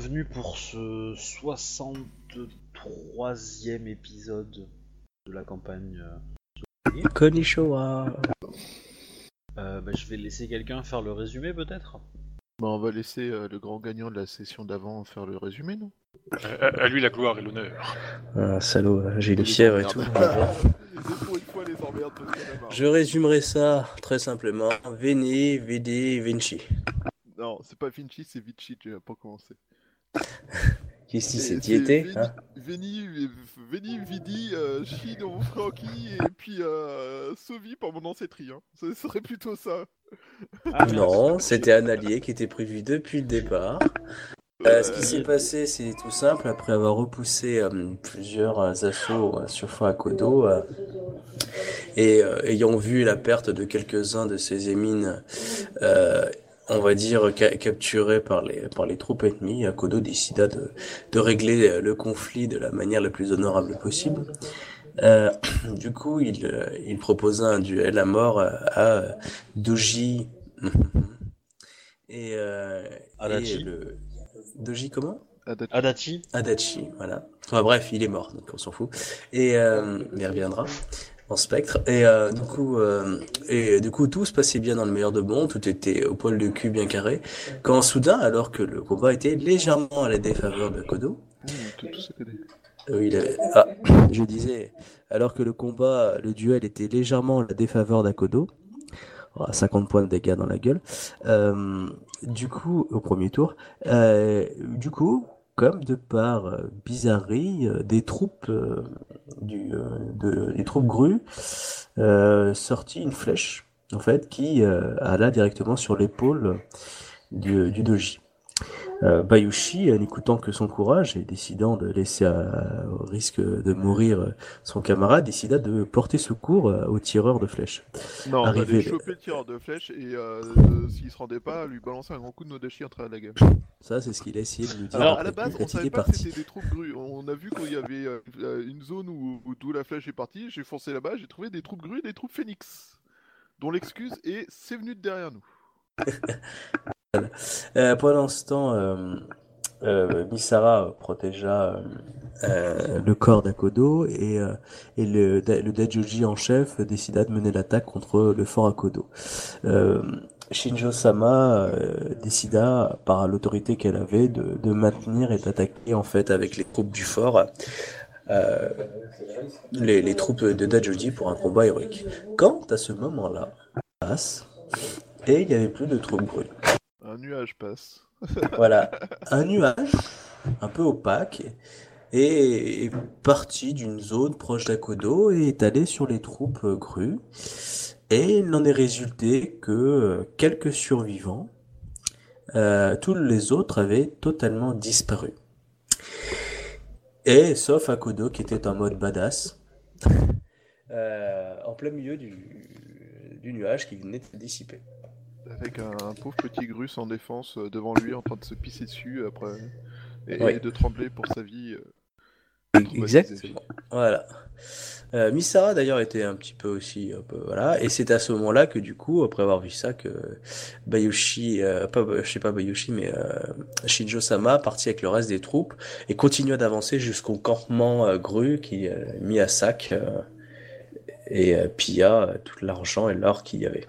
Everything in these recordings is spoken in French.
bienvenue pour ce 63e épisode de la campagne. euh, Konnichiwa. Euh, bah, je vais laisser quelqu'un faire le résumé peut-être? Bah, on va laisser euh, le grand gagnant de la session d'avant faire le résumé, non? À, à lui la gloire et l'honneur. Ah, salaud, j'ai une fièvre et tout. Je résumerai ça très simplement. Veni, Vidi, Vinci. Non, c'est pas Vinci, c'est Vici, tu vas pas commencer. Qu'est-ce que C'est- T'y étais Veni, hein Veni, Veni, Vidi, euh, Francky, et puis euh, Sovi pour mon ancêtre. Hein. Ce serait plutôt ça. Ah, Non, c'était un allié qui était prévu depuis le départ. Euh, ce qui s'est passé, c'est tout simple. Après avoir repoussé euh, plusieurs euh, assauts euh, sur Fort Akodo euh, et euh, ayant vu la perte de quelques-uns de ses émines, euh, on va dire ca- capturés par les par les troupes ennemies, Akodo décida de de régler euh, le conflit de la manière la plus honorable possible. Euh, du coup, il euh, il proposa un duel à mort à Doji et, euh, Adachi. et le Doji comment? Adachi. Adachi Adachi, voilà. Enfin bref, il est mort, donc on s'en fout. Et euh, il reviendra en spectre. Et euh, du coup, euh, et du coup, tout se passait bien dans le meilleur de bon, tout était au poil de cul bien carré. Quand soudain, alors que le combat était légèrement à la défaveur de Kodo, tout, tout s'est aidé. euh, il avait... Ah, je disais, alors que le combat, le duel était légèrement à la défaveur d'Akodo, oh, 50 points de dégâts dans la gueule, euh, du coup, au premier tour, du coup, comme de par euh, bizarrerie, euh, des troupes euh, des troupes grues sortit une flèche, en fait, qui alla directement sur l'épaule du doji. Euh, Bayushi, euh, n'écoutant que son courage et décidant de laisser à- au risque de mourir euh, son camarade, décida de porter secours euh, au tireur de flèches. Non, on Arrivé- aller choper le tireur de flèche et euh, euh, s'il se rendait pas, lui balancer un grand coup de Nodashi en travers de la gueule. Ça, c'est ce qu'il a essayé de nous dire Alors, à la base, on savait pas que c'était des troupes grues. On a vu qu'il y avait euh, euh, une zone où, où d'où la flèche est partie. J'ai foncé là-bas, j'ai trouvé des troupes grues et des troupes phénix. Dont l'excuse est c'est venu de derrière nous. Euh, pendant ce temps, euh, euh, Misara protégea euh, euh, le corps d'Akodo et, euh, le, le en chef décida de mener l'attaque contre le fort Akodo. Euh, Shinjo-sama euh, décida, par l'autorité qu'elle avait, de, maintenir et d'attaquer en fait avec les troupes du fort euh, les, troupes de Dajoji pour un combat héroïque. Quand à ce moment-là, passe et il n'y avait plus de troupes grues. Un nuage passe. Voilà, un nuage un peu opaque est, est parti d'une zone proche d'Akodo et est allé sur les troupes grues. Et il n'en est résulté que quelques survivants. Euh, tous les autres avaient totalement disparu. Et sauf Akodo qui était en mode badass, euh, en plein milieu du, du nuage qui venait de se dissiper. Avec un, un pauvre petit gru sans défense euh, devant lui en train de se pisser dessus après. Et, Ouais. et de trembler pour sa vie. euh, Exactement. Voilà. Euh, Misara d'ailleurs était un petit peu aussi, un peu, voilà, et c'est à ce moment-là que du coup, après avoir vu ça, que Bayushi, euh, pas, je sais pas Bayushi, mais euh, Shinjo-sama partit avec le reste des troupes et continua d'avancer jusqu'au campement Gru qui mit à sac et pilla tout l'argent et l'or qu'il y avait.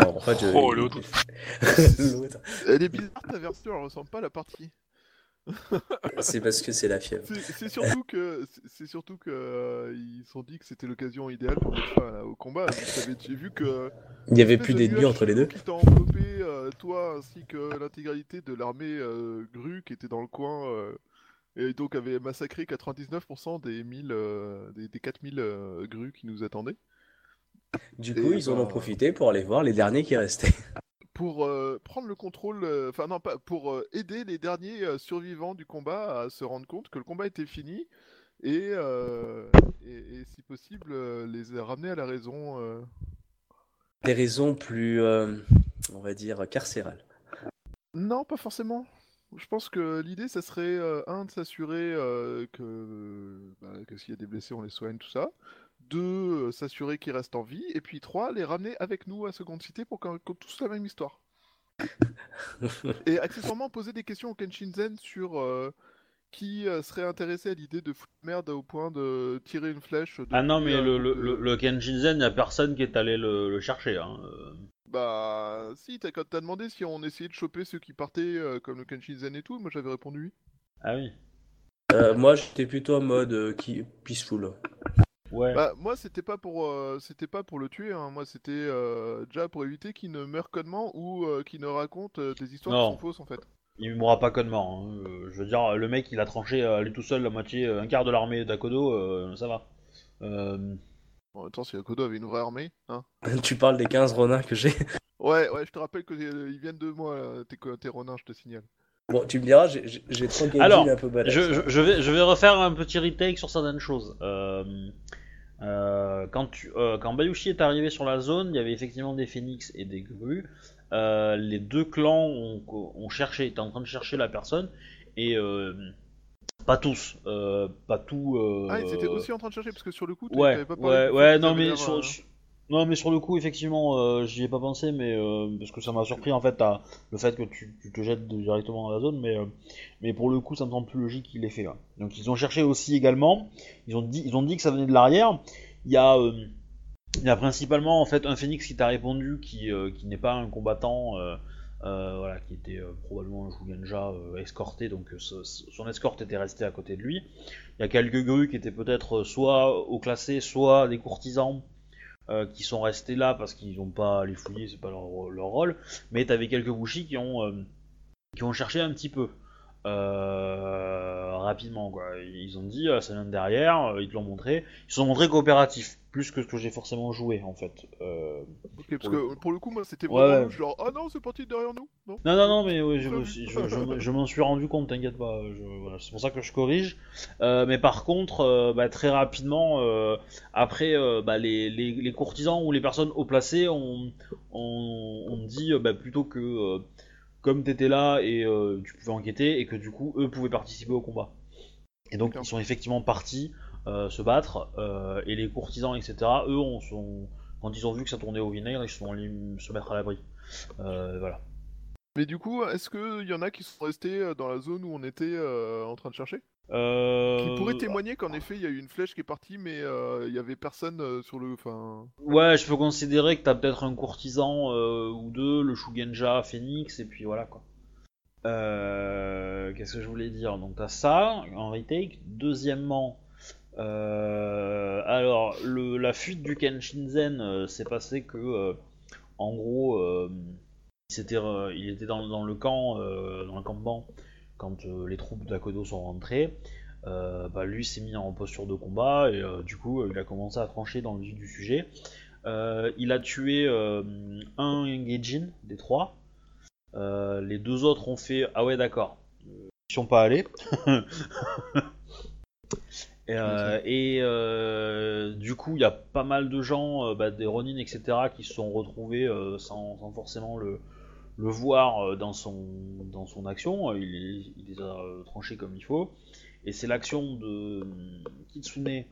Alors, en fait, je- Oh, l'autre. L'autre. Elle est bizarre ta version, elle ressemble pas à la partie. C'est parce que c'est la fièvre. C'est- C'est surtout que c'est- surtout que euh, ils se sont dit que c'était l'occasion idéale pour mettre fin au combat. J'ai vu que Il n'y avait plus de d'ennemis entre les deux. Qui t'a enveloppé, euh, toi ainsi que l'intégralité de l'armée euh, grue qui était dans le coin euh, et donc avait massacré 99% des 1000 euh, des, des 4000 euh, grues qui nous attendaient. Du coup, ils en ont profité pour aller voir les derniers qui restaient. Pour euh, prendre le contrôle, euh, enfin non pas pour euh, aider les derniers euh, survivants du combat à se rendre compte que le combat était fini et, euh, et, et si possible euh, les ramener à la raison. euh. Des raisons plus, euh, on va dire, carcérales. Non, pas forcément. Je pense que l'idée, ça serait, euh, un, de s'assurer euh, que, bah, que s'il y a des blessés, on les soigne, tout ça. Deux, euh, s'assurer qu'ils restent en vie. Et puis trois, les ramener avec nous à Seconde Cité pour qu'on qu'on tous la même histoire. Et accessoirement, poser des questions au Kenshinzen sur euh, qui euh, serait intéressé à l'idée de foutre merde au point de tirer une flèche. Ah non, mais le, le, de- le, le Kenshinzen, y a personne qui est allé le, le chercher. Hein. Bah, si, t'as- quand t'as demandé si on essayait de choper ceux qui partaient euh, comme le Kenshinzen et tout, moi j'avais répondu oui. Ah oui. Euh, moi, j'étais plutôt en mode euh, qui... peaceful. Ouais. Bah, moi c'était pas pour euh, c'était pas pour le tuer, hein. moi c'était euh, déjà pour éviter qu'il ne meure connement ou euh, qu'il ne raconte euh, des histoires Non. qui sont fausses en fait. Il mourra pas connement. Hein. euh, je veux dire, le mec, il a tranché lui tout seul la moitié, un quart de l'armée d'Akodo, euh, ça va. Euh, En même temps, si Akodo avait une vraie armée, hein. tu parles des 15 renards que j'ai. Ouais, ouais, je te rappelle que euh, ils viennent de moi, tes, renards, je te signale. Bon, tu me diras, j'ai- Genji Alors, un peu badass. je, je- je vais, je vais refaire un petit retake sur certaines choses. Euh, euh, quand, tu, euh, quand Bayushi est arrivé sur la zone, il y avait effectivement des phénix et des grues. Euh, les deux clans ont, ont cherché, étaient en train de chercher la personne et euh, pas tous, pas tout. Ah, ils étaient aussi en train de chercher parce que sur le coup, Ouais, pas ouais, ouais, non mais sur, sur- non mais sur le coup effectivement, euh, j'y ai pas pensé, mais euh, parce que ça m'a surpris en fait le fait que tu, te jettes directement dans la zone, mais euh, mais pour le coup ça me semble plus logique qu'il l'ait fait là. Donc ils ont cherché aussi également, ils ont dit ils ont dit que ça venait de l'arrière. Il y a y a principalement en fait un phénix qui t'a répondu qui qui n'est pas un combattant. voilà, qui était probablement un euh, escorté, donc son escorte était restée à côté de lui. Il y a quelques grues qui étaient peut-être soit au classé, soit des courtisans euh, qui sont restés là parce qu'ils n'ont pas les fouiller, c'est pas leur, rôle. Mais t'avais quelques bouchis qui ont euh, qui ont cherché un petit peu euh, rapidement quoi. Ils ont dit euh, ça vient de derrière, euh, ils te l'ont montré. Ils se sont montrés coopératifs plus que ce que j'ai forcément joué en fait. Euh, Ok, parce pour le que pour le coup, moi c'était vraiment ouais. genre, ah non, c'est parti derrière nous, non? Non, non, non, mais ouais, je, je, je- je m'en suis rendu compte, t'inquiète pas. voilà, c'est pour ça que je corrige. Euh, mais par contre, bah, très rapidement, après, bah, les, les, les courtisans ou les personnes haut placées ont, ont, ont dit bah, plutôt que comme t'étais là et euh, tu pouvais enquêter et que du coup, eux pouvaient participer au combat. Et donc, ils sont effectivement partis euh, se battre euh, et les courtisans, etc., eux, on sont, quand ils ont vu que ça tournait au vinaigre, ils se sont allés se mettre à l'abri. Voilà. Mais du coup, est-ce qu'il y en a qui sont restés dans la zone où on était en train de chercher? Qui pourraient témoigner qu'en effet, il y a eu une flèche qui est partie, mais euh, il y avait personne euh, sur le. Enfin. Ouais, je peux considérer que t'as peut-être un courtisan euh, ou deux, le Shugenja, Phoenix, et puis voilà quoi. Euh, Qu'est-ce que je voulais dire? Donc t'as ça en retake. Deuxièmement, euh, alors le, la fuite du Kenshinzen euh, s'est passé que, euh, en gros, euh, il, euh, était dans, dans le camp, euh, dans le campement, quand euh, les troupes d'Akodo sont rentrées. Euh, bah, lui s'est mis en posture de combat et euh, du coup il a commencé à trancher dans le vif du sujet. Euh, il a tué un Gaijin des trois. Les deux autres ont fait ah ouais d'accord. Ils sont pas allés. et et, du coup il y a pas mal de gens, bah, des Ronin etc. qui se sont retrouvés sans, sans forcément le, le voir euh, dans son, dans son action. Il, les- a euh, tranchés comme il faut. Et c'est l'action de euh, Kitsune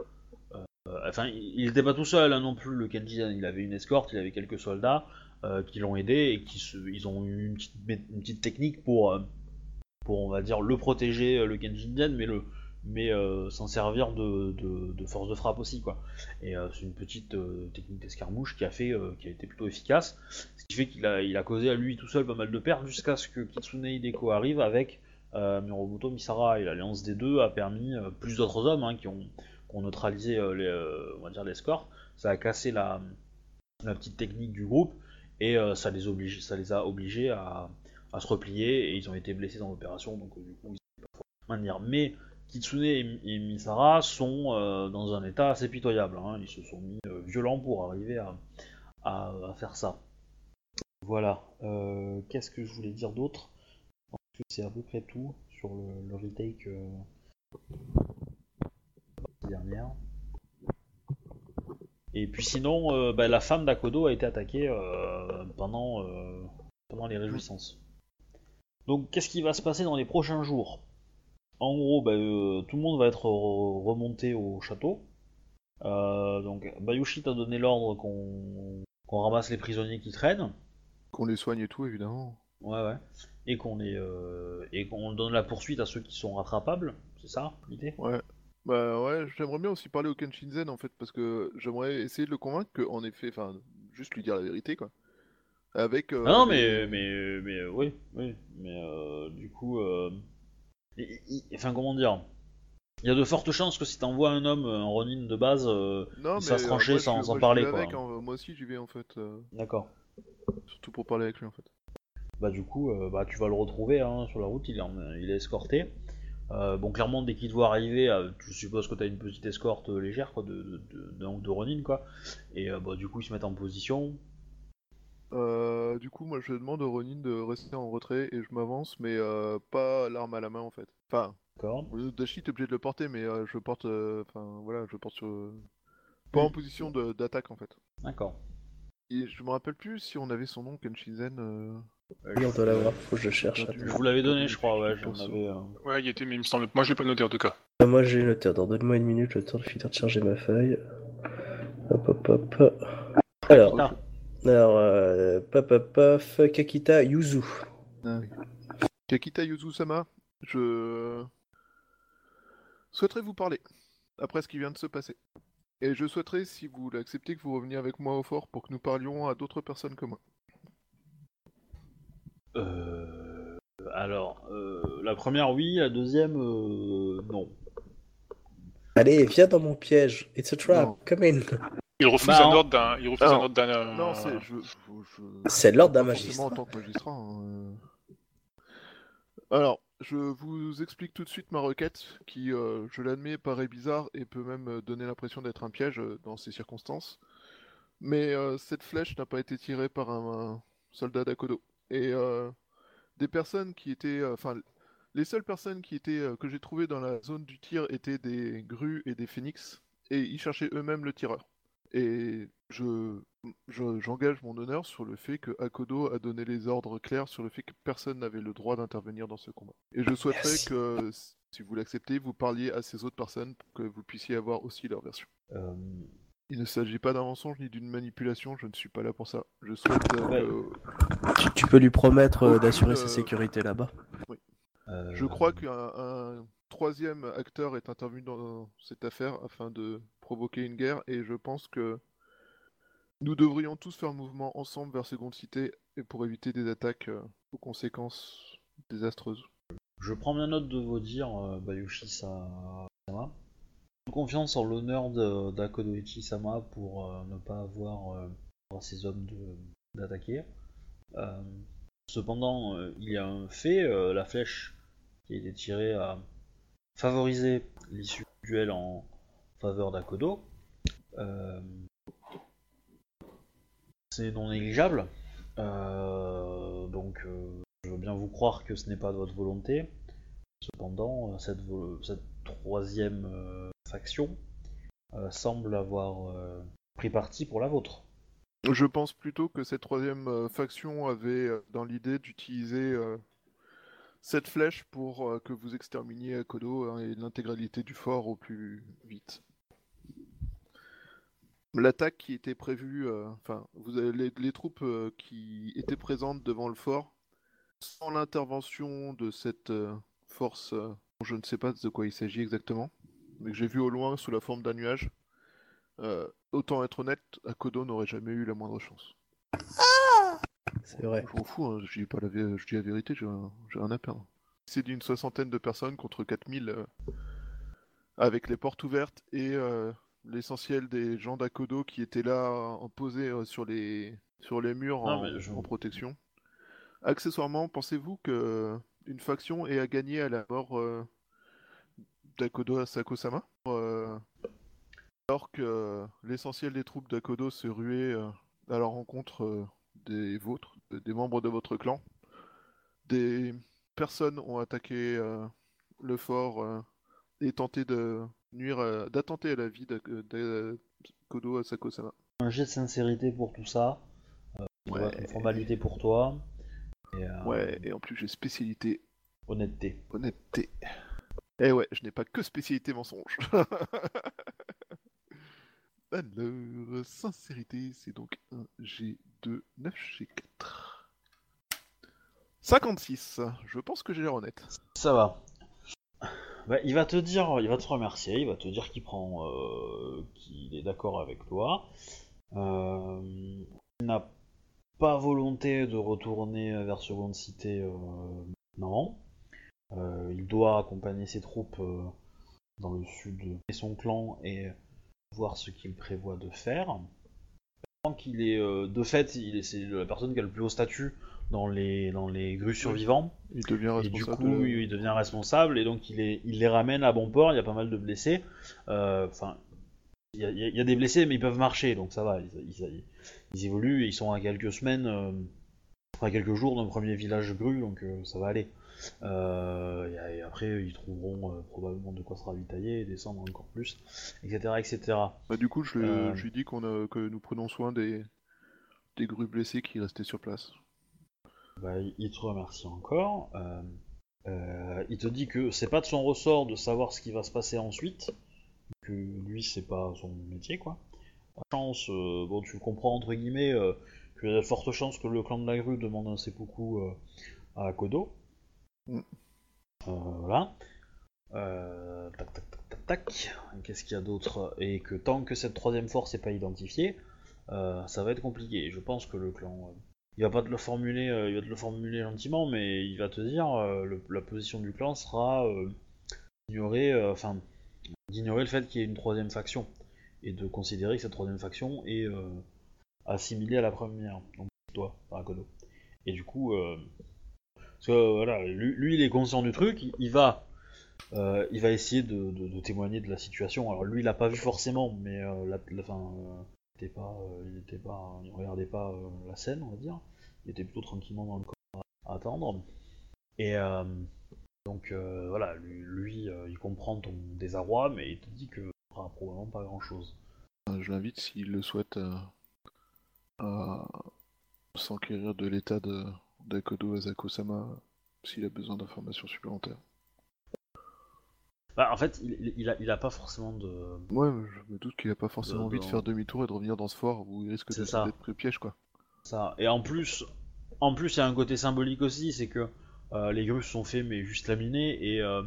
enfin, il n'était pas tout seul hein, non plus, le Kenji. Il avait une escorte, il avait quelques soldats qui l'ont aidé et qui ils ont eu une petite, technique pour, pour, on va dire, le protéger, le Kenjinzen, mais le mais euh, s'en servir de, force de frappe aussi quoi. Et euh, c'est une petite euh, technique d'escarmouche qui a fait, euh, qui a été plutôt efficace, ce qui fait qu'il a, il a causé à lui tout seul pas mal de pertes jusqu'à ce que Kitsune Hideko arrive avec Miromoto Misara et l'alliance des deux a permis plus d'autres hommes hein, qui ont neutralisé on va dire les scores. Ça a cassé la, petite technique du groupe et ça, les oblige, ça les a obligés à, se replier et ils ont été blessés dans l'opération donc du coup ils pas maintenir. Mais Kitsune et, Misara sont euh, dans un état assez pitoyable. hein. Ils se sont mis euh, violents pour arriver à, faire ça. Voilà. Euh, Qu'est-ce que je voulais dire d'autre? Je pense que c'est à peu près tout sur le, le retake. dernière. Et puis sinon, bah, la femme d'Akodo a été attaquée pendant les réjouissances. Donc qu'est-ce qui va se passer dans les prochains jours? En gros, bah, euh, tout le monde va être re- remonté au château. Euh, donc Bayushi t'a donné l'ordre qu'on ramasse les prisonniers qui traînent. Qu'on les soigne et tout, évidemment. Ouais, ouais. Et qu'on les euh, et qu'on donne la poursuite à ceux qui sont rattrapables, c'est ça l'idée? Ouais. Bah ouais, j'aimerais bien aussi parler au Kenshinzen en fait, parce que j'aimerais essayer de le convaincre que, en effet, enfin, juste lui dire la vérité quoi. Avec. euh, Ah non, mais mais mais oui, oui, mais euh, du coup, euh, enfin comment dire Il y a de fortes chances que si t'envoies un homme, un Ronin de base, euh, Non, il se fasse euh, trancher moi, je- sans- moi, sans parler, quoi. avec, hein, Moi aussi j'y vais en fait, euh, d'accord. surtout pour parler avec lui en fait. Bah du coup, euh, bah tu vas le retrouver hein, sur la route, il est, en- il est escorté. Euh, bon, clairement, dès qu'il te voit arriver, euh, tu supposes que t'as une petite escorte euh, légère quoi, de, de, de, de- Ronin, quoi. Et euh, bah du coup, ils se mettent en position. Euh, du coup, moi je demande au Ronin de rester en retrait et je m'avance, mais euh, pas l'arme à la main en fait. Enfin, D'accord le Dashi t'es obligé de le porter, mais euh, je porte. euh, Enfin voilà, je porte sur. Pas en position d'attaque en fait. D'accord. Et je me rappelle plus si on avait son nom, Kenshizen. euh, Oui, on doit l'avoir, faut que je cherche. Je vous l'avais donné, je crois, ouais, Je j'en avais. euh, Ouais, il était, mais il me semble. Moi, je l'ai pas noté en tout cas. attends. Moi j'ai noté, attends, donne-moi une minute, le temps de finir de charger ma feuille. Hop hop hop. Alors, Ah. Alors euh, paf paf paf, Kakita Yuzu. Ah oui. Kakita Yuzu-sama, je souhaiterais vous parler après ce qui vient de se passer. Et je souhaiterais, si vous l'acceptez, que vous reveniez avec moi au fort pour que nous parlions à d'autres personnes que moi. Euh, alors, euh, la première, oui, la deuxième, euh, non. Allez, viens dans mon piège. It's a trap, Non. come in. Il refuse Bah, un en- ordre d'un. Il refuse Alors, un ordre d'un. euh, Non, c'est... Je, je- je- C'est l'ordre d'un magistrat. en tant que magistrat. hein, euh. Alors, je vous explique tout de suite ma requête, qui, euh, je l'admets, paraît bizarre et peut même donner l'impression d'être un piège euh, dans ces circonstances. Mais euh, cette flèche n'a pas été tirée par un, un soldat d'Akodo. Et euh, des personnes qui étaient... euh, Enfin, les seules personnes qui étaient, euh, que j'ai trouvées dans la zone du tir étaient des grues et des phénix, et ils cherchaient eux-mêmes le tireur. Et je, je- j'engage mon honneur sur le fait que Akodo a donné les ordres clairs sur le fait que personne n'avait le droit d'intervenir dans ce combat. Et je souhaiterais que, si vous l'acceptez, vous parliez à ces autres personnes pour que vous puissiez avoir aussi leur version. Euh, Il ne s'agit pas d'un mensonge ni d'une manipulation, je ne suis pas là pour ça. Je souhaite euh, Ouais. Tu, tu peux lui promettre euh, d'assurer sa euh, sécurité là-bas. euh, Je crois qu'un un troisième acteur est intervenu dans cette affaire afin de provoquer une guerre et je pense que nous devrions tous faire mouvement ensemble vers Seconde Cité et pour éviter des attaques euh, aux conséquences désastreuses. Je prends bien note de vos dires, euh, Bayushi Sa- Sama. Confiance en l'honneur d'Akodoichi Sama pour euh, ne pas avoir euh, à ces hommes d'attaquer. Cependant, il y a un fait, la flèche qui a été tirée a favorisé l'issue du duel en faveur d'Akodo. Euh, C'est non négligeable. Euh, donc, euh, je veux bien vous croire que ce n'est pas de votre volonté. Cependant, cette, troisième faction semble avoir pris parti pour la vôtre. Je pense plutôt que cette troisième faction avait dans l'idée d'utiliser cette flèche pour que vous exterminiez Akodo hein, et l'intégralité du fort au plus vite. L'attaque qui était prévue, euh, enfin, vous avez les, les troupes euh, qui étaient présentes devant le fort, sans l'intervention de cette euh, force, je ne sais pas de quoi il s'agit exactement, mais que j'ai vu au loin sous la forme d'un nuage, euh, autant être honnête, Akodo n'aurait jamais eu la moindre chance. C'est vrai. Je m'en fous, hein, je dis pas la, je dis la vérité, j'ai rien à perdre. C'est d'une soixantaine de personnes contre 4000 euh, avec les portes ouvertes et euh, l'essentiel des gens d'Akodo qui étaient là en posés euh, sur les sur les murs en, mais je- en protection. Accessoirement, pensez-vous que une faction ait à gagner à la mort euh, d'Akodo Asako-sama Euh, alors que l'essentiel des troupes d'Akodo se ruaient euh, à la rencontre euh, des vôtres, euh, des membres de votre clan. Des personnes ont attaqué euh, le fort euh, et tenté de nuire, à- d'attenter à la vie d'Ak- d'Akodo Asako-sama. Un jet de sincérité pour tout ça. Euh, Ouais. une formalité pour toi. Et, euh, Ouais, et en plus j'ai spécialité Honnêteté. honnêteté. Eh ouais, je n'ai pas que spécialité mensonge. Alors, sincérité, c'est donc un G2, 9 G4. 56. Je pense que j'ai l'air honnête. Ça va. Bah, il va te dire, il va te remercier, il va te dire qu'il prend, euh, qu'il est d'accord avec toi. Euh, il n'a pas volonté de retourner vers Seconde Cité, euh, non. Il doit accompagner ses troupes dans le sud et son clan et voir ce qu'il prévoit de faire. De fait, il est, c'est la personne qui a le plus haut statut dans les, dans les grues survivants. Il devient Et du responsable. coup, de- il devient responsable et donc il les, il les ramène à bon port. Il y a pas mal de blessés. Euh, Enfin, il y, a- il y a- il y a des blessés, mais ils peuvent marcher, donc ça va. Ils, ils- ils évoluent. Ils sont à quelques semaines, euh, enfin quelques jours d'un premier village grue, donc euh, ça va aller. Euh, et, et après, ils trouveront probablement de quoi se ravitailler et descendre encore plus, etc., etc. Bah, du coup, je, lui- je lui dis qu'on que nous prenons soin des, des grues blessées qui restaient sur place. Bah, il te remercie encore. Euh, euh, il te dit que c'est pas de son ressort de savoir ce qui va se passer ensuite, que lui c'est pas son métier quoi. Chance, euh, bon tu comprends entre guillemets euh, qu'il y a de fortes chances que le clan de la grue demande un seppuku à Kodo. Mm. Voilà. Tac tac tac tac tac. Qu'est-ce qu'il y a d'autre? Et que tant que cette troisième force n'est pas identifiée, ça va être compliqué. Je pense que le clan il va pas te le formuler, euh, il va te le formuler gentiment, mais il va te dire euh, la position du clan sera euh, d'ignorer, euh, enfin, d'ignorer le fait qu'il y ait une troisième faction et de considérer que cette troisième faction est assimilée à la première, donc toi, Parakodo. Et du coup, parce que voilà, lui, il est conscient du truc, il, va, il va essayer de, témoigner de la situation. Alors lui, il l'a pas vu forcément, mais la, la- enfin, pas, euh, il était pas, il regardait pas euh, la scène, on va dire. Il était plutôt tranquillement dans le corps à attendre. Et euh, donc voilà, lui, il comprend ton désarroi, mais il te dit que fera probablement pas grand chose. Je l'invite, s'il le souhaite, à, s'enquérir de l'état de d'Akodo Azako-sama s'il a besoin d'informations supplémentaires. Bah, en fait, il, il- a, il a pas forcément de. Moi, je me doute qu'il a pas forcément envie de faire demi-tour et de revenir dans ce fort où il risque d'être pris piège, quoi. Ça. Et en plus, en plus, il y a un côté symbolique aussi, c'est que euh, les grues sont faits mais juste laminés et euh,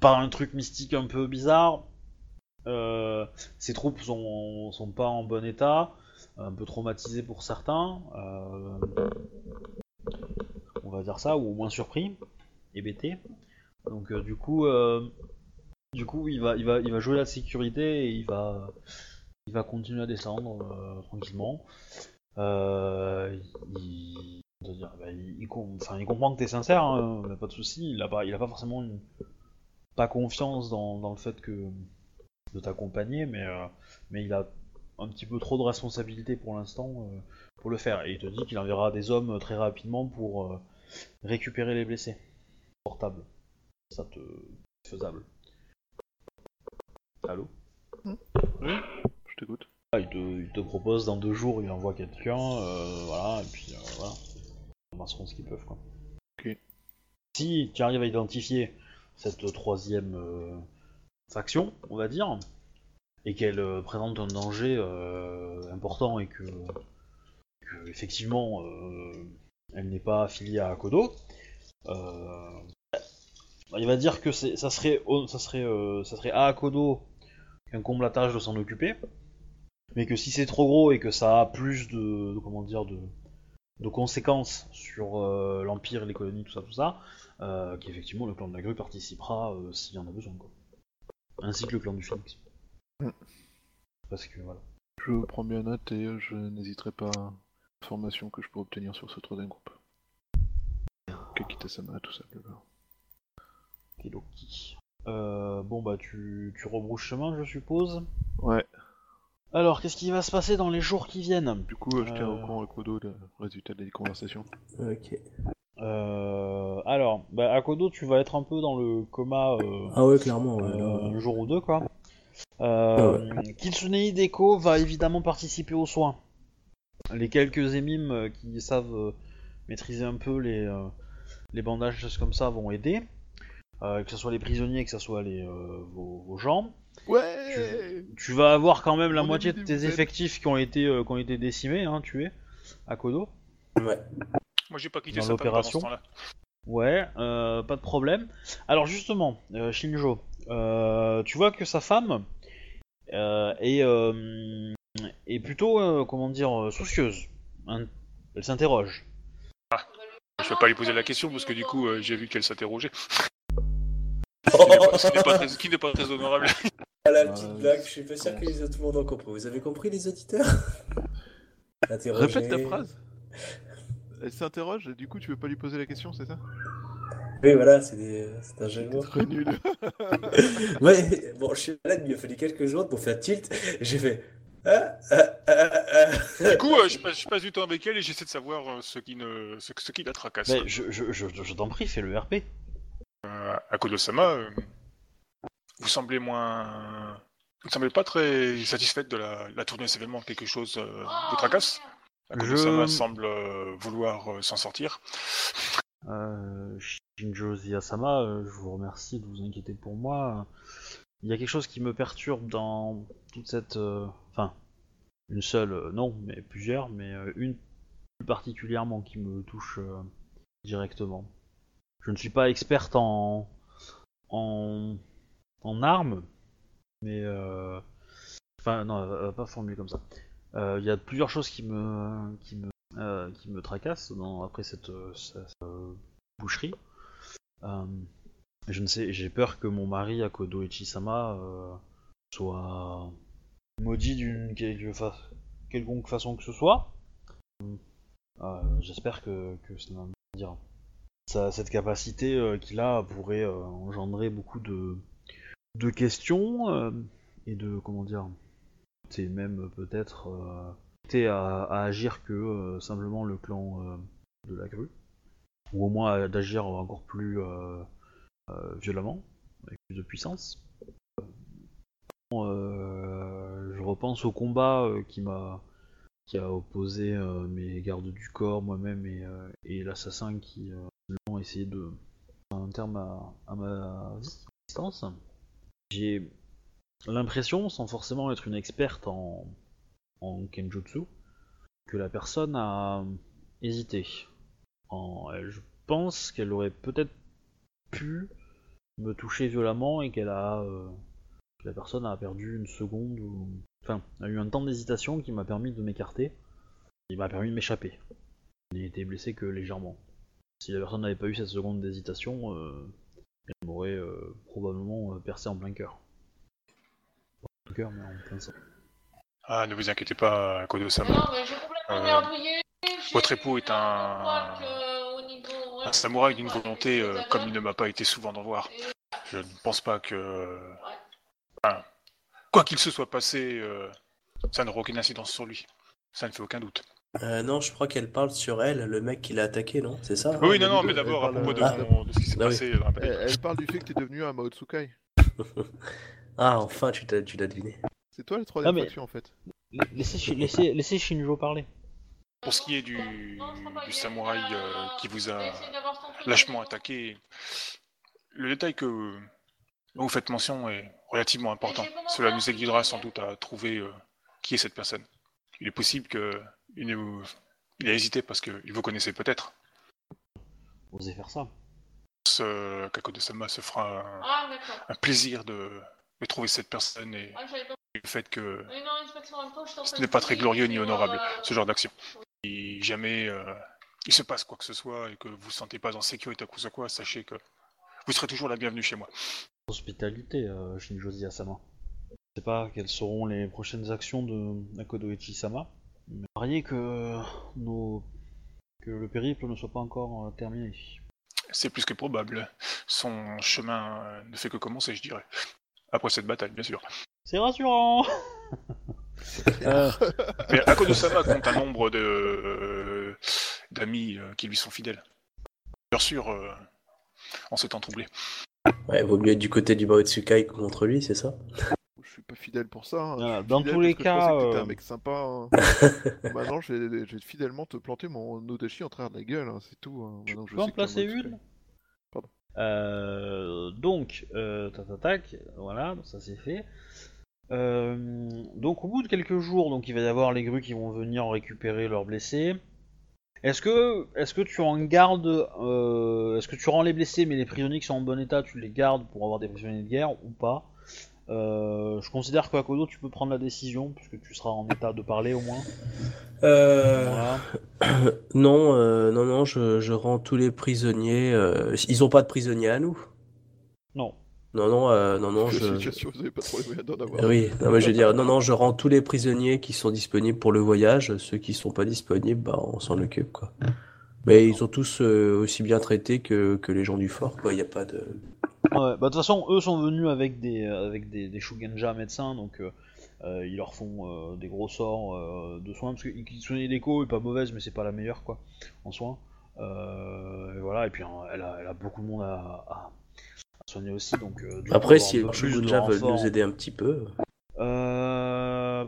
par un truc mystique un peu bizarre, euh, ces troupes sont, sont pas en bon état, un peu traumatisées pour certains, on va dire ça, ou au moins surpris, hébétés. Donc euh, du coup, euh, du coup, il va, jouer la sécurité et il va, continuer à descendre euh, tranquillement. Euh, il, bah, il, comprend que t'es sincère, hein, mais pas de souci. Il a pas, il a pas forcément pas confiance dans, le fait que de t'accompagner, mais, euh, mais il a un petit peu trop de responsabilité pour l'instant pour le faire. Et il te dit qu'il enverra des hommes très rapidement pour récupérer les blessés. Portable. Ça te faisable. Allô Je t'écoute. ah, il, te, il te propose dans deux jours, il envoie quelqu'un, euh, voilà, et puis euh, voilà. Ils ramasseront ce qu'ils peuvent, quoi. Ok. Si tu arrives à identifier cette troisième euh, faction, on va dire, et qu'elle euh, présente un danger euh, important et que, que, effectivement euh, elle n'est pas affiliée à Akodo, euh, il va dire que ça serait, au- ça serait, euh, ça serait à Akodo qu'un comble la tâche de s'en occuper, mais que si c'est trop gros et que ça a plus de, de- comment dire de, de conséquences sur euh, l'empire, les colonies, tout ça, tout ça, euh, qu'effectivement le clan de la grue participera euh, s'il y en a besoin, quoi. Ainsi que le clan du phoenix. Mm. Parce que voilà. Je prends bien note et je n'hésiterai pas à l'information que je peux obtenir sur ce troisième groupe. Kakita-sama, tout ça, blablabla. Euh, bon bah tu, tu rebrousses chemin, je suppose. Ouais, Alors, qu'est-ce qui va se passer dans les jours qui viennent? Du coup, euh, je tiens Euh. au courant à Kodo le résultat des conversations. Ok. euh, Alors, bah, à Kodo, tu vas être un peu dans le coma. euh, Ah ouais, clairement, ouais. Euh, un jour ou deux quoi. Euh, Kitsune Hideko va évidemment participer aux soins. Les quelques émimes euh, qui savent euh, maîtriser un peu les, euh, les bandages, choses comme ça, vont aider. Euh, que ce soit les prisonniers, que ce soit les, euh, vos, vos gens. Ouais Tu vas avoir quand même la On moitié de tes effectifs qui ont été, euh, qui ont été décimés, hein, tués, à Kodo. Ouais. Moi, j'ai pas quitté Dans l'opération. Ouais, euh, pas de problème. Alors justement, euh, Shinjo, euh, tu vois que sa femme euh, est, euh, est plutôt, euh, comment dire, soucieuse. Hein, Elle s'interroge. Je vais pas lui poser la question parce que du coup, euh, j'ai vu qu'elle s'interrogeait. Ce qui n'est pas- ce qui n'est pas très- honorable. Ah, la Euh, petite blague, je suis pas sûr que les autres monde ont compris. Vous avez compris, les auditeurs. Répète ta phrase. Elle s'interroge et du coup tu veux pas lui poser la question, c'est ça Oui, voilà, c'est des... c'est un jeu de mots. Très nul. Ouais, bon, je suis malade, il m'a fallu quelques jours pour faire tilt. J'ai fait. Ah, ah. Du coup, euh, je, passe, je passe du temps avec elle et j'essaie de savoir euh, ce qui ne, ce, ce qui la tracasse. Mais je, je, je, je t'en prie, fais le RP. À Kodo-sama, euh, vous semblez moins, vous ne semblez pas très satisfaite de la, la tournée des événements. Quelque chose euh, vous tracasse. Kodo-sama Je- semble euh, vouloir euh, s'en sortir. Euh, Shinjo Ziyasama, euh, je vous remercie de vous inquiéter pour moi. Il y a quelque chose qui me perturbe dans toute cette... euh, Enfin, une seule, euh, non, mais plusieurs, mais euh, une plus particulièrement qui me touche euh, directement. Je ne suis pas experte en... en... armes, mais... euh, Enfin, non, va pas formuler comme ça. Euh, Il y a plusieurs choses qui me... qui me euh, qui me tracasse dans, après cette, euh, euh, boucherie. Euh, je ne sais, j'ai peur que mon mari Akodo Ichisama euh, soit maudit d'une quelconque façon que ce soit. Euh, J'espère que, que ça, comment dire, cette capacité euh, qu'il a pourrait euh, engendrer beaucoup de, de questions euh, et de comment dire, c'est même peut-être à, à agir que simplement le clan de la grue, ou au moins d'agir encore plus violemment, avec plus de puissance. Je repense au combat qui m'a qui a opposé mes gardes du corps, moi-même et, et l'assassin qui essayé de un terme à, ma vie, existence. J'ai l'impression, sans forcément être une experte en, en Kenjutsu, que la personne a hésité. Je pense qu'elle aurait peut-être pu me toucher violemment et qu'elle a. euh, la personne a perdu une seconde ou. Enfin, a eu un temps d'hésitation qui m'a permis de m'écarter. Il m'a permis de m'échapper. Je n'ai été blessé que légèrement. Si la personne n'avait pas eu cette seconde d'hésitation, euh, elle m'aurait euh, probablement euh, percé en plein cœur. Pas en plein cœur, mais en plein sang. Ah, ne vous inquiétez pas, Kodo-sama. Non, mais j'ai complètement Euh, merdouillé. votre époux est un- Un samouraï d'une volonté euh, comme il ne m'a pas été souvent d'en voir. Je ne pense pas que. Enfin, quoi qu'il se soit passé, euh, ça n'aura aucune incidence sur lui. Ça ne fait aucun doute. Euh, non, je crois qu'elle parle sur elle, le mec qui l'a attaqué, non? C'est ça? Oui, non, non, mais d'abord, à propos de, mon- de ce qui s'est Ah oui. passé dans la Elle, elle parle du fait que t'es devenu un Maotsukai. Ah, enfin, tu t'as- tu l'as deviné. C'est toi la troisième Ah, mais- en fait. Laissez, laissez, laissez Shinjo parler. Pour ce qui est du, du samouraï euh, qui vous a lâchement attaqué, le détail que dont vous faites mention est relativement important. Cela nous aiguillera sans doute à trouver euh, qui est cette personne. Il est possible que il, a hésité parce qu'il vous connaissait peut-être. Osez faire ça. Ce Kakodo-sama se fera un, Ah, un plaisir de, de trouver cette personne et Ah, le fait que non, ce n'est pas très glorieux ni honorable, euh, ce genre d'action. Si jamais euh, il se passe quoi que ce soit et que vous ne vous sentez pas en sécurité à cause de quoi, sachez que vous serez toujours la bienvenue chez moi. Hospitalité, euh, Ziyasama. Je sais pas quelles seront les prochaines actions de Nakodo Ichi-sama. Mais pariez que nos... que le périple ne soit pas encore euh, terminé. C'est plus que probable. Son chemin euh, ne fait que commencer, je dirais. Après cette bataille, bien sûr. C'est rassurant Euh, Mais Akodo-sama compte un nombre de euh, d'amis qui lui sont fidèles. Bien sûr, euh, en ce temps troublé. Ouais, vaut mieux être du côté du Maotsukai que contre lui, c'est ça? Suis pas fidèle pour ça. hein. Suis dans tous les je cas, que euh, un mec sympa. hein. Maintenant, je vais, je vais fidèlement te planter mon Odashi en travers de la gueule, hein, c'est tout. hein. Maintenant, Tu je peux en placer une Pardon. Euh, donc, euh, tac, tac, tac, voilà, ça c'est fait. Euh, donc au bout de quelques jours, donc il va y avoir les grues qui vont venir récupérer leurs blessés. Est-ce que, est-ce que tu en gardes, euh, est-ce que tu rends les blessés, mais les prisonniers qui sont en bon état, tu les gardes pour avoir des prisonniers de guerre ou pas? Euh, Je considère qu'à Kodo, tu peux prendre la décision puisque tu seras en état de parler au moins. Euh, Voilà. non, euh, non, non, je, je rends tous les prisonniers. euh, ils ont pas de prisonniers à nous. Non. Non, non, euh, non, non, je. situation, vous avez pas trop les moyens d'en avoir. Oui, non, mais je veux dire, non, non, je rends tous les prisonniers qui sont disponibles pour le voyage. Ceux qui sont pas disponibles, bah, on s'en occupe, quoi. Mais ils sont tous euh, aussi bien traités que, que les gens du fort, quoi. Il n'y a pas de. Ouais, bah de toute façon, eux sont venus avec des avec des, des Shugenja médecins, donc euh, euh, ils leur font euh, des gros sorts euh, de soins parce que Kitsune Hideko est pas mauvaise, mais c'est pas la meilleure quoi en soins. Euh, et voilà, et puis hein, elle a, elle a beaucoup de monde à, à- à soigner aussi, donc euh, du Après, si les Shogunja veulent nous aider un petit peu. Euh...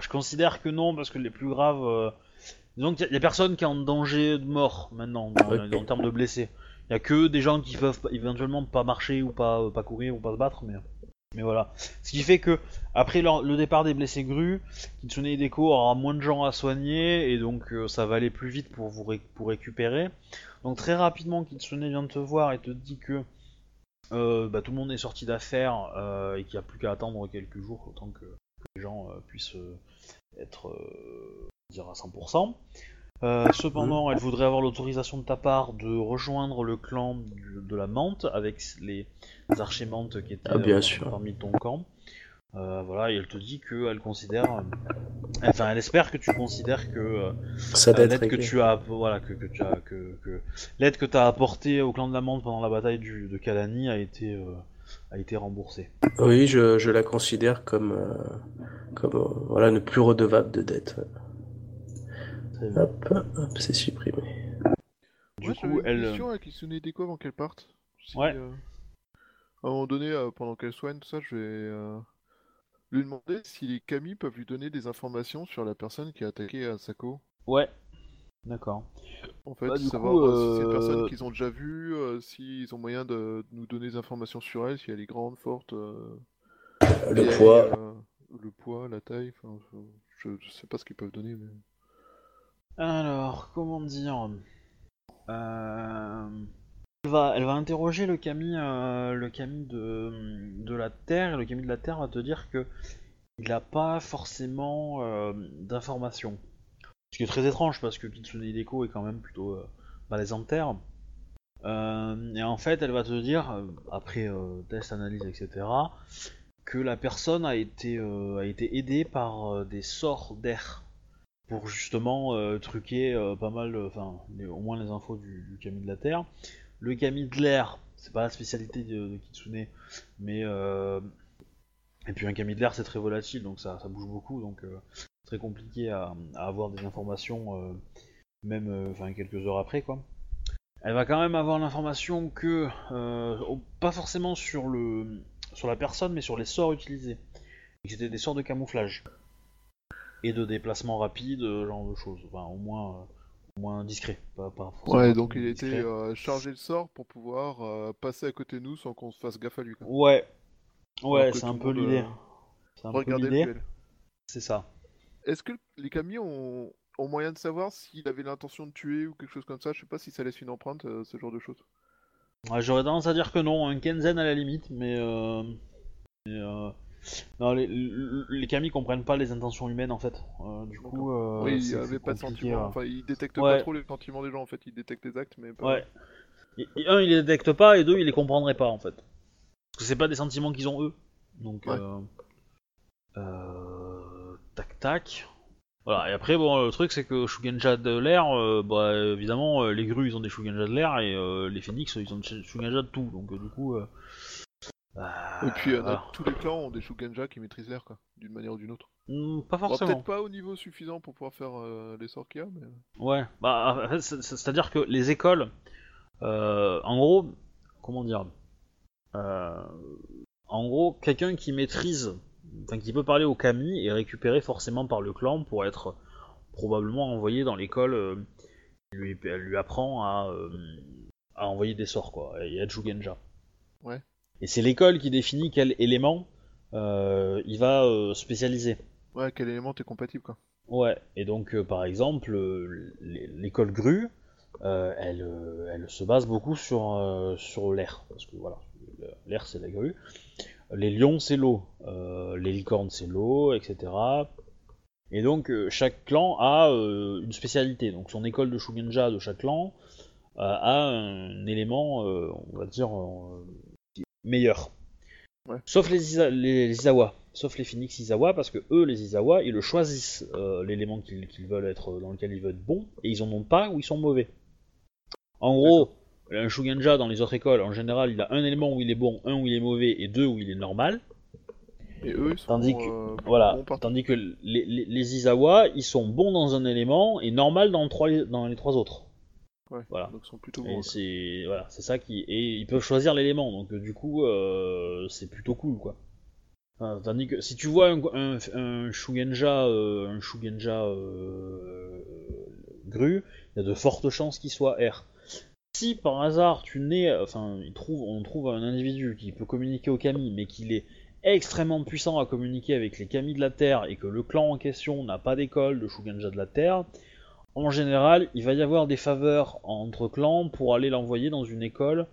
Je considère que non, parce que les plus graves. Euh... Disons qu'il y, a- il y a personne qui est en danger de mort maintenant, dans- en termes de blessés. Il y a que des gens qui peuvent éventuellement pas marcher ou pas, pas courir ou pas se battre, mais, voilà. Ce qui fait que, après le départ des blessés grues, Kitsune Hideko aura moins de gens à soigner et donc euh, ça va aller plus vite pour vous récupérer. Donc très rapidement, Kitsune vient te voir et te dit que euh, bah, tout le monde est sorti d'affaires euh, et qu'il n'y a plus qu'à attendre quelques jours autant que, les gens euh, puissent euh, être euh, à 100%. Euh, cependant, elle voudrait avoir l'autorisation de ta part de rejoindre le clan du- de la menthe avec les archémantes qui étaient Ah, bien euh, sûr. parmi ton camp. Euh, voilà, et elle te dit qu'elle considère, euh, enfin, elle espère que tu considères que euh, Ça doit euh, être l'aide que réglé. tu as, voilà, que, que tu as, que, que l'aide que tu as apportée au clan de la menthe pendant la bataille du, de Kalani a été, euh, a été remboursée. Oui, je, je la considère comme, euh, comme euh, voilà, ne plus redevable de dette. Bien. Hop, hop, c'est supprimé. Du Ouais, coup, elle, une question avec Kitsune Hideko avant qu'elle parte. Si, Ouais. euh, à un moment donné, euh, pendant qu'elle soigne, tout ça, je vais euh, lui demander si les Kami peuvent lui donner des informations sur la personne qui a attaqué Asako. ouais, d'accord. En fait, Bah, savoir coup, euh, si c'est une euh, personne qu'ils ont déjà vue, euh, s'ils ont moyen de, de nous donner des informations sur elle, si elle est grande, forte, euh, Le poids. euh, le poids, la taille, je- je sais pas ce qu'ils peuvent donner, mais... Alors, comment dire Euh, elle, va, interroger le Kami, euh, de, la Terre, et le Kami de la Terre va te dire que il n'a pas forcément euh, d'informations. Ce qui est très étrange parce que Kitsune Hideko est quand même plutôt malaisant de terre. Et en fait, elle va te dire, après test, analyse, etc., que la personne a été, aidée par des sorts d'air pour justement euh, truquer euh, pas mal, euh, enfin au moins les infos du, du de la Terre. Le Kami de l'air, c'est pas la spécialité de, Kitsune, mais et puis un Kami de l'air c'est très volatile, donc ça, bouge beaucoup, donc très compliqué à, avoir des informations, même enfin quelques heures après quoi. Elle va quand même avoir l'information que, pas forcément sur le sur la personne, mais sur les sorts utilisés, que c'était des sorts de camouflage et de déplacement rapide, ce genre de choses. Enfin, au moins, euh, au moins discret. Pas, Ouais, donc il discret. été euh, chargé de sort pour pouvoir euh, passer à côté de nous sans qu'on se fasse gaffe à lui. quoi. Ouais, ouais, c'est un peu l'idée. euh, C'est un peu l'idée. C'est ça. Est-ce que les Kami ont... ont moyen de savoir s'il avait l'intention de tuer ou quelque chose comme ça? Je sais pas si ça laisse une empreinte, euh, ce genre de choses. Ouais, J'aurais tendance à dire que non, un Kenzen à la limite, mais. Euh... mais, euh, Non, les, les Kami comprennent pas les intentions humaines en fait. Euh, du coup, euh, oui, il c'est- avait c'est pas de compliqué, sentiment. euh. Enfin, il détecte Ouais. pas trop les sentiments des gens en fait. Il détecte les actes, mais pas. Ouais. Et, et un, il les détecte pas, et deux, il les comprendrait pas en fait. Parce que c'est pas des sentiments qu'ils ont eux. Donc, Ouais. euh... euh, tac tac. Voilà, et après, bon, le truc c'est que Shugenja de l'air, euh, bah évidemment, euh, les grues ils ont des Shugenja de l'air, et euh, les phoenix ils ont des Shugenja de tout. Donc, euh, du coup. Euh, bah, Et puis, euh, tous les clans ont des Shugenja qui maîtrisent l'air, quoi, d'une manière ou d'une autre. Hmm, pas Bon, forcément. Peut-être pas au niveau suffisant pour pouvoir faire euh, les sorts qu'il y a, mais. Ouais, bah c'est- c'est-à-dire que les écoles, euh, en gros, comment dire, euh, en gros, quelqu'un qui maîtrise, enfin qui peut parler au kami est récupéré forcément par le clan pour être probablement envoyé dans l'école. euh, lui, apprend à, euh, à envoyer des sorts quoi, et à Jugenja. Ouais. Et c'est l'école qui définit quel élément euh, il va euh, spécialiser. Ouais, quel élément t'es compatible, quoi. Ouais, et donc euh, par exemple, l'é- l'école grue, elle, elle se base beaucoup sur, sur l'air, parce que voilà, l'air c'est la grue. Les lions c'est l'eau, les licornes c'est l'eau, etc. Et donc chaque clan a une spécialité, donc son école de Shugenja de chaque clan a un élément, on va dire, euh, qui est meilleur. Ouais. Sauf les, Isa- les, les Izawa, sauf les Phoenix Izawa, parce que eux, les Izawa, ils le choisissent, euh, l'élément qu'ils veulent être, dans lequel ils veulent être bons, et ils en ont pas ou ils sont mauvais. En gros, un Shugenja dans les autres écoles, en général, il a un élément où il est bon, un où il est mauvais, et deux où il est normal. Et eux, ils sont Tandis que- euh, Voilà. bons. Tandis que les, les, les Izawa, ils sont bons dans un élément et normal dans, le trois, dans les trois autres. Ouais, Voilà. donc sont plutôt Et bons. c'est voilà, c'est ça qui et ils peuvent choisir l'élément, donc euh, du coup euh, c'est plutôt cool quoi. Enfin, tandis que si tu vois un, un, un Shugenja, euh, un Shugenja euh, gru, il y a de fortes chances qu'il soit R. Si par hasard tu nais, enfin il trouve, on trouve un individu qui peut communiquer au kami, mais qu'il est extrêmement puissant à communiquer avec les kami de la Terre et que le clan en question n'a pas d'école de Shugenja de la Terre, en général, il va y avoir des faveurs entre clans pour aller l'envoyer dans une école,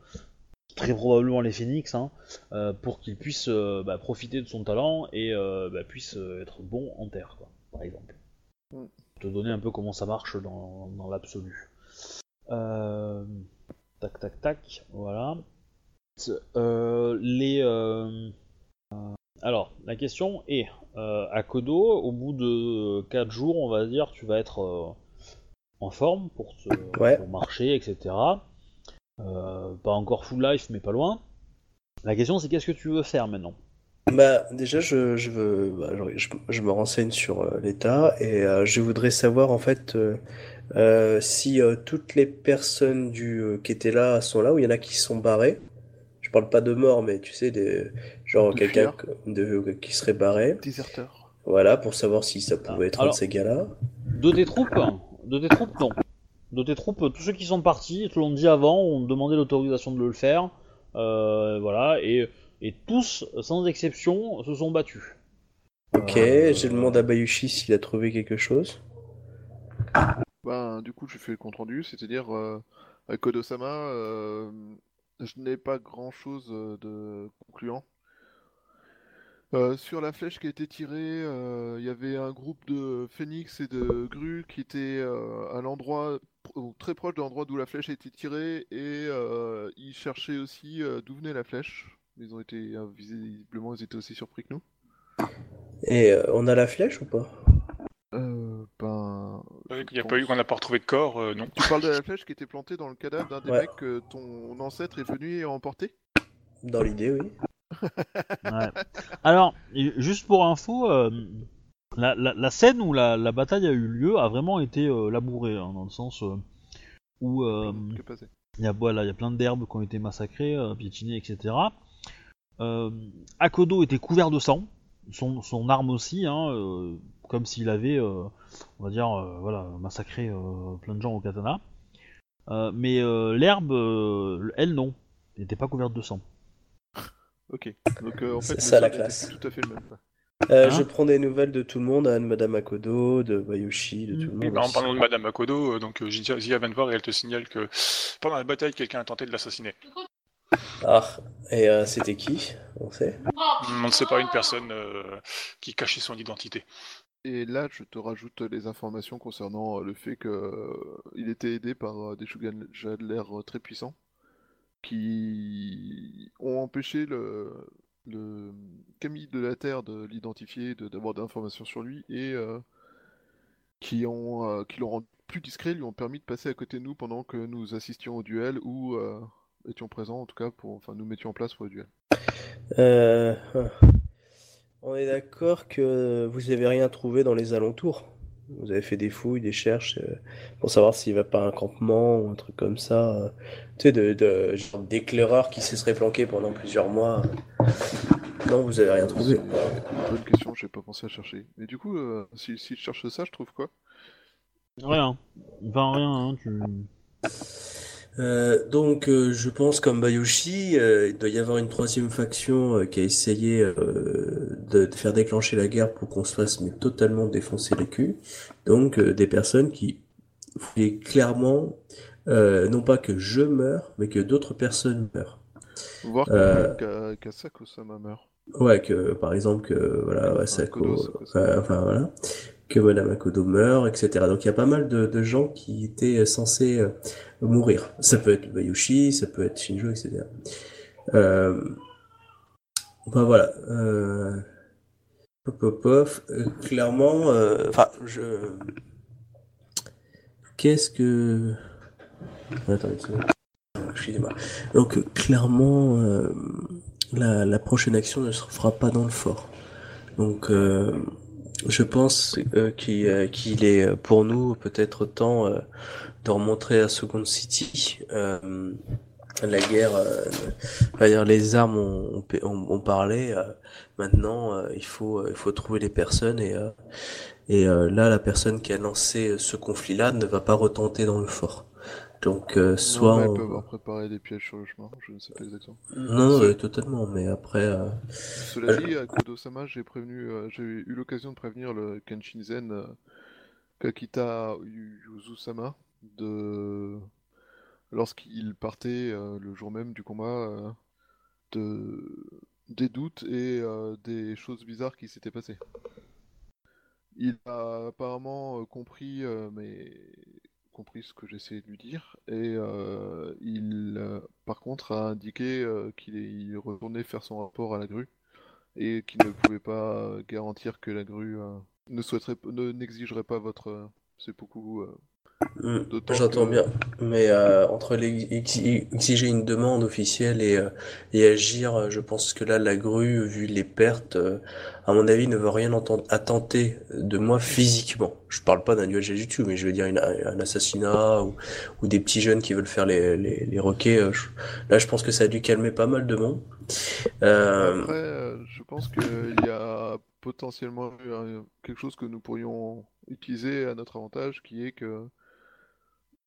très probablement les Phoenix, hein, euh, pour qu'il puisse euh, bah, profiter de son talent et euh, bah, puisse être bon en terre, quoi, par exemple. Mm. Te donner un peu comment ça marche dans, dans l'absolu. Tac, tac, tac, voilà. Les. alors, la question est, euh, à Kodo, au bout de 4 jours, on va dire, tu vas être euh, en forme pour, te- Ouais. pour marcher, etc. Euh, pas encore full life, mais pas loin. La question, c'est qu'est-ce que tu veux faire maintenant? Bah, déjà, je, je veux, bah, je, je- je me renseigne sur euh, l'état et euh, je voudrais savoir en fait euh, euh, si euh, toutes les personnes du, euh, qui étaient là sont là ou il y en a qui sont barrés. Je parle pas de mort, mais tu sais, des, genre De quelqu'un de, qui serait barré. Déserteurs. Voilà, pour savoir si ça pouvait être un de ces gars-là. De tes troupes De tes troupes, non. De tes troupes, tous ceux qui sont partis, te l'ont dit avant, ont demandé l'autorisation de le faire. Euh, voilà, et, et tous, sans exception, se sont battus. Ok, Euh, je demande à Bayushi s'il a trouvé quelque chose. Ben, du coup, je fais le compte rendu, c'est-à-dire euh, à Kodo-sama, euh, je n'ai pas grand-chose euh, de concluant. Euh, sur la flèche qui a été tirée, euh, il y avait un groupe de phénix et de grues qui étaient euh, à l'endroit très proche de l'endroit d'où la flèche a été tirée et euh, ils cherchaient aussi euh, d'où venait la flèche. Ils ont été euh, visiblement ils étaient aussi surpris que nous. Et euh, on a la flèche ou pas? Euh, ben, Il n'y a pas eu, on n'a pas retrouvé de corps, euh, non. tu parles de la flèche qui était plantée dans le cadavre d'un des Ouais. mecs que ton ancêtre est venu emporter? Dans l'idée, oui. Ouais. Alors, juste pour info, euh, la, la- la scène où la, la bataille a eu lieu a vraiment été euh, labourée, hein, dans le sens euh, où il y a voilà, y a plein d'herbes qui ont été massacrées, piétinées, etc. Akodo était couvert de sang, son, son arme aussi, hein, comme s'il avait, on va dire, voilà, massacré plein de gens au katana. Mais l'herbe, elle non, n'était pas couverte de sang. Ok. Donc euh, en C'est fait, ça, la classe. tout à fait le même. Euh, Hein je prends des nouvelles de tout le monde, hein, de Madame Akodo, de Bayushi, de tout le Et monde. ben, en parlant de Madame Akodo, euh, donc euh, Zia vient de voir et elle te signale que pendant la bataille, quelqu'un a tenté de l'assassiner. Ah, et euh, c'était qui? On sait? On ne sait pas une personne euh, qui cachait son identité. Et là, je te rajoute les informations concernant le fait que euh, il était aidé par euh, des Shugenja de l'air euh, très puissants qui ont empêché le, le Camille de la Terre de l'identifier, de- d'avoir d'informations sur lui et euh, qui ont euh, qui l'ont rendu plus discret, lui ont permis de passer à côté de nous pendant que nous assistions au duel ou euh, étions présents en tout cas pour enfin nous mettions en place pour le duel. Euh, on est d'accord que vous avez rien trouvé dans les alentours. Vous avez fait des fouilles, des cherches euh, pour savoir s'il va pas à un campement ou un truc comme ça. euh, tu sais, de, de genre d'éclaireurs qui se seraient planqués pendant plusieurs mois. Non, vous avez rien trouvé. Bonne question, j'ai pas pensé à chercher. Mais du coup, euh, si, si je cherche ça, je trouve quoi? Rien. Enfin, rien, hein, tu... Euh, donc, euh, je pense comme Bayushi, euh, il doit y avoir une troisième faction qui a essayé de, de faire déclencher la guerre pour qu'on se fasse mais totalement défoncer les culs. Donc, des personnes qui voulaient clairement, non pas que je meure, mais que d'autres personnes meurent. Voir que Euh, Ka- Kasako-sama meurt. Ouais, que par exemple, que voilà, ouais, Sako, Kodo, Sako-sama. euh, enfin voilà, que Madame Akodo meurt, etc. Donc il y a pas mal de, de gens qui étaient censés euh, mourir. Ça peut être Bayushi, ça peut être Shinjo, etc. Euh, enfin voilà. Euh, pop, pop. Euh, clairement, euh, enfin je. Qu'est-ce que. Attendez, seconde. Excusez-moi. Donc euh, clairement. euh, la, la prochaine action ne se fera pas dans le fort. Donc, euh, je pense euh, qu'il euh, qu'il est euh, pour nous peut-être temps de remontrer à Second City. La guerre, on dire les armes ont, ont- ont parlé. maintenant, il faut il faut trouver les personnes et là, la personne qui a lancé ce conflit-là ne va pas retenter dans le fort. Donc, euh, soit Non, on- peut avoir préparé des pièges sur le chemin, je ne sais pas exactement. non, euh, totalement. Mais après. euh, Cela dit, à Kodo-sama, j'ai prévenu, euh, j'ai eu l'occasion de prévenir le Kenshinzen euh, Kakita Yuzu-sama de lorsqu'il partait euh, le jour même du combat euh, de des doutes et euh, des choses bizarres qui s'étaient passées. Il a apparemment euh, compris, euh, mais compris ce que j'essayais de lui dire, et euh, il, euh, par contre, a indiqué euh, qu'il retournait faire son rapport à la grue et qu'il ne pouvait pas garantir que la grue ne souhaiterait, ne n'exigerait pas votre seppuku. D'autant J'entends que- bien, mais euh, entre les, exi- exiger une demande officielle et, euh, et agir, euh, je pense que là, la grue, vu les pertes, euh, à mon avis, ne veut rien entendre, attenter de moi physiquement. Je parle pas d'un duel Jujutsu, mais je veux dire une- un assassinat ou, ou des petits jeunes qui veulent faire les, les, les roquets. euh, je- là, je pense que ça a dû calmer pas mal de monde. Euh, Après, je pense qu'il y a potentiellement quelque chose que nous pourrions utiliser à notre avantage, qui est que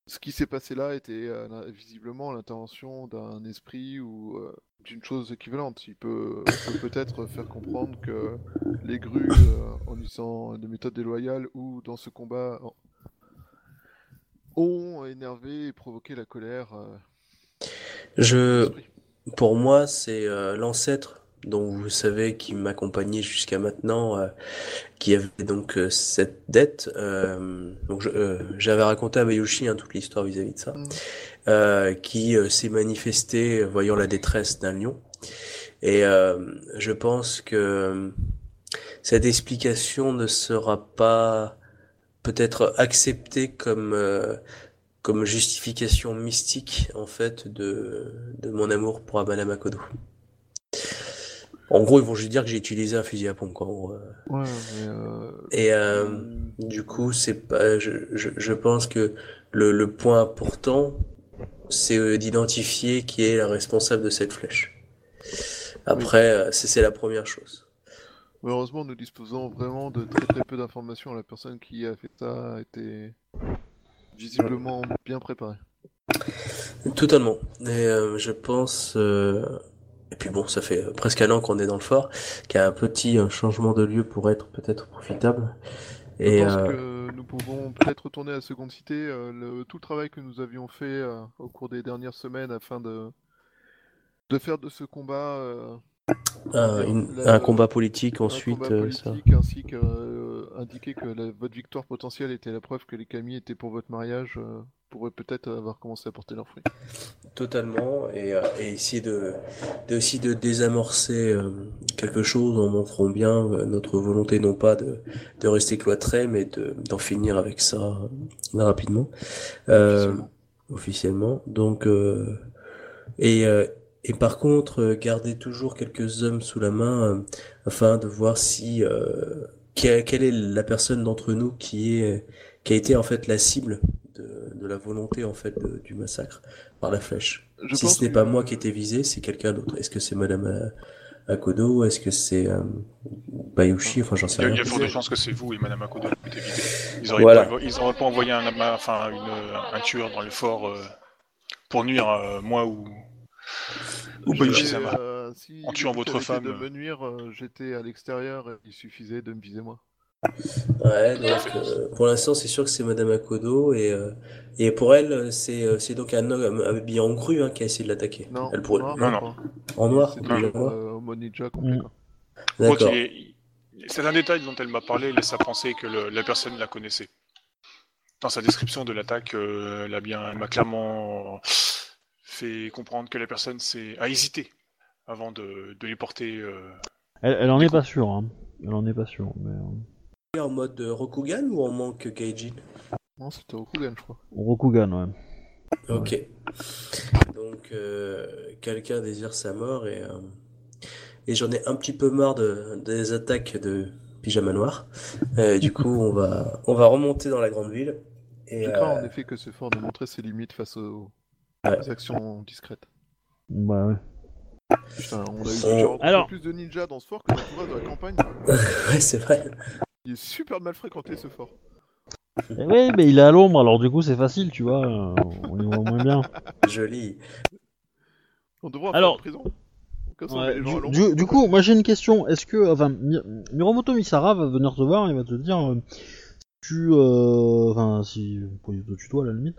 ce qui s'est passé là était euh, visiblement l'intervention d'un esprit ou euh, d'une chose équivalente. Il peut peut peut-être faire comprendre que les grues, euh, en utilisant des méthodes déloyales ou dans ce combat, ont énervé et provoqué la colère. je. Pour moi, c'est l'ancêtre dont vous savez qui m'accompagnait jusqu'à maintenant, euh, qui avait donc euh, cette dette. euh, donc euh, j'avais raconté à Bayushi hein, toute l'histoire vis-à-vis de ça, Mm. euh, qui euh, s'est manifesté euh, voyant la détresse d'un lion. Et euh, je pense que cette explication ne sera pas peut-être acceptée comme euh, comme justification mystique en fait de, de mon amour pour Abana Makoto. En gros, ils vont juste dire que j'ai utilisé un fusil à pompe, quoi. en gros. Ouais, mais euh, Et euh, du coup, c'est pas. Je, je, je pense que le, le point important, c'est euh, d'identifier qui est la responsable de cette flèche. Après, euh, c'est c'est la première chose. Malheureusement, nous disposons vraiment de très très peu d'informations. La personne qui a fait ça était visiblement bien préparée. Totalement. Et euh, je pense. Et puis bon, ça fait euh, presque un an qu'on est dans le fort, qu'un petit euh, changement de lieu pourrait être peut-être profitable. Je Et pense euh, que nous pouvons peut-être retourner à Seconde Cité. euh, le, tout le travail que nous avions fait au cours des dernières semaines afin de, de faire de ce combat euh, un, une- la- un combat politique un ensuite, combat ça. politique ainsi que euh, indiquer que la- votre victoire potentielle était la preuve que les Kami étaient pour votre mariage euh, pourrait peut-être avoir commencé à porter leurs fruits. Totalement, et, euh, et essayer de, de aussi de désamorcer euh, quelque chose en montrant bien euh, notre volonté non pas de, de rester cloîtré, mais de d'en finir avec ça euh, rapidement, euh, Officiellement. officiellement. Donc, euh, et euh, et par contre, euh, garder toujours quelques hommes sous la main euh, afin de voir si euh, quelle, quelle est la personne d'entre nous qui est qui a été en fait la cible de, de la volonté en fait de- du massacre par la flèche. Je si ce n'est que- pas moi qui étais visé, c'est quelqu'un d'autre. Est-ce que c'est Madame euh, Akodo Est-ce que c'est euh, Bayushi? Enfin, j'en Il sais y a, il rien. y a fort de chances que c'est vous et Madame Akodo qui étaient vidés. Ils auraient Voilà. pas, envoyé un, enfin, une, un tueur dans le fort euh, pour nuire à moi ou, ou Sama. euh, si En tuant votre femme, De euh. me nuire, euh, j'étais à l'extérieur, et il suffisait de me viser moi. Ouais, donc euh, pour l'instant, c'est sûr que c'est Madame Akodo et euh, et pour elle, c'est euh, c'est donc un homme habillé en grue hein, qui a essayé de l'attaquer. Non, Elle pourrait noir, non, non. en noir, euh, mode ninja complet. Mm. D'accord. c'est un détail dont elle m'a parlé, laisse à penser que le- la personne la connaissait. Dans sa description de l'attaque, euh, elle a bien, elle m'a clairement fait comprendre que la personne s'est, a hésité avant de, de les porter. euh, Elle, elle en est pas sûre. Hein. Elle en est pas sûre. Mais, En mode euh, Rokugan ou en manque Gaijin? Non, c'était au Kugan, je crois. Rokugan, ouais. Ok. Donc, euh, quelqu'un désire sa mort et, euh, et j'en ai un petit peu marre de, des attaques de Pyjama Noir. Euh, du coup, on va, on va remonter dans la grande ville. Et, Je crains en effet que ce fort de montrer ses limites face aux, Ouais. aux actions discrètes. Bah ouais. Putain, on a eu On- Alors- plus de ninjas dans ce fort que dans tout le reste de la campagne. ouais, c'est vrai. Il est super mal fréquenté ce fort. Eh ouais, mais il est à l'ombre, alors du coup c'est facile, tu vois. euh, On y voit moins bien. Joli. On devrait en Alors- faire une prison. Comme ça, on Ouais, met les gens à du, l'ombre. du- du coup, moi j'ai une question. Est-ce que, enfin, Mi- Miromoto Misara va venir te voir et va te dire, euh, tu, euh, enfin, si, pour te tutoie à la limite,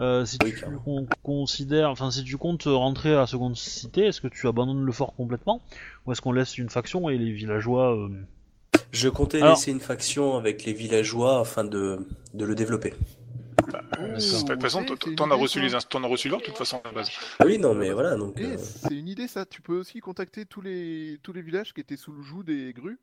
euh, si Oui, tu clairement. con- considères, enfin, si tu comptes rentrer à la seconde cité, est-ce que tu abandonnes le fort complètement, ou est-ce qu'on laisse une faction et les villageois euh, Je comptais Alors- laisser une faction avec les villageois afin de, de le développer. Ouh, de toute façon, t'en as reçu ça. les, inst- t'en as reçu l'ordre, de toute façon, à la base. Oui, non, mais voilà, donc... Eh, euh, c'est une idée ça, tu peux aussi contacter tous les tous les villages qui étaient sous le joug des grues.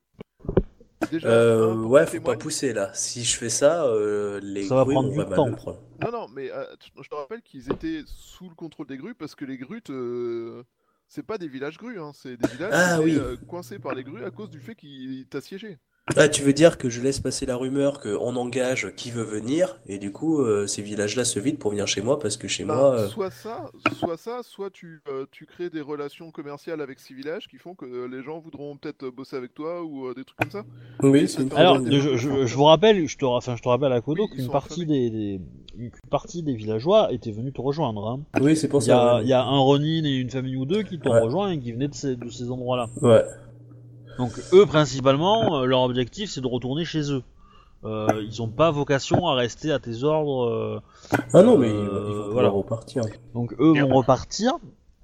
Déjà, euh, ouais, faut pas pousser là. Si je fais ça, euh, les Ça va grues, prendre du mal temps. Non, non, mais euh, je te rappelle qu'ils étaient sous le contrôle des grues parce que les grues, te- c'est pas des villages grues, hein, c'est des villages Ah, qui oui. euh, coincés par les grues à cause du fait qu'ils t'assiégeaient. Ah, tu veux dire que je laisse passer la rumeur qu'on engage qui veut venir, et du coup, euh, ces villages-là se vident pour venir chez moi, parce que chez Bah, moi... euh, Soit ça, soit ça, soit tu, euh, tu crées des relations commerciales avec ces villages qui font que euh, les gens voudront peut-être bosser avec toi ou euh, des trucs comme ça. Oui, c'est une très Alors, je, je- je vous rappelle, je te, enfin, je te rappelle à Kodo Oui, qu'une partie des, des- une partie des villageois était venue te rejoindre. Hein. Oui, c'est pour Il y, a, ça. il y a un Ronin et une famille ou deux qui t'ont Ouais. rejoint et qui venaient de ces, de ces endroits-là. Ouais. Donc eux, principalement, euh, leur objectif, c'est de retourner chez eux. Euh, ils ont pas vocation à rester à tes ordres. euh, Ah non, mais ils vont voilà. repartir. Donc eux vont repartir.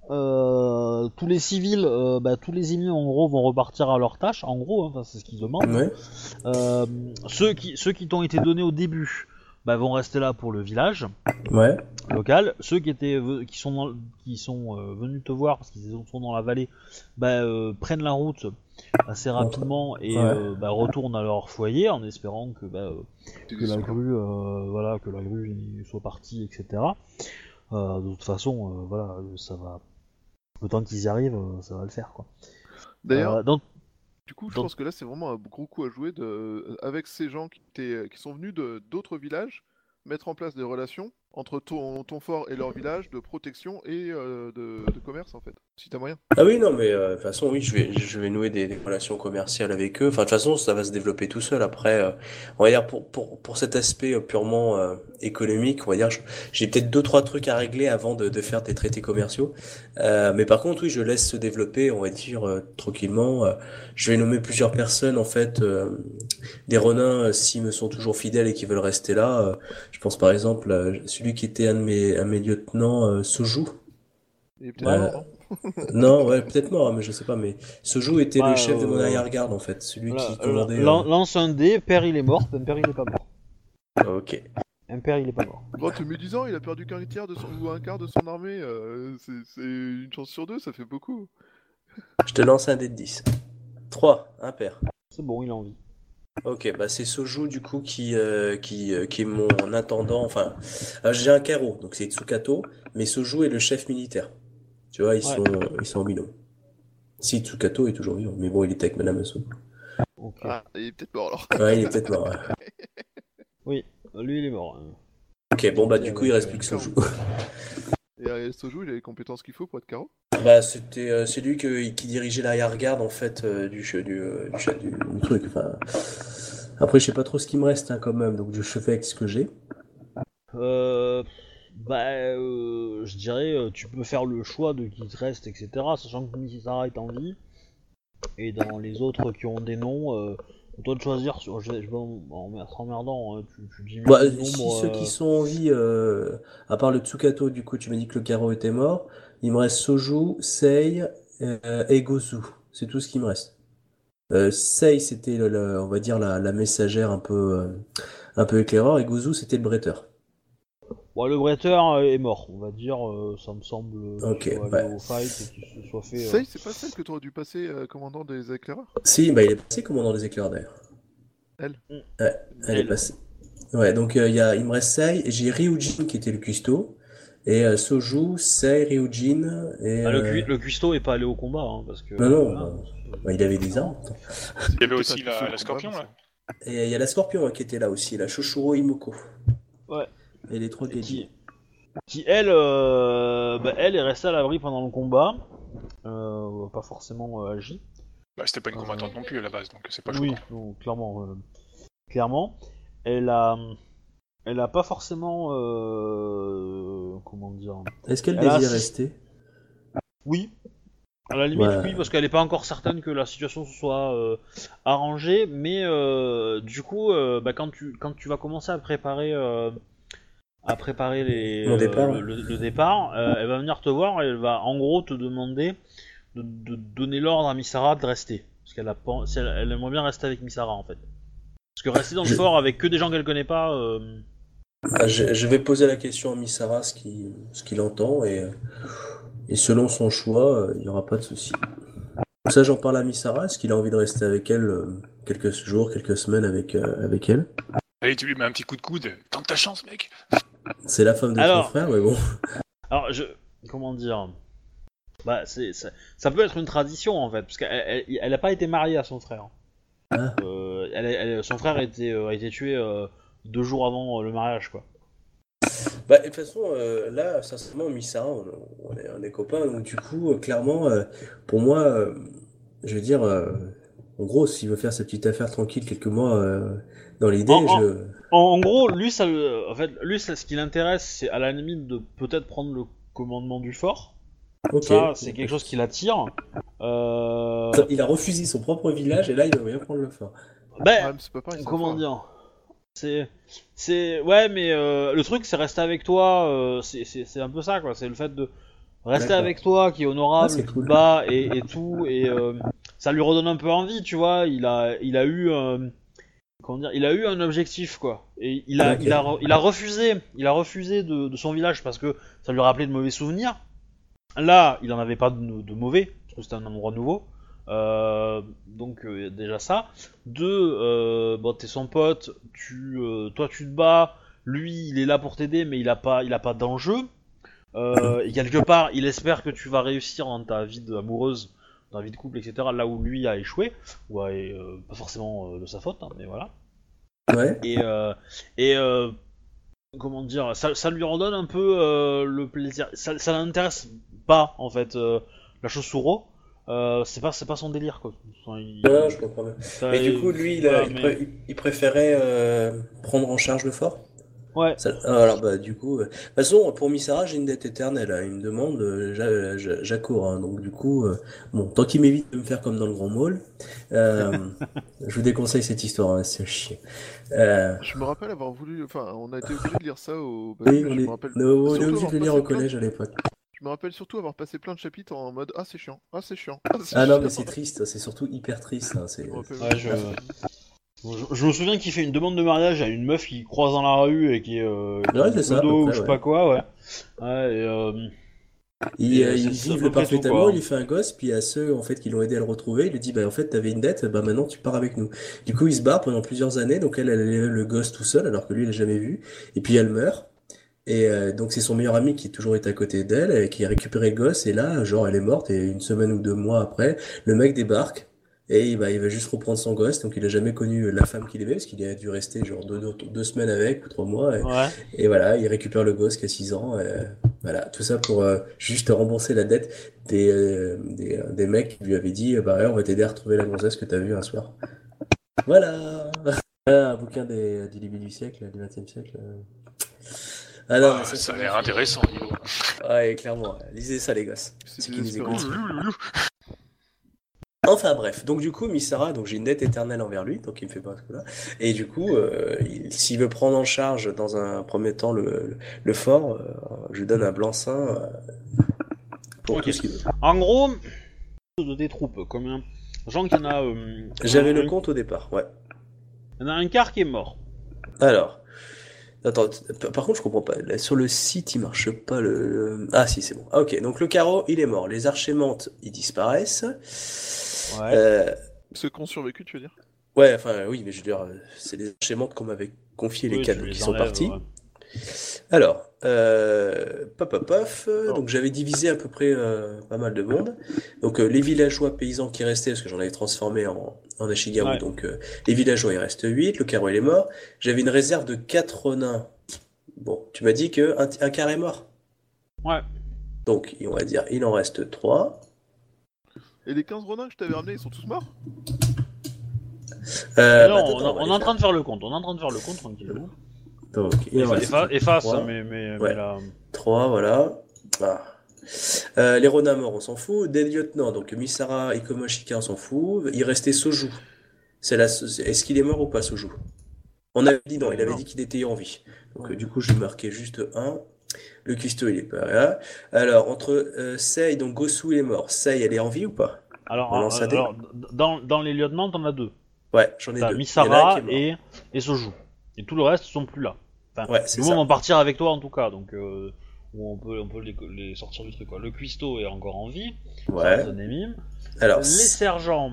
Tous les civils, bah, tous les ennemis en gros vont repartir à leur tâche. En gros, hein, c'est ce qu'ils demandent. Ouais. Ceux qui ceux qui t'ont été donnés au début, bah, vont rester là pour le village Ouais. local. Ceux qui étaient qui sont dans- qui sont euh, venus te voir parce qu'ils sont dans la vallée, bah, euh, prennent la route assez rapidement et Ouais. euh, bah, retournent à leur foyer en espérant que bah, euh, que la grue euh, voilà que la grue soit partie etc. Euh, de toute façon euh, voilà ça va le temps qu'ils y arrivent euh, ça va le faire quoi. D'ailleurs, Euh, Du coup, je pense que là, c'est vraiment un gros coup à jouer de... avec ces gens qui, étaient- qui sont venus de- d'autres villages, mettre en place des relations entre ton, ton fort et leur village de protection et euh, de, de commerce, en fait, si t'as moyen. Ah oui, non, mais euh, de toute façon, oui, je vais, je vais nouer des, des relations commerciales avec eux. Enfin, de toute façon, ça va se développer tout seul. Après, euh, on va dire, pour, pour, pour cet aspect euh, purement euh, économique, on va dire, je- j'ai peut-être deux, trois trucs à régler avant de, de faire des traités commerciaux. Mais par contre, oui, je laisse se développer, on va dire, tranquillement. Je vais nommer plusieurs personnes, en fait, des renins, s'ils me sont toujours fidèles et qui veulent rester là. Je pense par exemple à celui qui était un de mes, un de mes lieutenants, euh, Soju. Et peut-être Ouais. mort, non Non, ouais, peut-être mort, hein, mais je sais pas. Mais Soju était Ouais, le chef de mon euh, arrière-garde en fait, celui voilà, qui commandait. lan- euh, lance un dé, père il est mort, un père il est pas mort. Ok. Un père il est pas mort. Bon, te médisant, il a perdu qu'un tiers de son... ou un quart de son armée. euh, c'est une chance sur deux, ça fait beaucoup. Je te lance un dé de 10. 3, impair. C'est bon, il a envie. Ok, bah c'est Soju du coup qui euh, qui euh, qui est mon intendant. Enfin, euh, j'ai un carreau, donc c'est Tsukato, mais Soju est le chef militaire. Tu vois, ils Ouais. sont ils sont en binôme. Si Tsukato est toujours vivant, mais bon, il était avec Madame. Ok. Ah, il est peut-être mort alors. Ouais, il est peut-être mort. ouais. Oui, lui il est mort. hein. Ok, bon bah du coup il reste plus que Soju. Et euh, Soju, il a les compétences qu'il faut pour être carreau. Bah, c'était euh, c'est lui que- qui dirigeait l'arrière-garde en fait euh, du, du, euh, du, du, du truc. Enfin, après, je sais pas trop ce qui me reste hein, quand même, donc je fais avec ce que j'ai. Euh, bah, euh, je dirais, tu peux faire le choix de qui te reste, etc. Sachant que Misara est en vie. Et dans les autres qui ont des noms, euh, à toi de choisir. Sur, je, vais- en, emmerdant. hein, tu, tu dis Bah, si ceux euh, qui sont en vie, euh, à part le Tsukato, du coup, tu m'as dit que le Karo était mort. Il me reste Soju, Sei euh, et Gozu. C'est tout ce qui me reste. Euh, Sei, c'était, on va dire, la, la messagère un peu, euh, un peu éclaireur, et Gozu, c'était le bretteur. Bon, le bretteur euh, est mort, on va dire. euh, ça me semble. euh, Ok, ouais. au fight et fait. euh, Sei, c'est pas celle que tu aurais dû passer euh, commandant des éclaireurs? Si, bah, il est passé commandant des éclaireurs, d'ailleurs. Elle Ouais, elle est passée. Ouais, donc, euh, il y a, il me reste Sei, et j'ai Ryujin qui était le cuistot, et euh, Soju, Sei, Ryujin, et... ah, le, euh, cui- le cuistot est pas allé au combat, hein, parce que. Non, non, voilà, bah, bah, il avait des armes. Il y avait aussi la, la scorpion, là. Et il y a la Scorpion hein, qui était là aussi, la Shoshuro Imoko. Ouais. Et les trois qui, qui elle, euh, bah, elle est restée à l'abri pendant le combat, euh, pas forcément euh, agi. Bah, c'était pas une combattante non plus à la base, donc c'est pas Oui, choquant. donc, clairement, euh, clairement, elle a, elle a pas forcément, euh, comment dire, Est-ce qu'elle a désire rester? Oui. À la limite, Ouais. oui, parce qu'elle est pas encore certaine que la situation se soit euh, arrangée, mais euh, du coup, euh, bah, quand tu quand tu vas commencer à préparer euh, à préparer les Mon départ, le, ouais. le- le départ, euh, elle va venir te voir et elle va en gros te demander de, de donner l'ordre à Misara de rester, parce qu'elle a elle, elle aimerait bien rester avec Misara en fait. Parce que rester dans le Je- fort avec que des gens qu'elle connaît pas, euh, Ah, je, je vais poser la question à Misara, ce qu'il ce qu'il entend, et, euh, et selon son choix, euh, il n'y aura pas de souci. Ça, j'en parle à Misara. Est-ce qu'il a envie de rester avec elle euh, quelques jours, quelques semaines avec, euh, avec elle? Allez, tu lui mets un petit coup de coude. Tente ta chance, mec. C'est la femme de Alors- ton frère, mais bon. Alors, je. Comment dire? Bah, c'est, ça, ça peut être une tradition en fait, parce qu'elle elle, elle a pas été mariée à son frère. Ah. Euh, elle, son frère a été, euh, a été tué euh, deux jours avant le mariage, quoi. Bah, de toute façon, euh, là, sincèrement, Misara, on, on est, on est copains, donc du coup, clairement, pour moi, je veux dire, en gros, s'il veut faire sa petite affaire tranquille quelques mois, dans l'idée, je... En, en gros, lui, ça, le- en fait, lui, ça, ce qui l'intéresse, c'est à la limite de peut-être prendre le commandement du fort. Ok. Ça, c'est quelque chose qui l'attire. Euh... Il a refusé son propre village et là, il va bien prendre le fort. Ben, c'est Comment dire? C'est, c'est, ouais, mais euh, le truc, c'est rester avec toi. euh, c'est, c'est, c'est un peu ça, quoi. C'est le fait de rester D'accord. avec toi, qui est honorable, Ah, qui cool. bat et, et tout, et euh, ça lui redonne un peu envie, tu vois. Il a, il a eu, euh, comment dire, il a eu un objectif, quoi. Et il a, Ok. il a, re- il a refusé, il a refusé de, de son village parce que ça lui rappelait de mauvais souvenirs. Là, il en avait pas de, de mauvais, parce que c'était un endroit nouveau. Euh, donc euh, déjà ça. Deux, euh, bon, t'es son pote, tu, euh, toi tu te bats, lui il est là pour t'aider, mais il a pas, il a pas d'enjeu. Et quelque part, il espère que tu vas réussir dans ta vie amoureuse, dans ta vie de couple, etc. Là où lui a échoué, ou a, euh, pas forcément euh, de sa faute, hein, mais voilà. Ouais. Et, euh, et comment dire, ça, ça lui redonne un peu le plaisir. Ça, ça l'intéresse pas en fait. la Chosuro, euh, c'est pas, c'est pas son délire quoi. Enfin, il- Non, je comprends bien. ça- Mais du coup, lui, il, a- voilà, il, mais- pré- il- il préférait euh, prendre en charge le fort? Ouais. Ça- ah, alors, bah, du coup, euh, de toute façon, pour Misara, j'ai une dette éternelle. hein. Il me demande, euh, j'a- j'a- j'accours. hein. Donc, du coup, euh, bon, tant qu'il m'évite de me faire comme dans le grand mall, euh, je vous déconseille cette histoire, hein, c'est chier. Euh, Je me rappelle avoir voulu. Enfin, on a été obligé de lire ça au. oui, je on me est, rappelle. on est- on est obligé de le lire au plein- collège à l'époque. Je me rappelle surtout avoir passé plein de chapitres en mode Ah, c'est chiant, ah, c'est chiant. c'est Ah non, chiant. mais c'est triste, c'est surtout hyper triste. hein, c'est- Ouais, je... Je, je me souviens qu'il fait une demande de mariage à une meuf qui croise dans la rue et qui est euh, Ouais, est c'est ça, ou je sais ouais. pas quoi, ouais. Ouais, et, euh, Ils, Et euh, vivent peu le parfait amour, quoi. il lui fait un gosse, puis à ceux en fait qui l'ont aidé à le retrouver, il lui dit bah en fait t'avais une dette, bah maintenant tu pars avec nous. Du coup il se barre pendant plusieurs années, donc elle elle élève le gosse tout seul alors que lui il l'a jamais vu, et puis elle meurt. Et euh, donc c'est son meilleur ami qui toujours est à côté d'elle et qui a récupéré le gosse et là genre elle est morte et une semaine ou deux mois après le mec débarque et il va il va juste reprendre son gosse donc il a jamais connu la femme qu'il aimait parce qu'il a dû rester genre deux, deux, deux semaines avec ou trois mois et, ouais. et voilà, il récupère le gosse qui a 6 ans. voilà, tout ça pour euh, juste rembourser la dette des, euh, des, euh, des mecs qui lui avaient dit bah ouais, on va t'aider à retrouver la gonzesse que t'as vue un soir. Voilà Un bouquin des, du début du siècle, du XXe siècle. euh. Ah non, Ah, mais ça, ça, a l'air intéressant, donc. Ouais, clairement. Lisez ça, les gosses. C'est Ceux qui nous. Enfin bref, donc du coup, Misara, donc j'ai une dette éternelle envers lui, donc il me fait pas ce coup-là. Et du coup, euh, il- s'il veut prendre en charge dans un premier temps le, le, le fort, euh, je lui donne un blanc-seing euh, pour Ok. tout ce qu'il veut. En gros, de tes troupes, combien Sachant qu'il y en a. euh, J'avais un- le compte au départ, ouais. Il y en a un quart qui est mort. Alors, attends, par contre, je comprends pas. Là, sur le site, il marche pas le. le- Ah si, c'est bon. Ah, ok, donc le carreau, il est mort. Les archémentes, ils disparaissent. Ouais. Euh, Ceux qui ont survécu, tu veux dire? Ouais, enfin oui, mais je veux dire, euh, c'est les archémentes qu'on m'avait confié les Oui, les qui sont partis. ouais. Alors, euh, paf, paf, paf, euh, donc j'avais divisé à peu près euh, pas mal de monde. Donc euh, les villageois paysans qui restaient, parce que j'en avais transformé en, en Ashigaru, Ouais. donc euh, les villageois il reste 8, le carreau il est mort. J'avais une réserve de 4 nains. Bon, tu m'as dit que un, est mort. Ouais. Donc on va dire il en reste 3. Et les 15 renards que je t'avais ramenés, ils sont tous morts? Euh, non, bah, attends, on, on est en train de faire le compte. On est en train de faire le compte tranquillement. Donc, il en reste effa- efface, trois. mais, mais, Ouais. mais là. 3, voilà. Ah. Euh, les renards morts, on s'en fout. Des lieutenants, donc Misara, Ikomoshika, on s'en fout. Il restait Soju. C'est la... Est-ce qu'il est mort ou pas, Soju? On avait dit non, il avait Non. dit qu'il était en vie. Donc euh, du coup, j'ai marqué juste 1. Le cuistot, il est pas là. Alors, entre euh, Sei, donc Gosu, il est mort. Sei, elle est en vie ou pas? Alors, On lance euh, un dé alors, dans, dans les lieutenants, t'en as deux. Ouais, j'en ai deux. Misara est et, et Soju. Et tout le reste sont plus là. Enfin, Ouais, c'est nous, on va partir avec toi en tout cas, donc euh, on peut, on peut les, les sortir du truc. Quoi. Le cuistot est encore en vie. Ouais. Alors, Les sergents.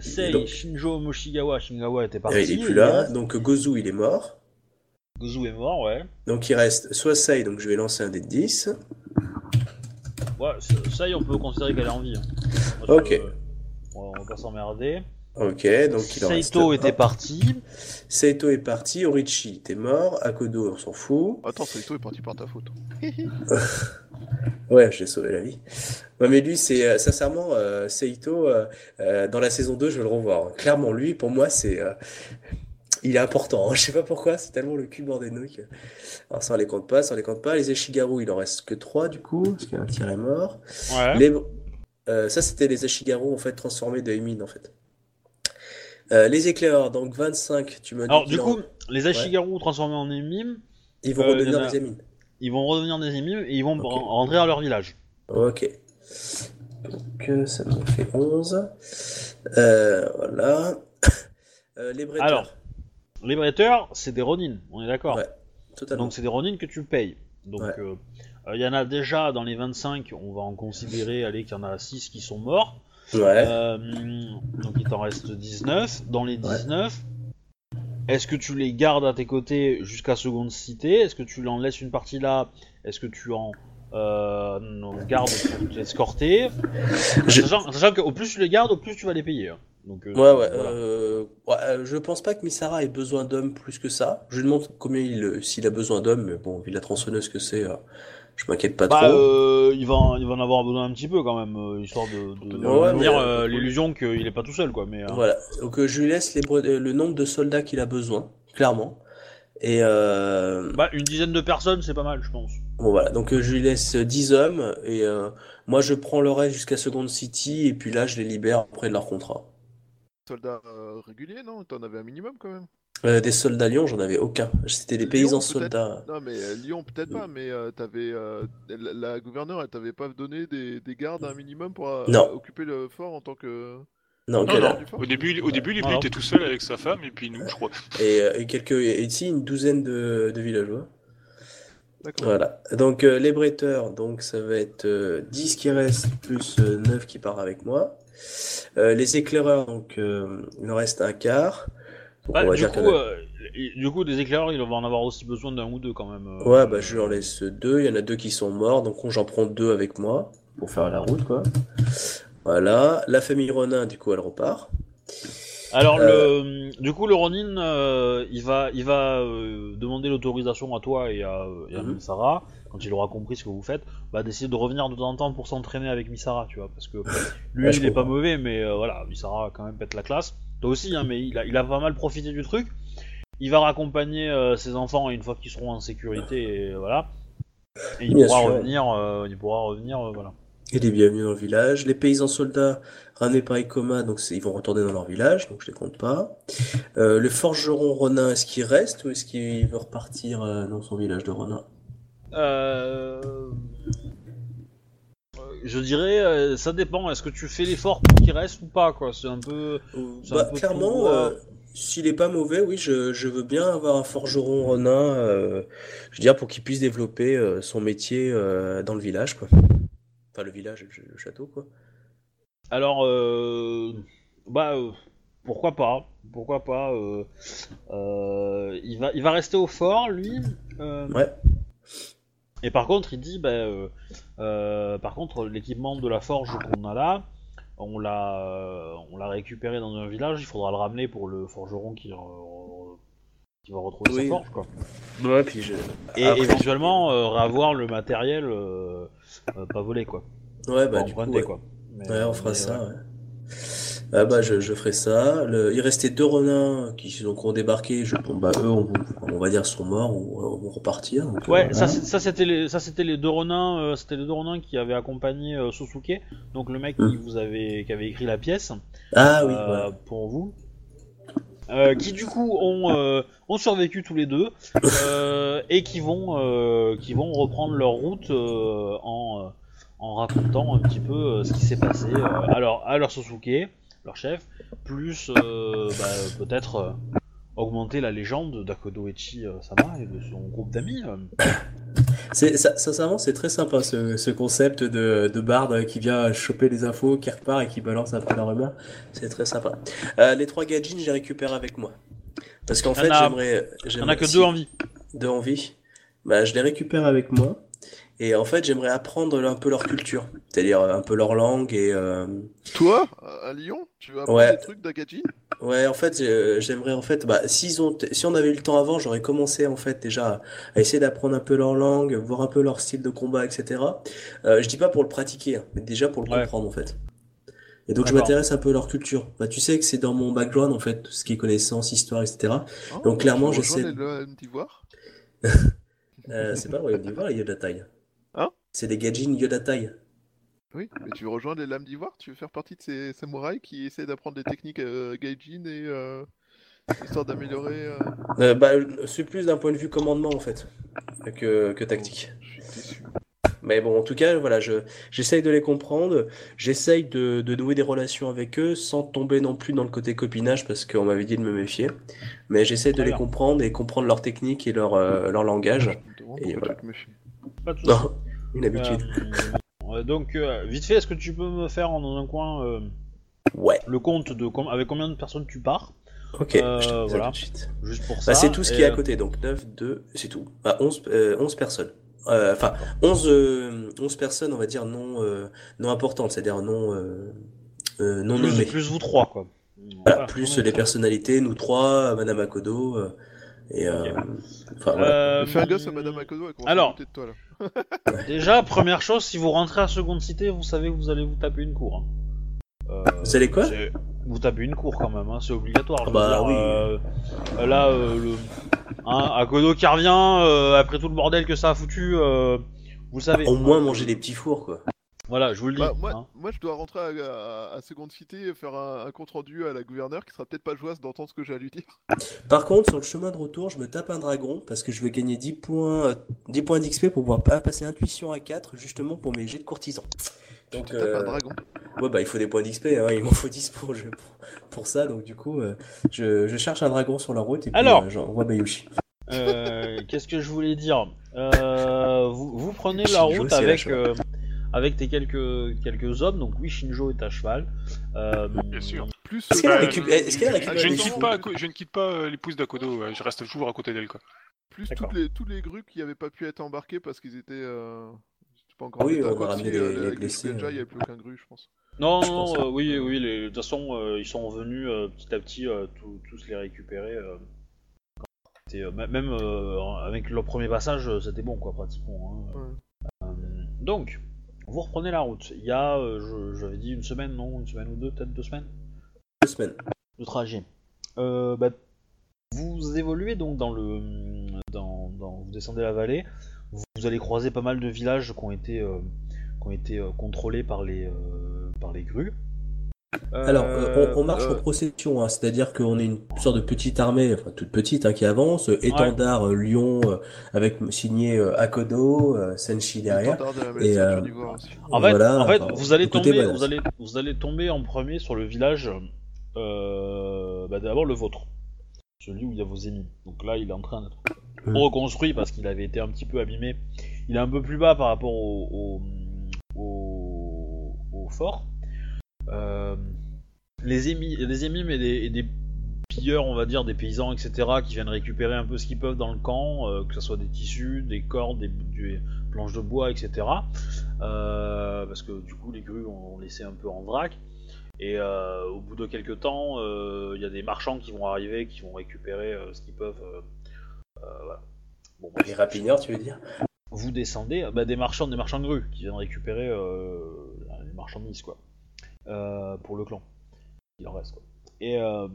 Sei, donc- Shinjo, Moshigawa. Shingawa était parti. euh, il est plus là. Donc Gozu, il est mort. Gozu est mort, ouais. Donc il reste soit Sei, donc je vais lancer un dé de 10. Ouais, ça, on peut considérer qu'elle est en vie. hein. Ok. on va pas s'emmerder. Ok, donc il en reste Saito un. était parti. Seito est parti, Orichi était mort, Akodo on s'en fout. Attends, Saito est parti par ta faute. Ouais, j'ai sauvé la vie. Ouais, mais lui, c'est euh, sincèrement, euh, Seito, euh, euh, dans la saison 2, je vais le revoir. Clairement, lui, pour moi, c'est. euh, il est important. hein. Je sais pas pourquoi, c'est tellement le cul bord des nouilles. que- Alors, ça, on les compte pas, ça, on les compte pas. Les Ashigaru, il en reste que 3 du coup, parce qu'un tir est mort. Ouais. Les... euh, ça, c'était les Ashigaru, en fait, transformés de Emin, en fait. Euh, les éclaireurs, donc 25, tu m'as dit Alors, du en- coup, les Ashigaru transformés en émimes, ils vont euh, redevenir a- des Emin. ils vont redevenir des émimes et ils vont rentrer à leur village. Ok. Donc euh, ça me fait 11. Euh, voilà. Les bretteurs. Alors, Les bretteurs, c'est des Ronin, on est d'accord. Ouais, totalement. Donc c'est des Ronin que tu payes. Donc Ouais. il y en a déjà dans les 25, on va en considérer allez, qu'il y en a 6 qui sont morts. Ouais. Euh, donc il t'en reste 19. Dans les 19, est-ce que tu les gardes à tes côtés jusqu'à seconde cité? Est-ce que tu en laisses une partie là? Est-ce que tu en euh, non, gardes pour t'escorter? Je- Sachant, sachant qu'au plus tu les gardes, au plus tu vas les payer. hein. Donc, euh, Ouais, ouais, voilà. euh, ouais, euh, je pense pas que Misara ait besoin d'hommes plus que ça. Je lui demande combien il, s'il a besoin d'hommes, mais bon, vu la tronçonneuse que c'est, je m'inquiète pas Bah, trop. euh, il, va en, il va en avoir besoin un petit peu quand même, euh, histoire de, de, Ouais, euh, l'illusion qu'il est pas tout seul, quoi. Mais, euh, Voilà. Donc je lui laisse les le nombre de soldats qu'il a besoin, clairement. Et euh, bah, une dizaine de personnes, c'est pas mal, je pense. bon voilà. Donc euh, je lui laisse 10 hommes et euh, moi je prends le reste jusqu'à Second City et puis là je les libère après de leur contrat. Soldats euh, réguliers, non? T'en avais un minimum quand même Euh, des soldats Lyon, j'en avais aucun. C'était des paysans soldats. Non, mais euh, Lyon, peut-être pas, mais euh, t'avais. euh, la, la gouverneure, elle t'avait pas donné des, des gardes un minimum pour euh, Non. occuper le fort en tant que. Non, Au début, au début, il était tout seul avec sa femme et puis nous, je crois. Et, et quelques et ici une douzaine de, de villageois. D'accord. Voilà. Donc euh, les bretteurs, donc ça va être euh, 10 qui restent plus euh, 9 qui part avec moi. Euh, les éclaireurs, donc euh, il en reste un quart. Bah, on va du, dire coup, euh, du coup, des éclaireurs, il va en avoir aussi besoin d'un ou deux quand même. euh, Ouais, bah je leur laisse deux. Il y en a deux qui sont morts, donc j'en prends deux avec moi pour faire la route, quoi. Voilà. La famille Ronin, du coup, elle repart. Alors, Euh. le, du coup, le Ronin, euh, il va, il va euh, demander l'autorisation à toi et à, et à Mhm. Misara, quand il aura compris ce que vous faites, bah, d'essayer de revenir de temps en temps pour s'entraîner avec Misara, tu vois, parce que lui, Ouais, il est pas mauvais, mais voilà, Misara quand même pète la classe. Toi aussi, hein, mais il a, il a pas mal profité du truc. il va raccompagner euh, ses enfants une fois qu'ils seront en sécurité, et voilà. Et il Bien pourra sûr. revenir, euh, il pourra revenir, euh, voilà. Il est bienvenu dans le village. Les paysans soldats ramenés par Ikoma, donc ils vont retourner dans leur village, donc je les compte pas. Euh, le forgeron Ronin, est-ce qu'il reste ou est-ce qu'il veut repartir euh, dans son village de Ronin? Euh... Je dirais, euh, ça dépend. Est-ce que tu fais l'effort pour qu'il reste ou pas, quoi? C'est un peu. Un Bah, peu clairement, euh, euh. s'il est pas mauvais, oui, je, je veux bien avoir un forgeron Ronin, euh, je veux dire, pour qu'il puisse développer son métier dans le village, quoi. Enfin, le village, le, le château, quoi. Alors, bah, pourquoi pas Pourquoi pas il, va, il va rester au fort, lui. Ouais. Et par contre, il dit, bah, euh, euh, par contre, l'équipement de la forge qu'on a là, on l'a, euh, on l'a récupéré dans un village. Il faudra le ramener pour le forgeron qui, va retrouver Oui. sa forge, quoi. Ouais, puis je... Et Après- éventuellement euh, avoir le matériel euh, euh, pas volé, quoi. Ouais, bah, du coup, emprunté, ouais. quoi. Mais- Ouais, on fera mais, ça, ouais. Ah bah je, je ferai ça. Le- il restait deux renins qui donc ont débarqué. Je, bon bah eux on, on va dire sont morts ou euh, vont repartir. donc, euh, Ouais, ça, c'était les, ça c'était les deux renins, euh, c'était les deux renins qui avaient accompagné euh, Sosuke, donc le mec qui Mm. vous avait, qui avait écrit la pièce Ah oui, ouais. pour vous, qui du coup ont, ont survécu tous les deux et qui vont, qui vont reprendre leur route en, en racontant un petit peu ce qui s'est passé à leur, à leur Sosuke, leur chef, plus euh, bah, peut-être euh, augmenter la légende d'Akodo Echi euh, Sama et de son groupe d'amis. C'est ça, sincèrement c'est très sympa ce, ce concept de, de barde qui vient choper les infos, qui repart et qui balance après la rumeur. C'est très sympa. Euh, les trois je les récupère avec moi. Parce qu'en fait j'aimerais, j'aimerais a que si- deux en vie. de envie. Bah, je les récupère avec moi. Et en fait, j'aimerais apprendre un peu leur culture, c'est-à-dire un peu leur langue et euh, Toi, à Lyon, tu veux apprendre Ouais. des trucs d'Agaji ouais, en fait, euh, j'aimerais en fait, bah, s'ils ont, si on avait eu le temps avant, j'aurais commencé en fait déjà à essayer d'apprendre un peu leur langue, voir un peu leur style de combat, etc. Euh, je dis pas pour le pratiquer, hein, mais déjà pour le Ouais. comprendre en fait. Et donc je m'intéresse un peu à leur culture. Bah, tu sais que c'est dans mon background en fait, tout ce qui est connaissance, histoire, etc. Oh, Donc, clairement, j'essaie- d'Ivoire? Euh, c'est pas le royaume d'Ivoire, il y a de la taille. C'est des gadgets Yoda taille. Oui, mais tu veux rejoindre les lames d'Ivoire? Tu veux faire partie de ces samouraïs qui essaient d'apprendre des techniques euh, gaijin et euh, histoire d'améliorer. euh, Euh, bah, c'est plus d'un point de vue commandement en fait que, que tactique. Je suis déçu. Mais bon, en tout cas, voilà, je j'essaye de les comprendre, j'essaye de, de nouer des relations avec eux sans tomber non plus dans le côté copinage parce qu'on m'avait dit de me méfier. Mais j'essaie de les comprendre et comprendre leur technique et leur, euh, leur langage. Je Et voilà. Pas de. Non, une habitude. Euh, donc, euh, vite fait, est-ce que tu peux me faire dans un coin euh, Ouais, le compte de com- avec combien de personnes tu pars? Ok, Euh, je te dis ça voilà. tout de suite. Juste pour ça. Bah, c'est tout ce qui est à côté, donc 9, 2, c'est tout. Bah, 11, euh, 11 personnes. Euh, Enfin, 11, euh, 11 personnes, on va dire, non, euh, non importantes, c'est-à-dire non, non plus, nommées. plus vous trois, quoi. Voilà, Voilà, plus les personnalités, nous trois, Madame Akodo, euh, et euh, Ok. enfin voilà. Euh, Fais un gosse à Madame Akodo, elle commence alors. à de toi là. Déjà, première chose, si vous rentrez à seconde cité, vous savez que vous allez vous taper une cour. hein. Euh, Vous allez quoi c'est- Vous tapez une cour quand même, hein, c'est obligatoire. je Ah veux bah dire, oui. euh, là, euh, le, hein, Akodo qui revient euh, après tout le bordel que ça a foutu, euh, vous le savez. Au moins manger des petits fours, quoi. Voilà, je vous le dis. Bah, moi, hein. moi, je dois rentrer à, à- à Seconde Cité et faire un, un compte rendu à la gouverneure qui sera peut-être pas joyeuse d'entendre ce que j'ai à lui dire. Par contre, sur le chemin de retour, je me tape un dragon parce que je veux gagner 10 points, euh, 10 points d'XP pour pouvoir pas passer intuition à 4 justement pour mes jets de courtisan. Donc, Tu tapes euh, un dragon. ouais, bah il faut des points d'XP, hein, il m'en faut 10 pour, je- pour, pour ça, donc du coup, euh, je, je cherche un dragon sur la route et puis Alors. euh, j'envoie Bayushi. Euh, Qu'est-ce que je voulais dire? Euh, vous, vous prenez la route avec, euh, avec tes quelques, quelques hommes, donc oui, Shinjo est à cheval. Euh, Bien sûr. Plus Est-ce qu'elle a euh, récup- est-ce qu'elle a récupéré Je ne quitte pas, je ne quitte pas euh, l'épouse d'Akodo, je reste toujours à côté d'elle. Quoi. plus D'accord. toutes les, tous les grues qui n'avaient pas pu être embarqués parce qu'ils étaient. Euh... pas encore Ah oui, en état. on a Quoi que ramené si, les- euh, les avec blessés, euh. il n'y avait plus aucun grue, je pense. Non, Je non, pense, euh, hein. oui, oui, les- de toute façon, euh, ils sont venus euh, petit à petit euh, tous- tous les récupérer. euh, quand c'était, euh, m- même euh, avec leur premier passage, euh, c'était bon, quoi, pratiquement. hein. Ouais. Euh, donc, vous reprenez la route. Il y a, euh, j'avais dit une semaine, non Une semaine ou deux, peut-être deux semaines Deux semaines. de trajet. Euh, bah, vous évoluez donc dans le, dans, dans- vous descendez la vallée, vous, vous allez croiser pas mal de villages qui ont été, euh, qui ont été contrôlés par les, par les grues. Alors, euh, on, on marche euh, en procession, hein, c'est-à-dire qu'on est une sorte de petite armée, enfin toute petite, hein, qui avance, euh, étendard euh, lion euh, avec signé euh, Akodo, euh, Senshi derrière. De Et, euh. En fait, Voilà, en fait enfin, vous allez tomber, badass. vous allez, vous allez tomber en premier sur le village, euh, bah, d'abord le vôtre, celui où il y a vos ennemis. Donc là, il est en train d'être Mm. reconstruit parce qu'il avait été un petit peu abîmé. Il est un peu plus bas par rapport au, au, au- au fort. Euh, les les émimes et des, et des pilleurs, on va dire, des paysans, etc., qui viennent récupérer un peu ce qu'ils peuvent dans le camp, euh, que ce soit des tissus, des cordes, des, des planches de bois, etc. Euh, parce que du coup, les grues ont laissé un peu en vrac. Et euh, au bout de quelques temps, euh, il y a des marchands qui vont arriver, qui vont récupérer euh, ce qu'ils peuvent. voilà. Bon. Les rapignards, tu veux dire? Vous descendez, bah, des marchands, des marchands de grues qui viennent récupérer les marchandises quoi, pour le clan. Il en reste quoi. Et euh,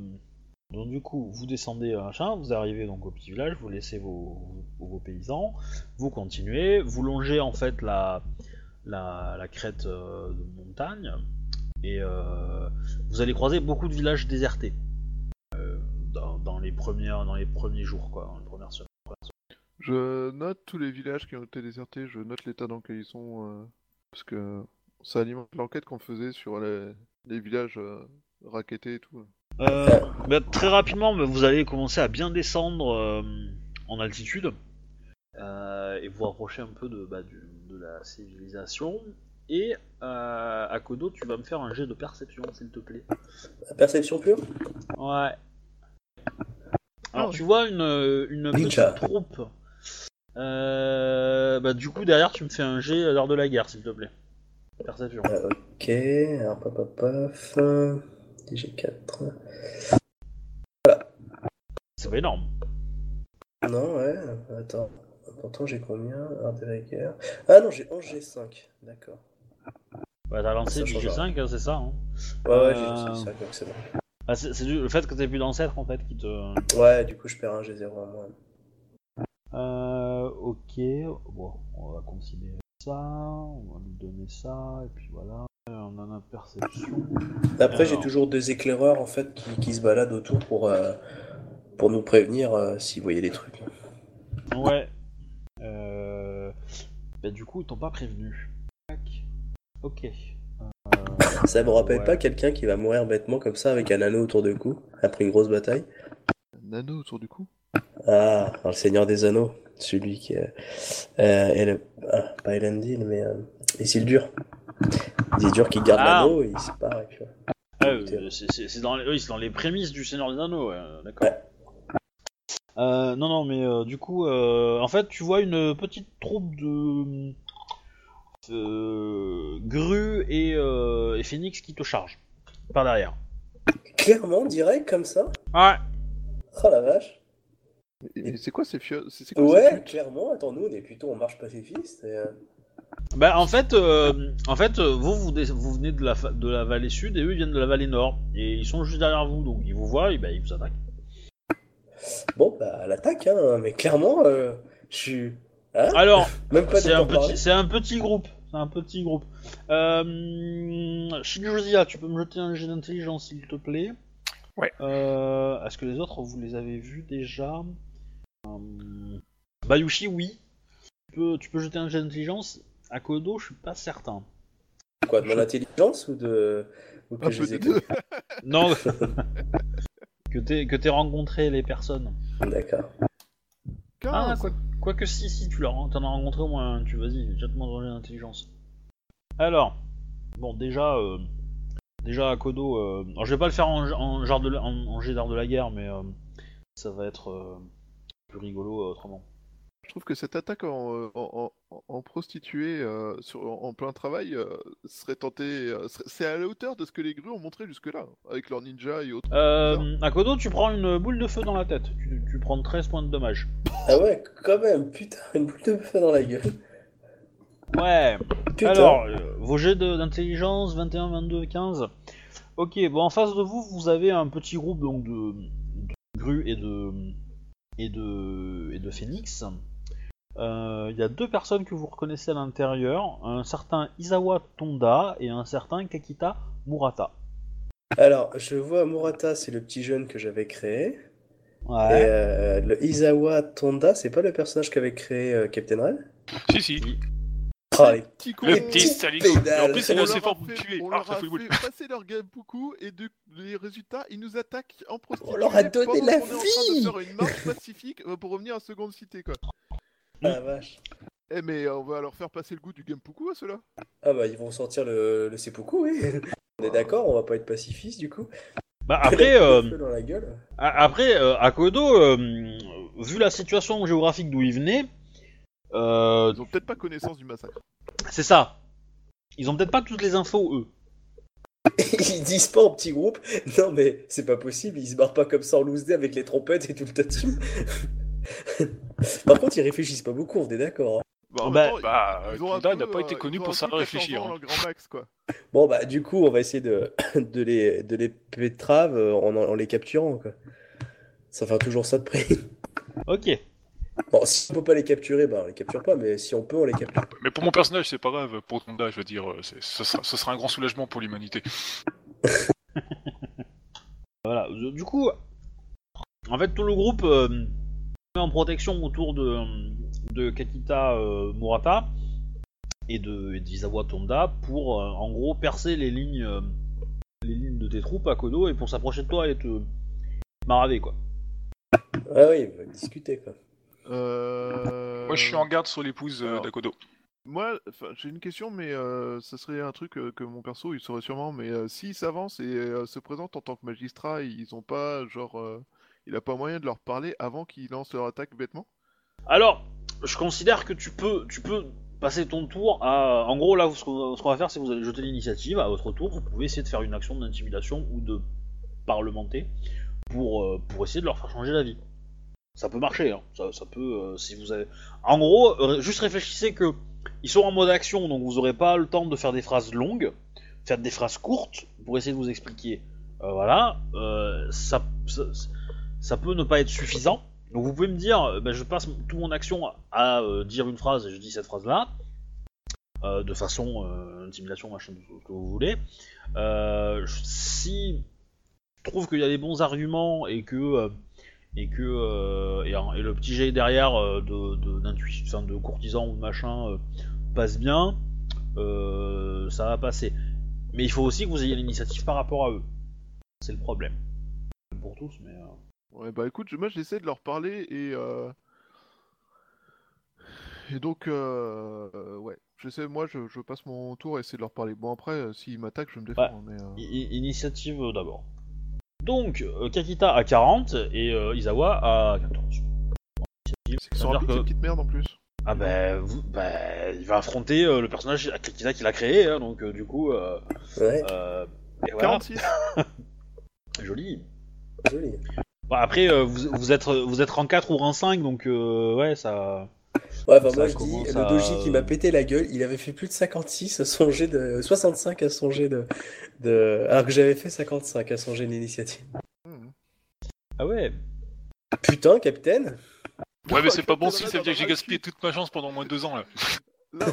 donc du coup, vous descendez euh, machin, vous arrivez donc au petit village, vous laissez vos, vos, paysans, vous continuez, vous longez en fait la la, la crête euh, de montagne et euh, vous allez croiser beaucoup de villages désertés euh, dans, les premières dans les premiers jours quoi, dans les premières semaines. Je note tous les villages qui ont été désertés, je note l'état dans lequel ils sont, euh, parce que ça alimente l'enquête qu'on faisait sur les, les villages euh, rackettés et tout. Euh, bah, très rapidement, bah, vous allez commencer à bien descendre euh, en altitude euh, et vous rapprocher un peu de, bah, du- de la civilisation. Et euh, à Kodo, tu vas me faire un jet de perception, s'il te plaît. Perception pure? Ouais. Alors, Ah. tu vois une, petite troupe. Euh, bah, du coup, derrière, tu me fais un jet à l'heure de la guerre, s'il te plaît. Perception. Euh, Ok, alors paf paf paf. euh, DG4. C'est pas énorme. Non, ouais, attends. Pourtant, j'ai combien? Art de la guerre. Ah non, j'ai 11 G5. D'accord. Bah, t'as lancé du change G5, hein, c'est ça. Hein. Ouais, ouais, j'ai Euh, G5, donc c'est bon. Ah, c'est c'est du- le fait que t'aies plus d'ancêtre en fait qui te. Ouais, du coup, je perds un G0 en moins. Euh, ok, bon, on va considérer ça, on va lui donner ça, et puis voilà. On en a perception. Après, j'ai toujours deux éclaireurs en fait qui, qui se baladent autour pour, euh, pour nous prévenir euh, si vous voyez des trucs. Ouais. Euh... Bah, du coup, ils t'ont pas prévenu. Ok. Ça vous rappelle Ouais. pas quelqu'un qui va mourir bêtement comme ça avec un anneau autour du cou après une grosse bataille? Un anneau autour du cou? Ah, dans le Seigneur des Anneaux, celui qui euh, euh, est le, ah, pas Elendil, mais euh, Isildur. Isildur qui garde Ah. l'anneau et il se part et puis. Ah, euh, c'est- dans, les... oui, c'est dans les prémices du Seigneur des Anneaux, d'accord. Ouais. Euh, non, non, mais du coup, euh, en fait, tu vois une petite troupe de grues et, et phoenix qui te chargent par derrière. Clairement, direct comme ça Ouais. Oh la vache c'est quoi ces ces Ouais, putes? clairement, attends, nous on est plutôt en marche pacifiste. Et, euh, Bah en fait, euh, en fait, euh, vous vous, venez de la, de la vallée sud et eux ils viennent de la vallée nord et ils sont juste derrière vous donc ils vous voient et bah, ils vous attaquent. Bon, bah, à l'attaque, hein, mais clairement, euh, je suis. Hein? Alors Même pas de c'est un petit, c'est un petit groupe, c'est un petit groupe. Euh, Shinjozia, tu peux me jeter un jet d'intelligence s'il te plaît? Ouais. Euh, Est-ce que les autres vous les avez vus déjà? Bayushi, oui. Tu peux, tu peux jeter un jet d'intelligence. Akodo, je suis pas certain. Quoi, de mon intelligence ou de. Ou que Un je les. Non. que t'aies que rencontré les personnes. D'accord. Ah, 15. quoi, quoique si, si, tu l'as, t'en as rencontré au moins un. Tu vas-y, jette-moi dans l'intelligence. Alors, bon, déjà, euh, déjà Akodo. Euh, alors, je vais pas le faire en, en, genre de, la- en, en jet d'art de la guerre, mais euh, ça va être euh, plus rigolo euh, autrement. Je trouve que cette attaque en, euh, en, en- en prostituée euh, sur, en, en plein travail euh, serait tentée. euh, c'est à la hauteur de ce que les grues ont montré jusque-là, avec leurs ninjas et autres. Euh, Akodo, tu prends une boule de feu dans la tête. Tu, tu prends 13 points de dommage. Ah ouais, quand même, putain, une boule de feu dans la gueule. Ouais. Putain. Alors, euh, vos jets de- d'intelligence 21, 22, 15. Ok, bon, en face de vous, vous avez un petit groupe donc de, de grues et de et de, et de Phoenix. Euh, Il y a deux personnes que vous reconnaissez à l'intérieur, un certain Isawa Tonda et un certain Kakita Murata. Alors, je vois Murata, c'est le petit jeune que j'avais créé. Et euh, le Isawa Tonda, c'est pas le personnage qu'avait créé euh, Captain Red? Si, si. Ah, les- Petit Le Les petit. Et en plus, il est on assez fort pour tuer. On leur a fait passer leur Gampuku et de, les résultats, ils nous attaquent en prostituée. On leur a donné la qu'on est en train vie. de faire une marche pacifique euh, pour revenir à Seconde Cité, quoi. Ah, vache. Eh, mais euh, on va leur faire passer le goût du Gampuku à ceux-là. Ah bah ils vont sortir le, le seppuku, oui. On est d'accord, on va pas être pacifiste du coup. Bah après, euh, Feu dans la gueule. a- après euh, Akodo, euh, vu la situation géographique d'où il venait, euh, Ils ont peut-être pas connaissance du massacre. c'est ça. Ils ont peut-être pas toutes les infos eux. Ils disent pas en petit groupe. Non mais c'est pas possible, ils se barrent pas comme ça en loose day avec les trompettes et tout le tatim. Par contre, ils réfléchissent pas beaucoup, on est d'accord. hein. Bah, en Bah, même temps, Bah, ils ont un Tonda peu, n'a pas euh, été connu ils ont pour un savoir peu 14 réfléchir. ans, hein. leur grand max, quoi. Bon bah du coup, on va essayer de, de les de les pétrave euh, en, en les capturant quoi. Ça fait toujours ça de près. Ok. Bon, si on peut pas les capturer, bah on les capture pas, mais si on peut, on les capture. Mais pour mon personnage, c'est pas grave. Pour Tonda, je veux dire, euh, ce sera, ce sera un grand soulagement pour l'humanité. Voilà. Du coup, en fait, tout le groupe euh, met en protection autour de, de Kakita euh, Murata et de Tonda pour, euh, en gros, percer les lignes, euh, les lignes de tes troupes à Kodo et pour s'approcher de toi et te maraver, quoi. Ah oui, discuter quoi. Euh... Moi, je suis en garde sur l'épouse euh, alors. d'Akodo. Moi, enfin, j'ai une question, mais euh, ça serait un truc euh, que mon perso, il saurait sûrement. Mais euh, s'ils s'avancent et euh, se présentent en tant que magistrat, ils ont pas, genre, euh, il a pas moyen de leur parler avant qu'ils lancent leur attaque bêtement? Alors, je considère que tu peux, tu peux passer ton tour à. En gros, là, ce qu'on ce qu'on va faire, c'est que vous allez jeter l'initiative. À votre tour, vous pouvez essayer de faire une action d'intimidation ou de parlementer pour, euh, pour essayer de leur faire changer d'avis. Ça peut marcher, hein. ça, peut. euh, si vous avez. En gros, euh, juste réfléchissez que ils sont en mode action, donc vous aurez pas le temps de faire des phrases longues, faire des phrases courtes pour essayer de vous expliquer. Euh, voilà, ça, ça, peut ne pas être suffisant. Donc vous pouvez me dire, ben, je passe toute mon action à, dire une phrase et je dis cette phrase-là, euh, de façon intimidation, machin, tout ce que vous voulez. Si je trouve qu'il y a des bons arguments et que et que euh, et, et le petit jet derrière euh, de d'intuition, de courtisan ou de machin euh, passe bien, ça va passer. Mais il faut aussi que vous ayez l'initiative par rapport à eux. C'est le problème. Pour tous, mais. euh, Ouais, bah écoute, moi j'essaie de leur parler et euh... et donc ouais, j'essaie, moi je, je passe mon tour à essayer de leur parler. Bon après, s'ils m'attaquent, je me défendre. Mais, initiative d'abord. Donc, euh, Kakita à 40 et euh, Izawa à 14. Initiative, c'est ça sont veut dire rapides, que- ces petites merdes en plus. Ah ben, vous- ben, il va affronter euh, le personnage à Kakita qu'il a créé, hein, donc euh, du coup, euh, Ouais, euh, et voilà, 46 joli. joli. Bon, après, euh, vous, vous êtes vous êtes rang 4 ou rang 5, donc euh, ouais, ça. Ouais, enfin, moi je dis, le doji qui m'a pété la gueule, il avait fait plus de 56 à son jet de. 65 à son jet de. de... Alors que j'avais fait 55 à son jet d'initiative. Mhm. Ah ouais. Putain, capitaine Ouais, mais c'est pas bon si ça veut dire que j'ai a gaspillé toute ma chance pendant au moins deux ans là. Là,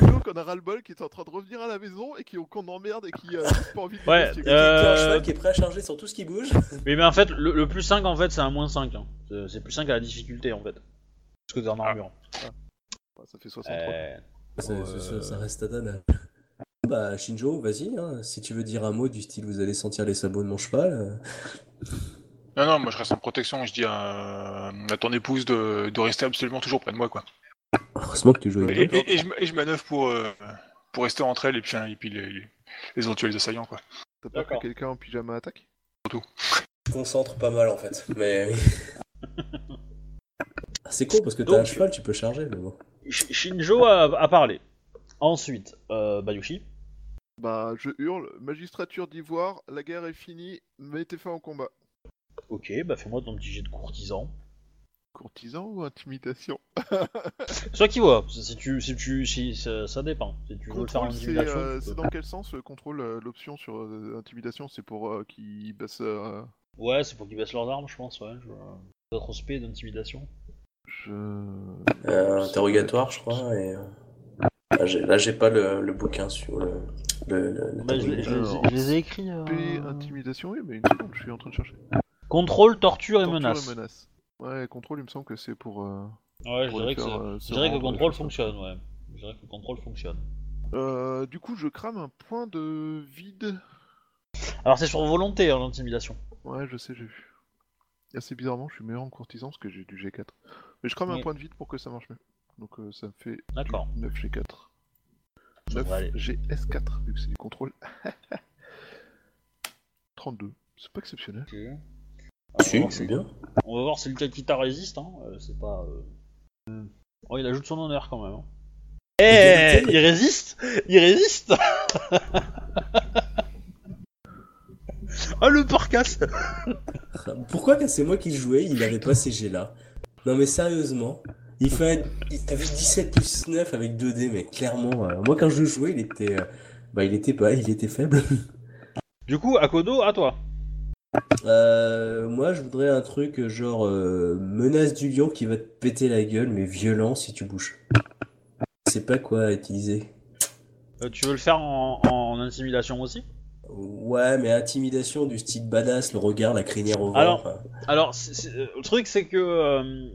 on qu'on a ras-le-bol, qui est en train de revenir à la maison et qui qu'on emmerde et qui euh, a pas envie de Ouais, a un Euh, cheval qui est prêt à charger sur tout ce qui bouge. Oui, mais en fait, le, le plus 5, en fait, c'est un moins 5. hein. C'est- C'est plus 5 à la difficulté, en fait. Parce que t'es en armure. Ouais, ça fait 63. Euh, Ça, Euh, ça- ça- ça reste à dalle. Bah, Shinjo, vas-y, hein, si tu veux dire un mot du style vous allez sentir les sabots de mon cheval. Non, non, moi je reste en protection. Je dis à, à ton épouse de, de rester absolument toujours près de moi quoi. Heureusement que tu joues Et, avec et- et je, et je manœuvre pour, euh, pour rester entre elles et puis, et puis les, les, les éventuels assaillants quoi. T'as peur que D'accord. quelqu'un en pyjama attaque? Je concentre pas mal en fait. Mais. Ah, C'est con parce que t'as un cheval, tu peux charger, mais bon. Sh- Shinjo a, a parlé. Ensuite, euh, Bayushi. Bah, je hurle, magistrature d'ivoire, la guerre est finie, mettez fin au combat. Ok, bah fais-moi ton petit jet de courtisan. Courtisan ou intimidation Soit qui voit, si tu, si tu, si ça, ça dépend. Si tu veux le faire en Contrôle, c'est intimidation. euh, dans quel sens euh, contrôle euh, l'option sur euh, intimidation? C'est pour euh, qu'il baisse. euh, Ouais, c'est pour qu'ils baissent leurs armes, je pense. Ouais. je- d'intimidation Je... Euh, interrogatoire, je crois. Et... euh, j'ai- là, j'ai pas le, le bouquin sur le. le, le- le Bah, je, les- je les- Alors, je les ai écrits. euh, P, intimidation, oui, mais une seconde, je suis en train de chercher. Contrôle, torture et Torture menace. Ouais, contrôle, il me semble que c'est pour. euh, Ouais, je dirais que, faire, c'est- euh, je dirais que contrôle fonctionne, ouais. Je dirais que le contrôle fonctionne. Euh, du coup, je crame un point de vide. Alors c'est sur volonté, hein, l'intimidation. Ouais, je sais, j'ai vu. Assez bizarrement, je suis meilleur en courtisan parce que j'ai du G4. Mais je crame un Oui. point de vide pour que ça marche mieux. Donc euh, ça me fait du D'accord. 9 G4. Ça 9 devrait aller. GS4, vu que c'est du contrôle. 32. C'est pas exceptionnel. On va Si, voir c'est si- bien. On va voir si le Kakita résiste, hein. euh, c'est pas... euh, Oh, il ajoute son honneur quand même. hein. Eh, il résiste Il résiste Ah, le porcasse Pourquoi quand c'est moi qui jouais, il avait pas ces jets-là Non mais sérieusement, il fait il avait 17 plus 9 avec 2D, mais clairement, euh, moi quand je jouais, il était, euh, bah il était pas, il était faible. Du coup, Akodo, à toi. Euh, moi je voudrais un truc genre euh, menace du lion qui va te péter la gueule, mais violent si tu bouges. Je sais pas quoi utiliser. Euh, tu veux le faire en, en intimidation aussi? Ouais, mais intimidation du style badass, le regard, la crinière au vent. Alors, enfin. Alors, euh, le truc, c'est que... euh,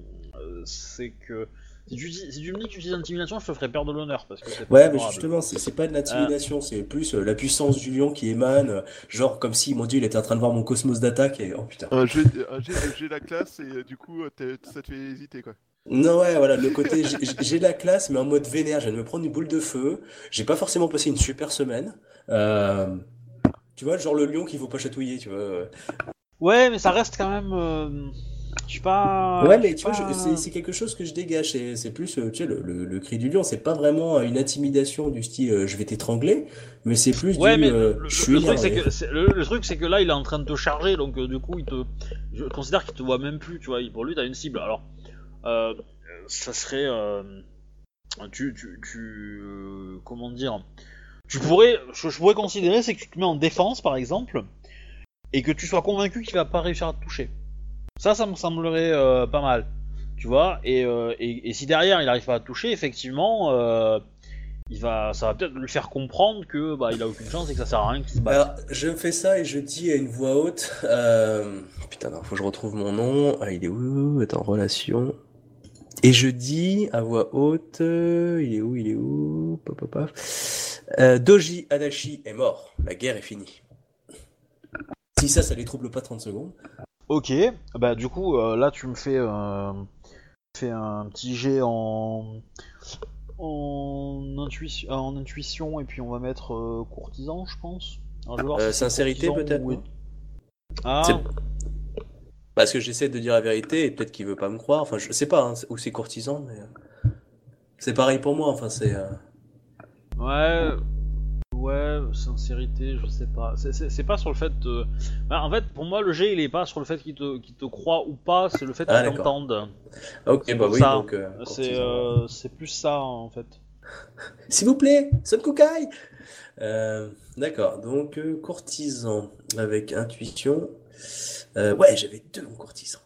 c'est que... Si tu, dis- si tu me dis que tu utilises l'intimidation, je te ferai perdre de l'honneur, parce que Ouais, mais justement, c'est pas de l'intimidation, c'est plus euh, la puissance du lion qui émane, euh, genre comme si, mon dieu, il était en train de voir mon cosmos d'attaque et oh putain. Euh, j'ai euh, la classe et euh, du coup, ça te fait hésiter quoi. Non, ouais, voilà, le côté, j'ai- j'ai la classe, mais en mode vénère, je viens de me prendre une boule de feu, j'ai pas forcément passé une super semaine. Euh, tu vois, genre le lion qu'il faut pas chatouiller, tu vois. Ouais, mais ça reste quand même... euh, Je suis pas... Ouais, mais tu vois, pas- c'est quelque chose que je dégage, c'est plus, euh, tu sais, le, le, le cri du lion, c'est pas vraiment une intimidation du style euh, je vais t'étrangler, mais c'est plus Ouais, du mais euh, le, je suis truc, c'est que, c'est- le, le truc, c'est que là, il est en train de te charger, donc euh, du coup, il te, je considère qu'il te voit même plus, tu vois. Pour lui, t'as une cible. Alors, ça serait, tu, tu, tu, comment dire, tu pourrais, je, pourrais considérer, c'est que tu te mets en défense, par exemple, et que tu sois convaincu qu'il va pas réussir à te toucher. Ça, ça me semblerait euh, pas mal, tu vois. Et, euh, et, si derrière, il arrive pas à te toucher, effectivement. Euh, il va, ça va peut-être lui faire comprendre que bah il a aucune chance et que ça sert à rien qu'il se batte. Alors, je fais ça et je dis à une voix haute. Putain, non, faut que je retrouve mon nom. Ah, il est où? Attends, relation. Et je dis à voix haute. Il est où? Il est où? Pop, pop, pop. Euh, Doji Adachi est mort. La guerre est finie. Si ça, ça les trouble pas 30 secondes. Ok, bah du coup euh, là tu me fais, euh, fais un petit jet en en intuition, en intuition et puis on va mettre courtisan je pense. Alors, je vais voir si c'est sincérité, peut-être, ou- Ah Parce que j'essaie de dire la vérité et peut-être qu'il veut pas me croire. Enfin, je sais pas, hein, ou c'est courtisan, mais. C'est pareil pour moi, enfin, c'est. Ouais ouais sincérité je sais pas. C'est- pas sur le fait de... Bah, en fait pour moi le jet il est pas sur le fait qu'il te, te croit ou pas c'est le fait Ah, qu'il t'entende. Ok, C'est bah oui, ça. donc. euh, C'est euh, c'est plus ça en fait. S'il vous plaît, Son Kukai! Euh, d'accord, donc courtisan avec intuition. Ouais, j'avais deux en courtisan.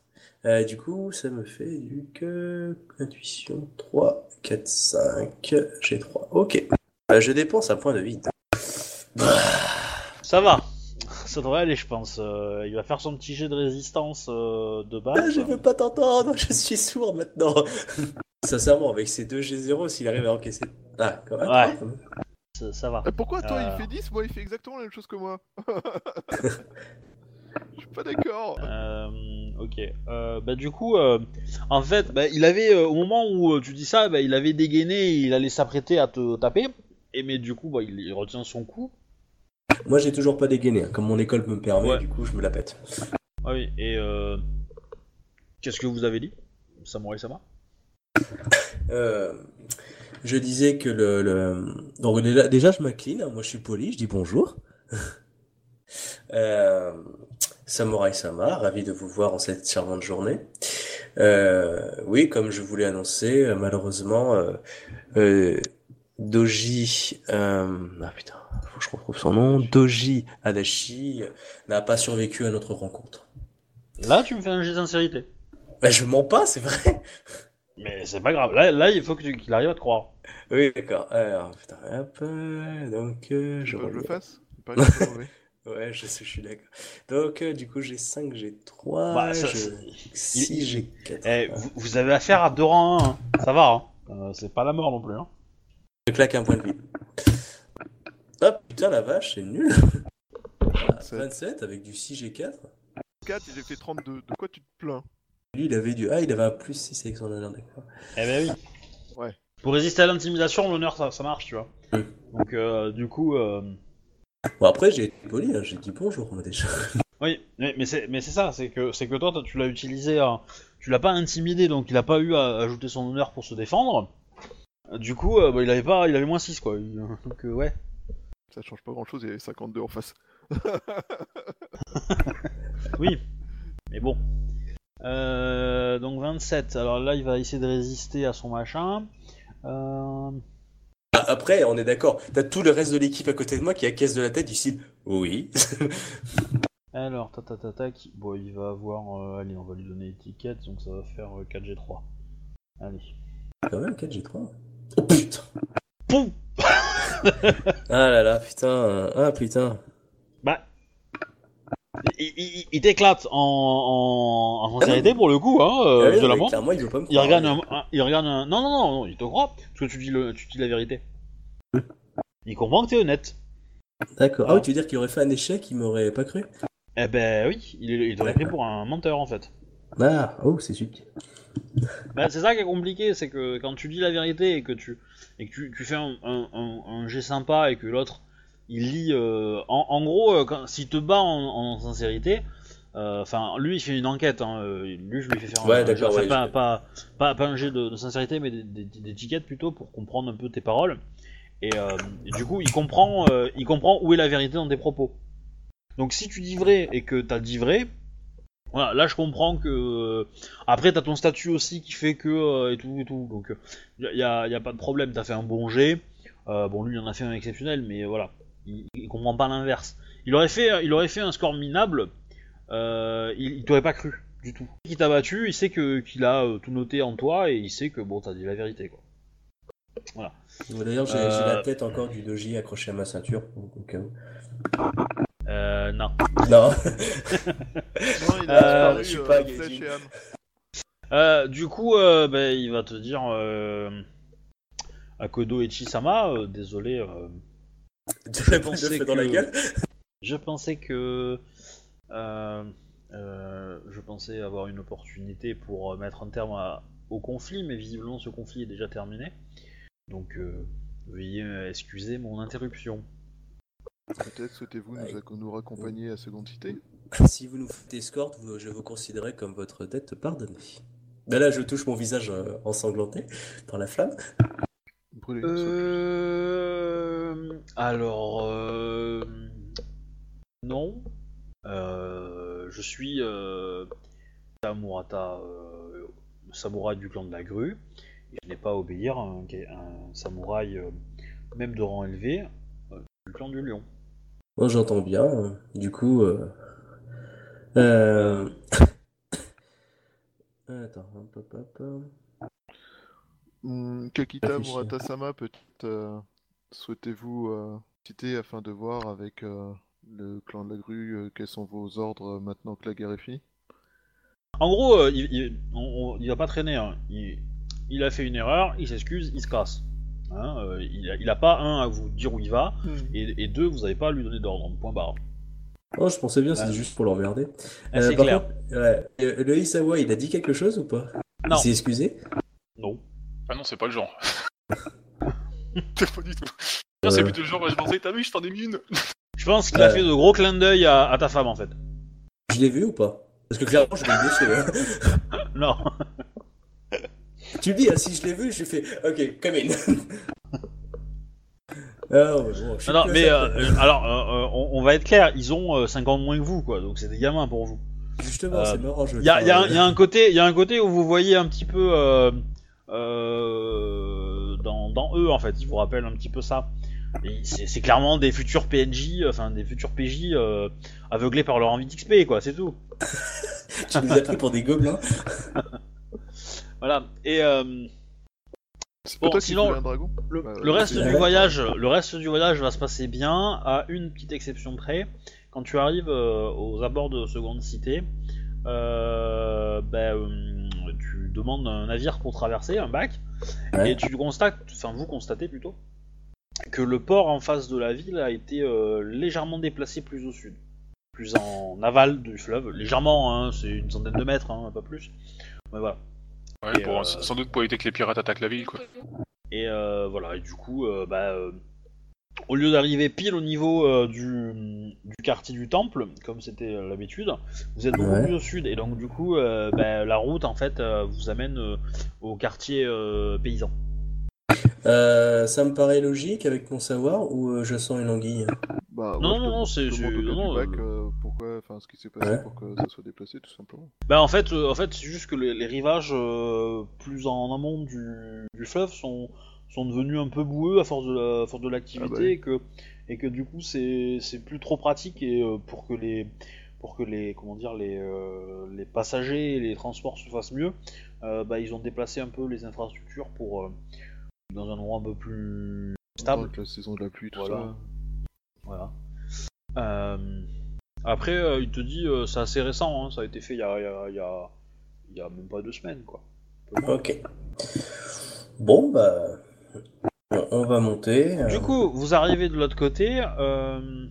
Euh, du coup, ça me fait du que intuition 3, 4, 5, j'ai 3. Ok. Euh, je dépense un point de vide. Ça va. Ça devrait aller, je pense. Euh, il va faire son petit jet de résistance euh, de Ah, base. je veux pas t'entendre, je suis sourd maintenant. Sincèrement, avec ces deux G0, s'il arrive à encaisser. Ah, quand même. Ouais. Ça, ça va. Euh, pourquoi toi Euh. il fait 10, moi il fait exactement la même chose que moi Je suis pas d'accord. Euh, ok. Euh, bah du coup, euh, en fait, bah, il avait euh, au moment où tu dis ça, bah, il avait dégainé, et il allait s'apprêter à te taper. Et mais du coup, bah, il, il retient son coup. Moi, j'ai toujours pas dégainé. hein. Comme mon école me permet, Ouais. du coup, je me la pète. Ah oui. Et euh, qu'est-ce que vous avez dit, Samurai Sama? Euh, je disais que le, le... Donc déjà, déjà je m'incline, hein. moi je suis poli, je dis bonjour. Euh, Samurai Sama, ravi de vous voir en cette charmante journée. Euh, oui, comme je vous l'ai annoncé, euh, malheureusement, euh, euh, Doji, euh, ah putain, faut que je retrouve son nom, Doji Adachi n'a pas survécu à notre rencontre. Là, tu me fais un jet de sincérité. Bah, je mens pas, c'est vrai. Mais c'est pas grave. Là, là il faut que tu- qu'il arrive à te croire. Oui, d'accord. Alors, putain, hop, euh, donc, euh, Je je veux que je le fasse pas. Ouais, je sais, je suis d'accord. Donc, euh, du coup, j'ai 5, j'ai 3, Bah, ça, je... c'est- 6, j'ai 4. Eh, vous, vous avez affaire à deux rangs 1, hein. ça va. Hein. Euh, c'est pas la mort non plus. Hein. Je claque un point de vie. Ah putain, la vache, c'est nul. Ah, 27 avec du 6, j'ai 4. 4 et j'ai fait 32. De quoi tu te plains? Lui, il avait du. Ah, il avait un plus 6 avec son honneur, d'accord. Eh ben oui. Ouais. Pour résister à l'intimidation, l'honneur ça, ça marche, tu vois. Mm. Donc euh, du coup, euh, Bon, après, j'ai été poli, hein, j'ai dit bonjour, moi déjà. oui, mais, mais c'est mais c'est ça, c'est que c'est que toi toi, tu l'as utilisé, à- tu l'as pas intimidé, donc il a pas eu à ajouter son honneur pour se défendre. Euh, Du coup, euh, bah, il avait pas, il avait moins 6 quoi. Il- donc euh, ouais. Ça change pas grand chose, il y avait 52 en face. Oui. Mais bon. Euh, donc 27. Alors là, il va essayer de résister à son machin. Euh, Ah, Après, on est d'accord, t'as tout le reste de l'équipe à côté de moi qui acquiesce de la tête du style oui. Alors, ta ta ta ta, qui- bon, il va avoir. euh, allez, on va lui donner étiquette, donc ça va faire euh, 4G3. Allez. Quand même, 4 G3. Oh putain. Poum Ah là là, putain. euh, Ah putain. Bah. Il, il- il t'éclate en, en, en sincérité pour le coup, hein, euh, Ah violemment. mais clairement, il veut pas me Il croire. regarde un, un- il regarde un. Non, non, non, non, il te croit, parce que tu dis, le, tu dis la vérité. Il comprend que t'es honnête. D'accord. Ah Ah. oui, tu veux dire qu'il aurait fait un échec, il m'aurait pas cru? Eh ben oui, il, il t'aurait pris pour un menteur en fait. Ah, oh, c'est subtil. Bah, c'est ça qui est compliqué, c'est que quand tu dis la vérité et que tu, et que tu, tu fais un, un, un, un jet sympa et que l'autre il lit. euh, en, en gros, euh, quand, s'il te bat en, en sincérité, euh, enfin lui il fait une enquête, hein, lui je lui fais faire Ouais, un, ouais, pas, je- pas, pas, pas un jet de, de sincérité mais étiquettes plutôt pour comprendre un peu tes paroles. Et, euh, et du coup il comprend, il comprend où est la vérité dans tes propos. Donc si tu dis vrai et que t'as dit vrai, voilà, là je comprends que euh, après t'as ton statut aussi qui fait que euh, et tout et tout, donc il y, a, y a pas de problème, t'as fait un bon jet. Euh, bon lui il en a fait un exceptionnel, mais voilà, il, il comprend pas l'inverse. Il aurait fait, il aurait fait un score minable, euh, il, il t'aurait pas cru du tout. Il t'a battu, il sait que qu'il a euh, tout noté en toi et il sait que bon t'as dit la vérité quoi. Bon, D'ailleurs, j'ai Euh. la tête encore du doji accroché à ma ceinture. Au cas où. Euh, non. Non. Non, il Euh, a disparu, je suis euh, pas et. Euh, du coup, euh, ben, il va te dire euh, Akodo Echisama, euh, désolé. euh, Je pensais dans la que- gueule. Je pensais que. euh, euh, je pensais avoir une opportunité pour euh, mettre un terme à- au conflit, mais visiblement ce conflit est déjà terminé. Donc, euh, veuillez euh, excuser mon interruption. Peut-être souhaitez-vous nous, Ouais. nous raccompagner à Seconde Cité? Si vous nous faites escorte, vous- je vous considérerai comme votre dette pardonnée. Ben là, je touche mon visage euh, ensanglanté par la flamme. Brûlez. Euh... Alors, euh... non. Euh, je suis euh, Samurata, euh, samouraï du clan de la grue. Et je n'ai pas à obéir à un, un samouraï, euh, même de rang élevé, euh, du clan du lion. Moi, j'entends bien. euh, Du coup, euh... euh, Attends, hop, hop, hop. Hmm, Kakita Réfléchir. Murata-sama, peut-être euh, souhaitez-vous euh, citer afin de voir avec euh, le clan de la grue euh, quels sont vos ordres euh, maintenant que la guerre est finie? En gros, euh, il, il, on- on- il va pas traîner. hein. Il, il a fait une erreur, il s'excuse, il se casse. Hein, euh, il, a, il a pas un à vous dire où il va, et, et deux, vous avez pas à lui donner d'ordre. Point barre. Oh, je pensais bien, c'était Ouais. juste pour. Ah, c'est clair. contre, ouais, euh, le Isawa, il a dit quelque chose ou pas? Non. Il s'est excusé? Non. Ah non, c'est pas le genre. c'est pas du tout. C'est plutôt le genre, je pensais, t'as vu, je t'en ai mis une. Je pense qu'il a fait de gros clins d'œil à, à ta femme en fait. Je l'ai vu ou pas? Parce que clairement, je l'ai hein. Non. tu me dis, hein, si je l'ai vu, j'ai fait OK, come in. Ah, bon, je non, mais ça, euh, alors, euh, euh, on, on va être clair, ils ont euh, 50 moins que vous, quoi, donc c'est des gamins pour vous. Justement, c'est marrant. Je Il y a, vais y a- faire, y a un côté, y a un côté où vous voyez un petit peu dans, dans eux en fait, ils vous rappellent un petit peu ça. C'est c'est clairement des futurs PNJ, enfin des futurs PJ euh, aveuglés par leur envie d'XP, quoi, c'est tout. tu nous as pris pour des gobelins. Voilà. Et euh, C'est Bon, sinon, voulait un dragon le, Bah, le reste du voyage, le reste du voyage va se passer bien, à une petite exception près. Quand tu arrives euh, aux abords de Seconde Cité, euh, ben, euh, tu demandes un navire pour traverser, un bac, Ouais. et tu constates, enfin vous constatez plutôt, que le port en face de la ville a été euh, légèrement déplacé plus au sud, plus en aval du fleuve, légèrement, hein, c'est une centaine de mètres, hein, pas plus. Mais voilà. Ouais, Et, pour- euh, Sans doute pour éviter que les pirates attaquent la ville, quoi. Et euh, voilà, et du coup, euh, bah, euh, au lieu d'arriver pile au niveau euh, du, du quartier du temple, comme c'était euh, l'habitude, vous êtes beaucoup Ouais. plus au sud, et donc du coup, euh, bah, la route en fait euh, vous amène euh, au quartier euh, paysan. Euh, ça me paraît logique avec mon savoir ou euh, je sens une anguille? Bah, Non, moi, je non, non, c'est- c'est- non, bac, euh, euh, pourquoi, enfin, ce qui s'est passé Ouais. pour que ça soit déplacé, tout simplement. Bah en fait, euh, en fait, c'est juste que les, les rivages euh, plus en amont du, du fleuve sont, sont devenus un peu boueux à force de la- à force de l'activité Ah bah oui. et que et que du coup c'est c'est plus trop pratique et euh, pour que les pour que les comment dire les euh, les passagers et les transports se fassent mieux, euh, bah ils ont déplacé un peu les infrastructures pour euh, dans un endroit un peu plus stable. Avec la saison de la pluie, tout Voilà. ça. Voilà. Euh, après, euh, il te dit, euh, c'est assez récent, hein, ça a été fait il y a, il y, a, il y, a, il y a même pas deux semaines, quoi. Ok. Bon, bah. on- On va monter. euh, Du coup, vous arrivez de l'autre côté. euh,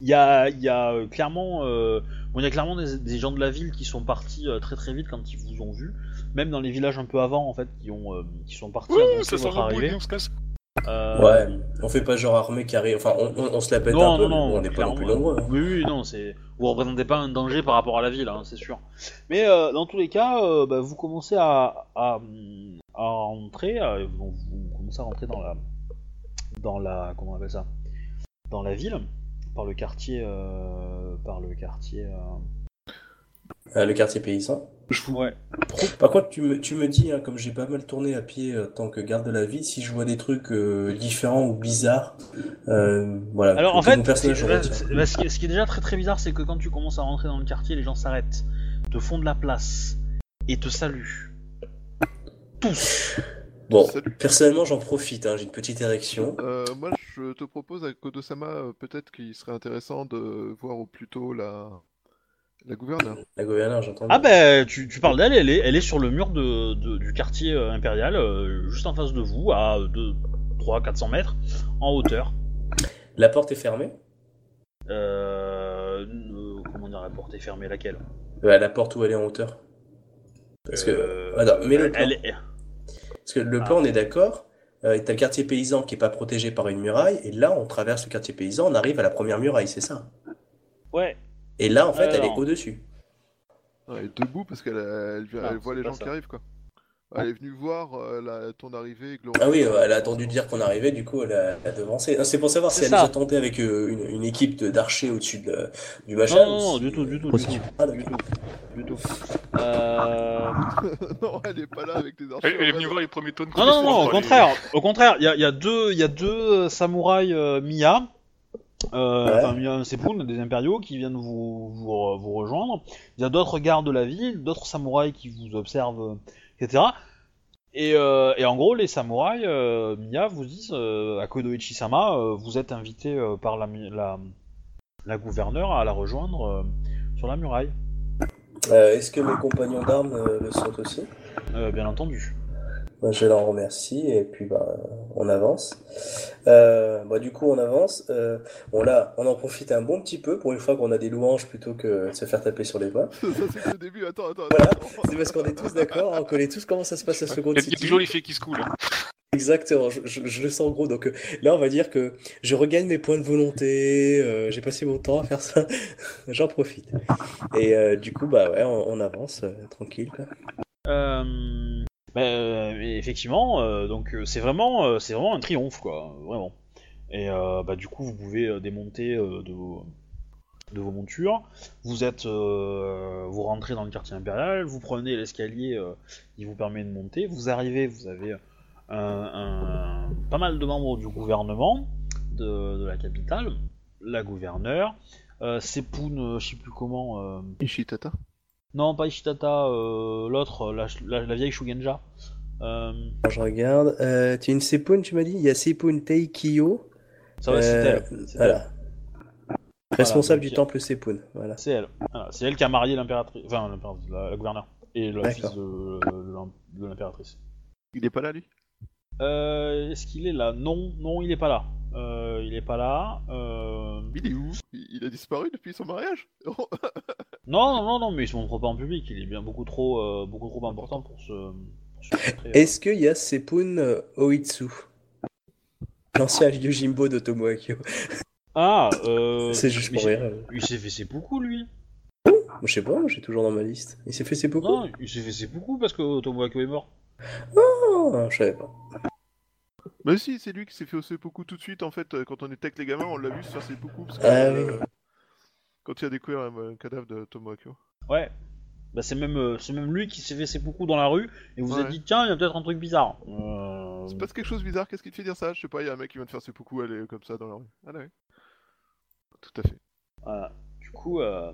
Il y a, il y a euh, clairement, euh, bon, il y a clairement des, des gens de la ville qui sont partis euh, très très vite quand ils vous ont vu. Même dans les villages un peu avant, en fait, qui ont, euh, qui sont partis annoncer ça bout, arrivée. on se casse. Euh, Ouais, on fait pas genre armée carré. Enfin, on, on- on se la pète un Non, peu, non, non, on n'est pas non plus nombreux. hein. Oui, oui, non, c'est. Vous représentez pas un danger par rapport à la ville, hein, c'est sûr. Mais euh, dans tous les cas, euh, bah, vous commencez à, à, euh, vous, vous commencez à rentrer dans la, dans la, comment on appelle ça, dans la ville, par le quartier, euh, par le quartier. Euh, le quartier paysan. Ouais. Par contre, tu me, tu me dis, hein, comme j'ai pas mal tourné à pied euh, tant que garde de la ville, si je vois des trucs euh, différents ou bizarres, euh, voilà. Alors en fait, je bah, bah, ce, qui est, ce qui est déjà très très bizarre, c'est que quand tu commences à rentrer dans le quartier, les gens s'arrêtent, te font de la place et te saluent. Tous. Bon, Salut. personnellement, j'en profite, hein, j'ai une petite érection. Euh, moi, je te propose avec Kodosama, peut-être qu'il serait intéressant de voir au plus tôt la, la gouverneure. La gouverneure, j'entends. Ah ben, tu, tu parles d'elle, elle est, elle est sur le mur de, de- du quartier euh, impérial, euh, juste en face de vous, à 2, 3, 400 mètres, en hauteur. La porte est fermée? Euh, euh, comment dire, la porte est fermée, laquelle? La porte où elle est en hauteur. Parce que, Euh, attends, mets le plan. elle est- Parce que le Ah. plan, on est d'accord, euh, t'as le quartier paysan qui est pas protégé par une muraille, et là, on traverse le quartier paysan, on arrive à la première muraille, c'est ça? Ouais, Et là, en fait, elle est au-dessus. Elle est debout parce qu'elle elle, elle Ah, voit les gens ça. qui arrivent, quoi. Elle est venue voir euh, la- ton arrivée. Ah oui, euh, elle a attendu de dire qu'on arrivait, du coup, elle a, elle a devancé. C'est pour savoir si elle nous attendait avec euh, une, une équipe d'archers au-dessus de- du machin. Non, non, du tout, du tout, du tout. Ah, du tout, du tout. Non, elle est pas là avec des archers. Elle, elle est en venue voir les premiers tonnes. Non, non, non, au contraire, au contraire, il y a, il y a deux, il y a deux samouraïs euh, Mia, euh, Ouais. enfin Mia Sepun, des impériaux, qui viennent vous, vous, vous rejoindre. Il y a d'autres gardes de la ville, d'autres samouraïs qui vous observent, euh, etc. Et, euh, et en gros, les samouraïs euh, Mia vous disent euh, à Kodoichi-sama, euh, vous êtes invité euh, par la, la, la gouverneure à la rejoindre euh, sur la muraille, Euh, Est-ce que mes compagnons d'armes euh, le sont aussi? Euh, bien entendu. Bah, Je leur remercie et puis bah, on avance. Euh, bah, du coup, on avance. Euh, bon, là, on en profite un bon petit peu pour une fois qu'on a des louanges plutôt que de se faire taper sur les doigts. Ça, c'est le début. Attends, attends. Voilà. attends. C'est parce qu'on est tous d'accord, on connaît tous comment ça se passe à Il Second y a- il y a toujours les filles qui se coulent. Exactement, je, je- je le sens gros. Donc euh, là, on va dire que je regagne mes points de volonté. euh, j'ai passé mon temps à faire ça. J'en profite. Et euh, du coup, bah ouais, on, on avance euh, tranquille. Quoi. Euh, bah, euh, effectivement, euh, donc euh, c'est vraiment, c'est vraiment un triomphe, quoi, vraiment. Et bah, du coup, vous pouvez démonter de, vos, de vos montures. Vous êtes, vous rentrez dans le quartier impérial, vous prenez l'escalier euh, qui vous permet de monter. Vous arrivez, vous avez un, pas mal de membres du gouvernement de, la capitale, la gouverneure, euh, Sepun, euh, je sais plus comment. Ishitata. Non, pas Ishitata, euh, l'autre, la, la- la vieille Shugenja. Euh, je regarde. Euh, tu as une Sepun, tu m'as dit? Il y a Sepun Teikiyo. ça va, c'est Euh, elle. Voilà. Responsable du temple Sepun. Voilà. C'est elle. Voilà, c'est elle qui a marié l'impératrice, enfin la, la gouverneure et le fils de, de l'im- de l'impératrice. Il est pas là, lui? Euh, Est-ce qu'il est là? Non, non, il est pas là. Euh, il est pas là. Euh... Il est où? Il, il a disparu depuis son mariage? Oh, Non, non, non, non, mais il se montre pas en public. Il est bien beaucoup trop, euh, beaucoup trop important pour se. euh. Est-ce qu'il y a Sepun euh, Oitsu L'ancien Yojimbo de Tomoakyo. Ah, euh... C'est juste pour rire. Il s'est fait seppuku lui. Je sais pas, j'ai toujours dans ma liste. Il s'est fait Seppuku? Non, il s'est fait seppuku parce que Tomoaki est mort. Oh, je savais pas. Mais si, c'est lui qui s'est fait au seppuku tout de suite, en fait, quand on était avec les gamins, on l'a vu se faire seppuku, parce que, Ah euh, quand il a découvert un, un cadavre de Tomoakyo. Ouais. Bah c'est même, euh, c'est même lui qui s'est fait seppuku dans la rue et vous Ouais. a dit tiens il y a peut-être un truc bizarre. Euh... C'est pas quelque chose de bizarre, qu'est-ce qui te fait dire ça? Je sais pas, il y a un mec qui vient de faire seppuku, elle est comme ça dans la rue. Ah là oui. Tout à fait. Voilà. Du coup, euh...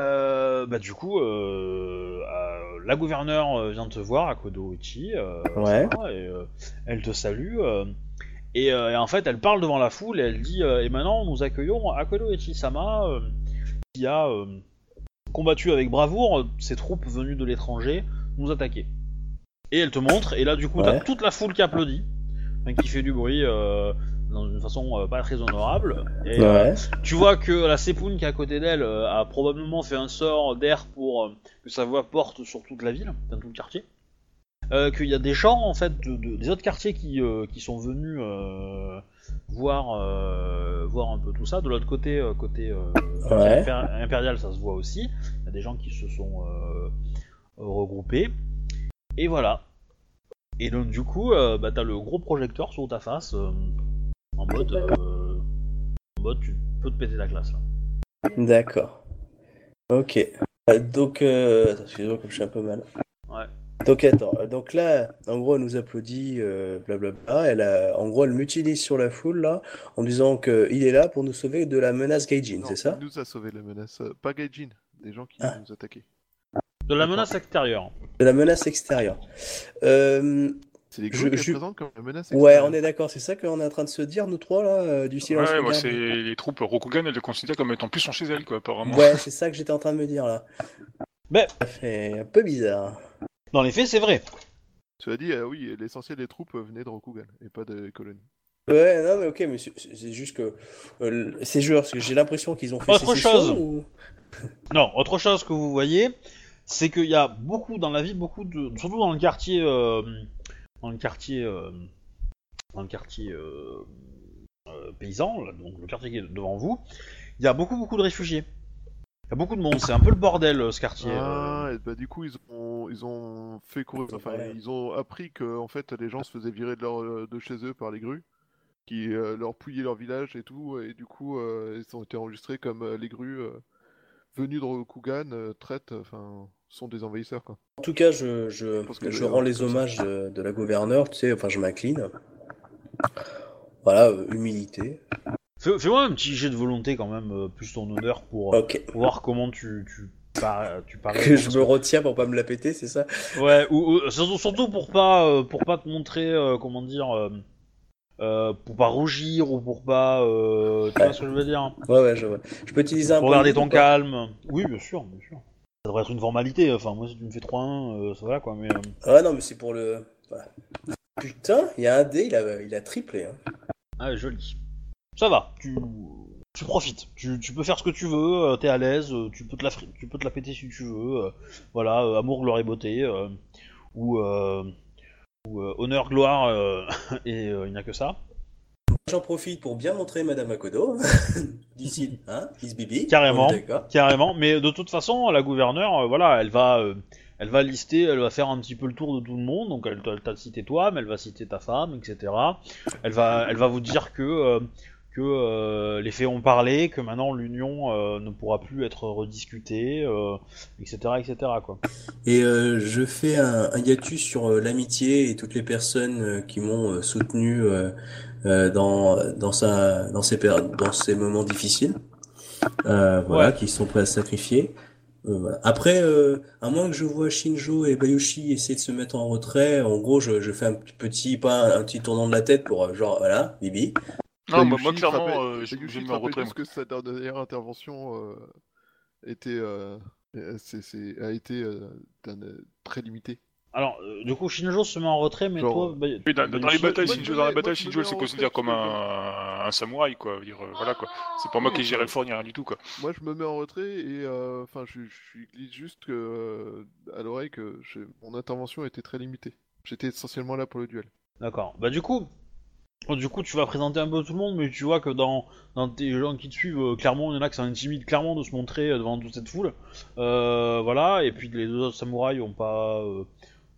euh, bah du coup, euh, euh, la gouverneure vient te voir à Kodo Uchi, euh, Ouais. ça et euh, elle te salue. euh, et, euh, et en fait, elle parle devant la foule et elle dit euh, Et maintenant, nous accueillons Akodo Ichi-sama, euh, qui a euh, combattu avec bravoure ses troupes venues de l'étranger nous attaquer. Et elle te montre, et là, du coup, Ouais. t'as toute la foule qui applaudit, qui fait du bruit euh, dans une façon euh, pas très honorable. Et, euh, tu vois que la Sepoun qui est à côté d'elle a probablement fait un sort d'air pour que sa voix porte sur toute la ville, dans tout le quartier. Euh, qu'il y a des gens en fait de, de- des autres quartiers qui, euh, qui sont venus euh, voir voir un peu tout ça. De l'autre côté, côté Ouais. impérial, ça se voit aussi. Il y a des gens qui se sont regroupés. Et voilà. Et donc du coup, bah, t'as le gros projecteur sur ta face en mode en mode tu peux te péter la classe là. D'accord. Ok. Donc, euh... attends, excuse-moi comme je suis un peu mal. Ouais. Donc attends, euh, donc là, en gros, elle nous applaudit, euh, blablabla. Elle a, en gros, elle m'utilise sur la foule là, en disant que il est là pour nous sauver de la menace Gaijin, c'est ça? Il nous a sauvé de la menace. euh, Pas Gaijin, des gens qui Ah. nous attaquaient. De la menace extérieure. De la menace extérieure. Euh, C'est les Je- je- comme la menace ouais, extérieure. on est d'accord, c'est ça qu'on est en train de se dire, nous trois là, euh, du silence. Ouais, moi, regarde. c'est les troupes Rokugan, elles le considèrent comme étant plus chez elles, quoi, apparemment. Ouais, c'est ça que j'étais en train de me dire là. Mais- Ça fait un peu bizarre. Dans les faits, c'est vrai. Tu as dit, euh, oui, l'essentiel des troupes venaient de Rokugan et pas des colonies. Ouais, non, mais ok, mais c'est juste que euh, ces joueurs, parce que j'ai l'impression qu'ils ont fait Autre chose. ou- Non, autre chose que vous voyez, c'est qu'il y a beaucoup dans la ville, beaucoup de, surtout dans le quartier, euh, dans le quartier, euh, dans le quartier euh, euh, paysan, là, donc le quartier qui est devant vous, il y a beaucoup beaucoup de réfugiés. Il y a beaucoup de monde, c'est un peu le bordel euh, ce quartier. Ah, euh. et bah du coup ils ont ils ont fait courir, enfin Ouais. ils ont appris que en fait les gens se faisaient virer de leur de chez eux par les grues, qui euh, leur pouillaient leur village et tout, et du coup euh, ils ont été enregistrés comme euh, les grues euh, venus de Rokugan euh, traitent, enfin sont des envahisseurs quoi. En tout cas, je, rends les hommages de, de la gouverneure, tu sais, enfin, je m'incline. Voilà, euh, humilité. Fais- Fais-moi un petit jet de volonté quand même, euh, plus ton honneur pour, euh, pour voir comment tu tu parais Que je me retiens pour pas me la péter, c'est ça? Ouais, ou, ou- surtout, pour pas euh, pour pas te montrer euh, comment dire euh, pour pas rougir ou pour pas tu Ouais. vois ce que je veux dire? Ouais, ouais, je vois. Je peux utiliser un pour garder ton calme. Oui, bien sûr, bien sûr. Ça devrait être une formalité. Enfin, moi si tu me fais 3-1, euh, ça va quoi. Mais Ah non, mais c'est pour le. voilà. Putain, il y a un dé, il a, il a triplé. Hein. ah, joli. Ça va. Tu tu profites. Tu, tu peux faire ce que tu veux. euh, T'es à l'aise. euh, Tu peux te la fri- tu peux te la péter si tu veux. euh, voilà, amour, gloire et beauté. ou ou honneur, gloire et il n'y a que ça. J'en profite pour bien montrer Madame Akodo. D'ici, hein, Miss Bibi. Carrément. Carrément, mais de toute façon, la gouverneure, euh, voilà, elle va, euh, elle va lister, elle va faire un petit peu le tour de tout le monde. Donc, elle, t'a- cité toi, mais elle va citer ta femme, etc. Elle va, elle va vous dire que que euh, les faits ont parlé, que maintenant l'union euh, ne pourra plus être rediscutée, euh, etc., etc. Quoi. Et euh, je fais un, un hiatus sur euh, l'amitié et toutes les personnes euh, qui m'ont euh, soutenu euh, euh, dans, dans, sa, dans, ces, dans ces moments difficiles. Euh, voilà, Ouais. qui sont prêts à se sacrifier. Euh, voilà. Après, euh, à moins que je vois Shinjo et Bayushi essayer de se mettre en retrait, en gros, je, je fais un petit pas, un petit tournant de la tête pour euh, genre, voilà, Bibi. Non, moi, Bayushi moi, te clairement, rappelle- euh, j'ai te mis en rappelle retrait. juste que sa dernière intervention euh, était, euh, euh, c'est- c'est- a été euh, très limitée. Alors, euh, du coup, Shinjo se met en retrait, mais Genre, toi, bah, Oui, dans, dans les batailles, moi, je Shinjo, me dans les mets- moi, batailles, je me Shinjo mets se considère comme parce un, un samouraï, quoi. Dire, euh, voilà, quoi. C'est pas moi qui gérais le fort ni rien du tout, quoi. Moi, je me mets en retrait et euh, enfin, je, je glisse juste que, euh, à l'oreille que je- mon intervention était très limitée. J'étais essentiellement là pour le duel. D'accord. Bah du coup, du coup, tu vas présenter un peu tout le monde, mais tu vois que dans, dans tes gens qui te suivent, euh, clairement, il y en a qui sont intimides clairement de se montrer euh, devant toute cette foule. Euh, voilà. Et puis les deux autres samouraïs ont pas, euh,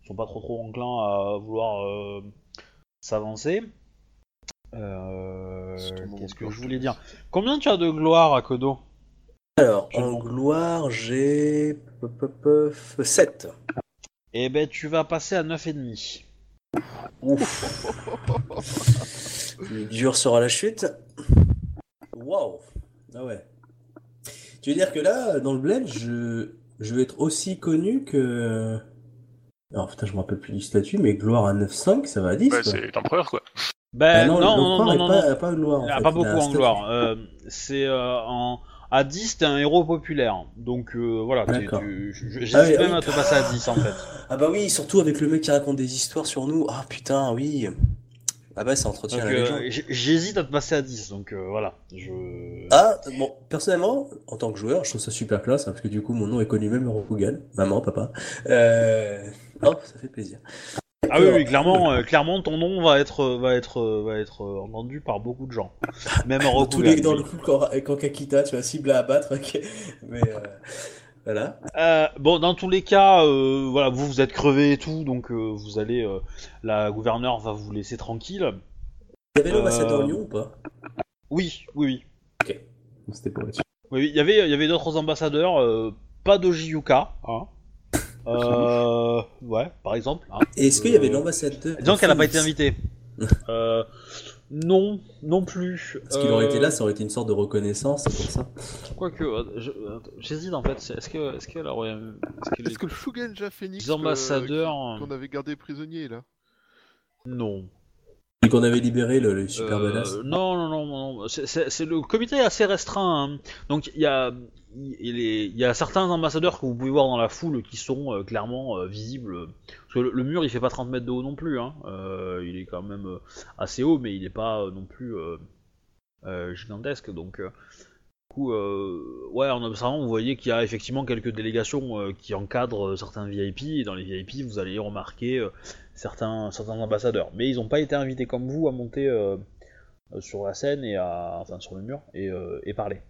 sont pas trop trop enclins à vouloir euh, s'avancer. Euh, Qu'est-ce que je voulais dire. Combien tu as de gloire à Kodo? Alors, en gloire, j'ai 7. Eh ben, tu vas passer à 9,5. Ouf. Dur sera la chute. Waouh. Ah ouais. Tu veux dire que là, dans le bled, je, je vais être aussi connu que. Alors putain, je me rappelle plus du statut, mais gloire à 9,5, ça va à 10. Ouais, quoi. c'est l'empereur, quoi. Ben non, non, non, non, non, non, pas, a pas gloire. En Ah, fait. pas beaucoup en statut. gloire. Euh, c'est euh, en... à 10, t'es un héros populaire. Donc euh, voilà, tu- j'hésite Ah oui, même oui. à te passer à 10 en fait. Ah bah oui, surtout avec le mec qui raconte des histoires sur nous. Ah putain, oui. Ah bah ça entretient Donc la euh, j'hésite à te passer à 10. Donc euh, voilà. Je... Ah, bon, personnellement, en tant que joueur, je trouve ça super classe, hein, parce que du coup, mon nom est connu même Rokugan. Maman, papa. Euh... Oh, ça fait plaisir. Ah oui, oui, clairement, euh, clairement, ton nom va être, euh, va être, euh, va être entendu par beaucoup de gens. Même en Dans tous Rokugan, les, dans le coup, quand, quand Kakita, tu as cible à abattre, ok. Mais euh, voilà. Euh, bon, dans tous les cas, euh, voilà, vous vous êtes crevé et tout, donc euh, vous allez, euh, la gouverneure va vous laisser tranquille. Il y avait l'ambassadeur Euh, Lyon ou pas? Oui, oui, oui. Ok. C'était pour être sûr. Oui, il y avait, il y avait d'autres ambassadeurs, euh, pas de Yuka, hein. Euh, ouais, par exemple. Hein. Et est-ce qu'il y avait Euh, l'ambassadeur Disons qu'elle n'a pas été invitée. euh, non, non plus. Parce qu'il aurait été Euh, là, ça aurait été une sorte de reconnaissance, c'est pour ça. Quoique, euh, je- euh, j'hésite en fait. c'est- Est-ce que, est-ce qu'elle aurait, est-ce que les Est-ce que le Shugenja Phoenix les ambassadeurs, euh, qu'on avait gardé prisonnier là? Non. Et qu'on avait libéré le, le super Euh, badass. non, non, non, non. C'est- le comité est assez restreint. hein. Donc il y a, il est- il y a certains ambassadeurs que vous pouvez voir dans la foule qui sont euh, clairement euh, visibles. Parce que le, le mur il fait pas 30 mètres de haut non plus. Hein. Euh, il est quand même assez haut, mais il est pas non plus gigantesque. Donc du coup, ouais, en observant, vous voyez qu'il y a effectivement quelques délégations qui encadrent certains VIP. Et dans les VIP, vous allez remarquer certains, certains ambassadeurs. Mais ils n'ont pas été invités comme vous à monter euh, sur la scène et à, enfin sur le mur et, euh, parler.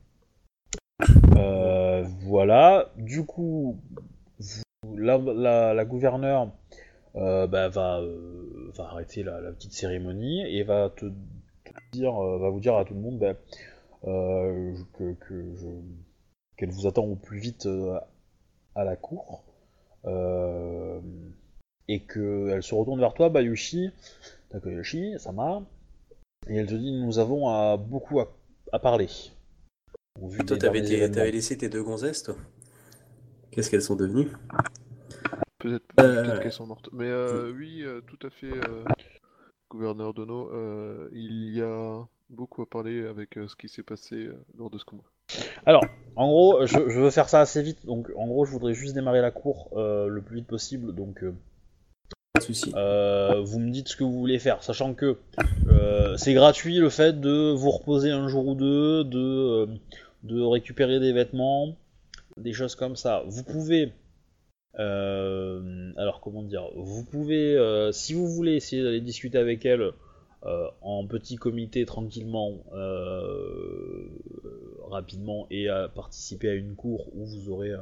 Euh, voilà. Du coup, la, la, gouverneure bah, va, arrêter la, petite cérémonie et va te, dire, va vous dire à tout le monde bah, qu'elle vous attend au plus vite à la cour. Et qu'elle se retourne vers toi, Bayushi, Takayoshi, Sama, et elle te dit nous avons à- beaucoup à, à parler. Vu Toi, t'avais, laissé tes deux gonzesses, toi? Qu'est-ce qu'elles sont devenues? Peut-être Euh, peut-être qu'elles sont mortes. Mais euh, oui, euh, tout à fait, euh, gouverneur Dono, euh, il y a beaucoup à parler avec euh, ce qui s'est passé euh, lors de ce combat. Alors, en gros, je, je veux faire ça assez vite, donc en gros, je voudrais juste démarrer la cour euh, le plus vite possible, donc euh, Pas de euh, vous me dites ce que vous voulez faire, sachant que euh, c'est gratuit le fait de vous reposer un jour ou deux, de, euh, récupérer des vêtements, des choses comme ça. Vous pouvez, alors comment dire, vous pouvez, si vous voulez essayer d'aller discuter avec elle en petit comité tranquillement, rapidement et participer à une cour où vous aurez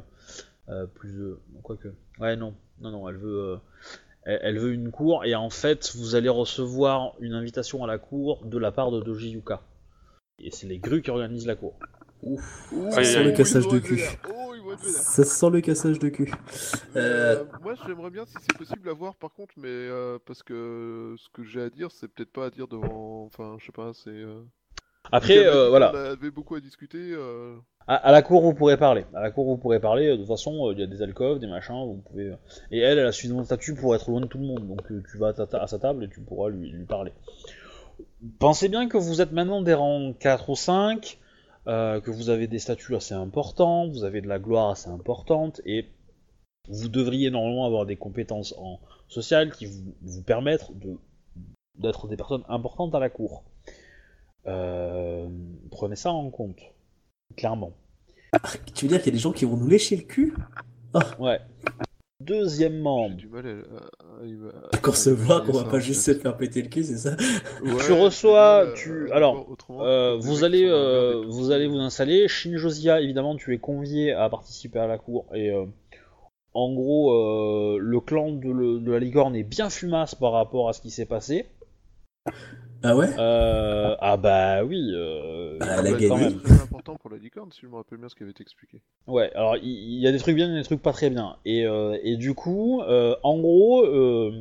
plus de, quoique, ouais non, non non, elle veut. Elle, elle veut une cour et en fait vous allez recevoir une invitation à la cour de la part de Doji Yuka. Et c'est les grues qui organisent la cour. Ouf. Oh, Ça sent le cassage de cul. Ça sent le cassage de cul. Euh, euh, moi, j'aimerais bien si c'est possible à voir par contre, mais euh, parce que ce que j'ai à dire, c'est peut-être pas à dire devant. Enfin, je sais pas, c'est. euh, Après, dit euh, voilà. avait beaucoup à discuter. À, la cour, vous pourrez parler. À la cour, vous pourrez parler. De toute façon, euh, il y a des alcôves, des machins. Vous pouvez. euh, Et elle, elle a suffisamment de statut pour être loin de tout le monde. Donc, euh, tu vas à, sa table et tu pourras lui, parler. Pensez bien que vous êtes maintenant des rangs 4 ou 5, euh, que vous avez des statuts assez importants, vous avez de la gloire assez importante, et vous devriez normalement avoir des compétences en social qui vous, permettent de d'être des personnes importantes à la cour. Prenez ça en compte, clairement. Tu veux dire qu'il y a des gens qui vont nous lécher le cul? Ouais. Deuxièmement, J'ai du mal à, à- à- à- À concevoir à qu'on va pas juste se faire péter le cul, c'est ça? Ouais, Tu reçois- tu- à- alors, euh, vous allez, euh, vous allez vous installer. Shin Josia, évidemment, tu es convié à participer à la cour et euh, en gros, euh, le clan de, le- de la licorne est bien fumasse par rapport à ce qui s'est passé. Ah ouais Euh, ah bah oui. euh, Ah, elle a gagné. très important pour la licorne, si je me rappelle bien ce qui avait été expliqué. Ouais, alors il y, a des trucs bien et des trucs pas très bien. Et, euh, et du coup, euh, en gros, euh,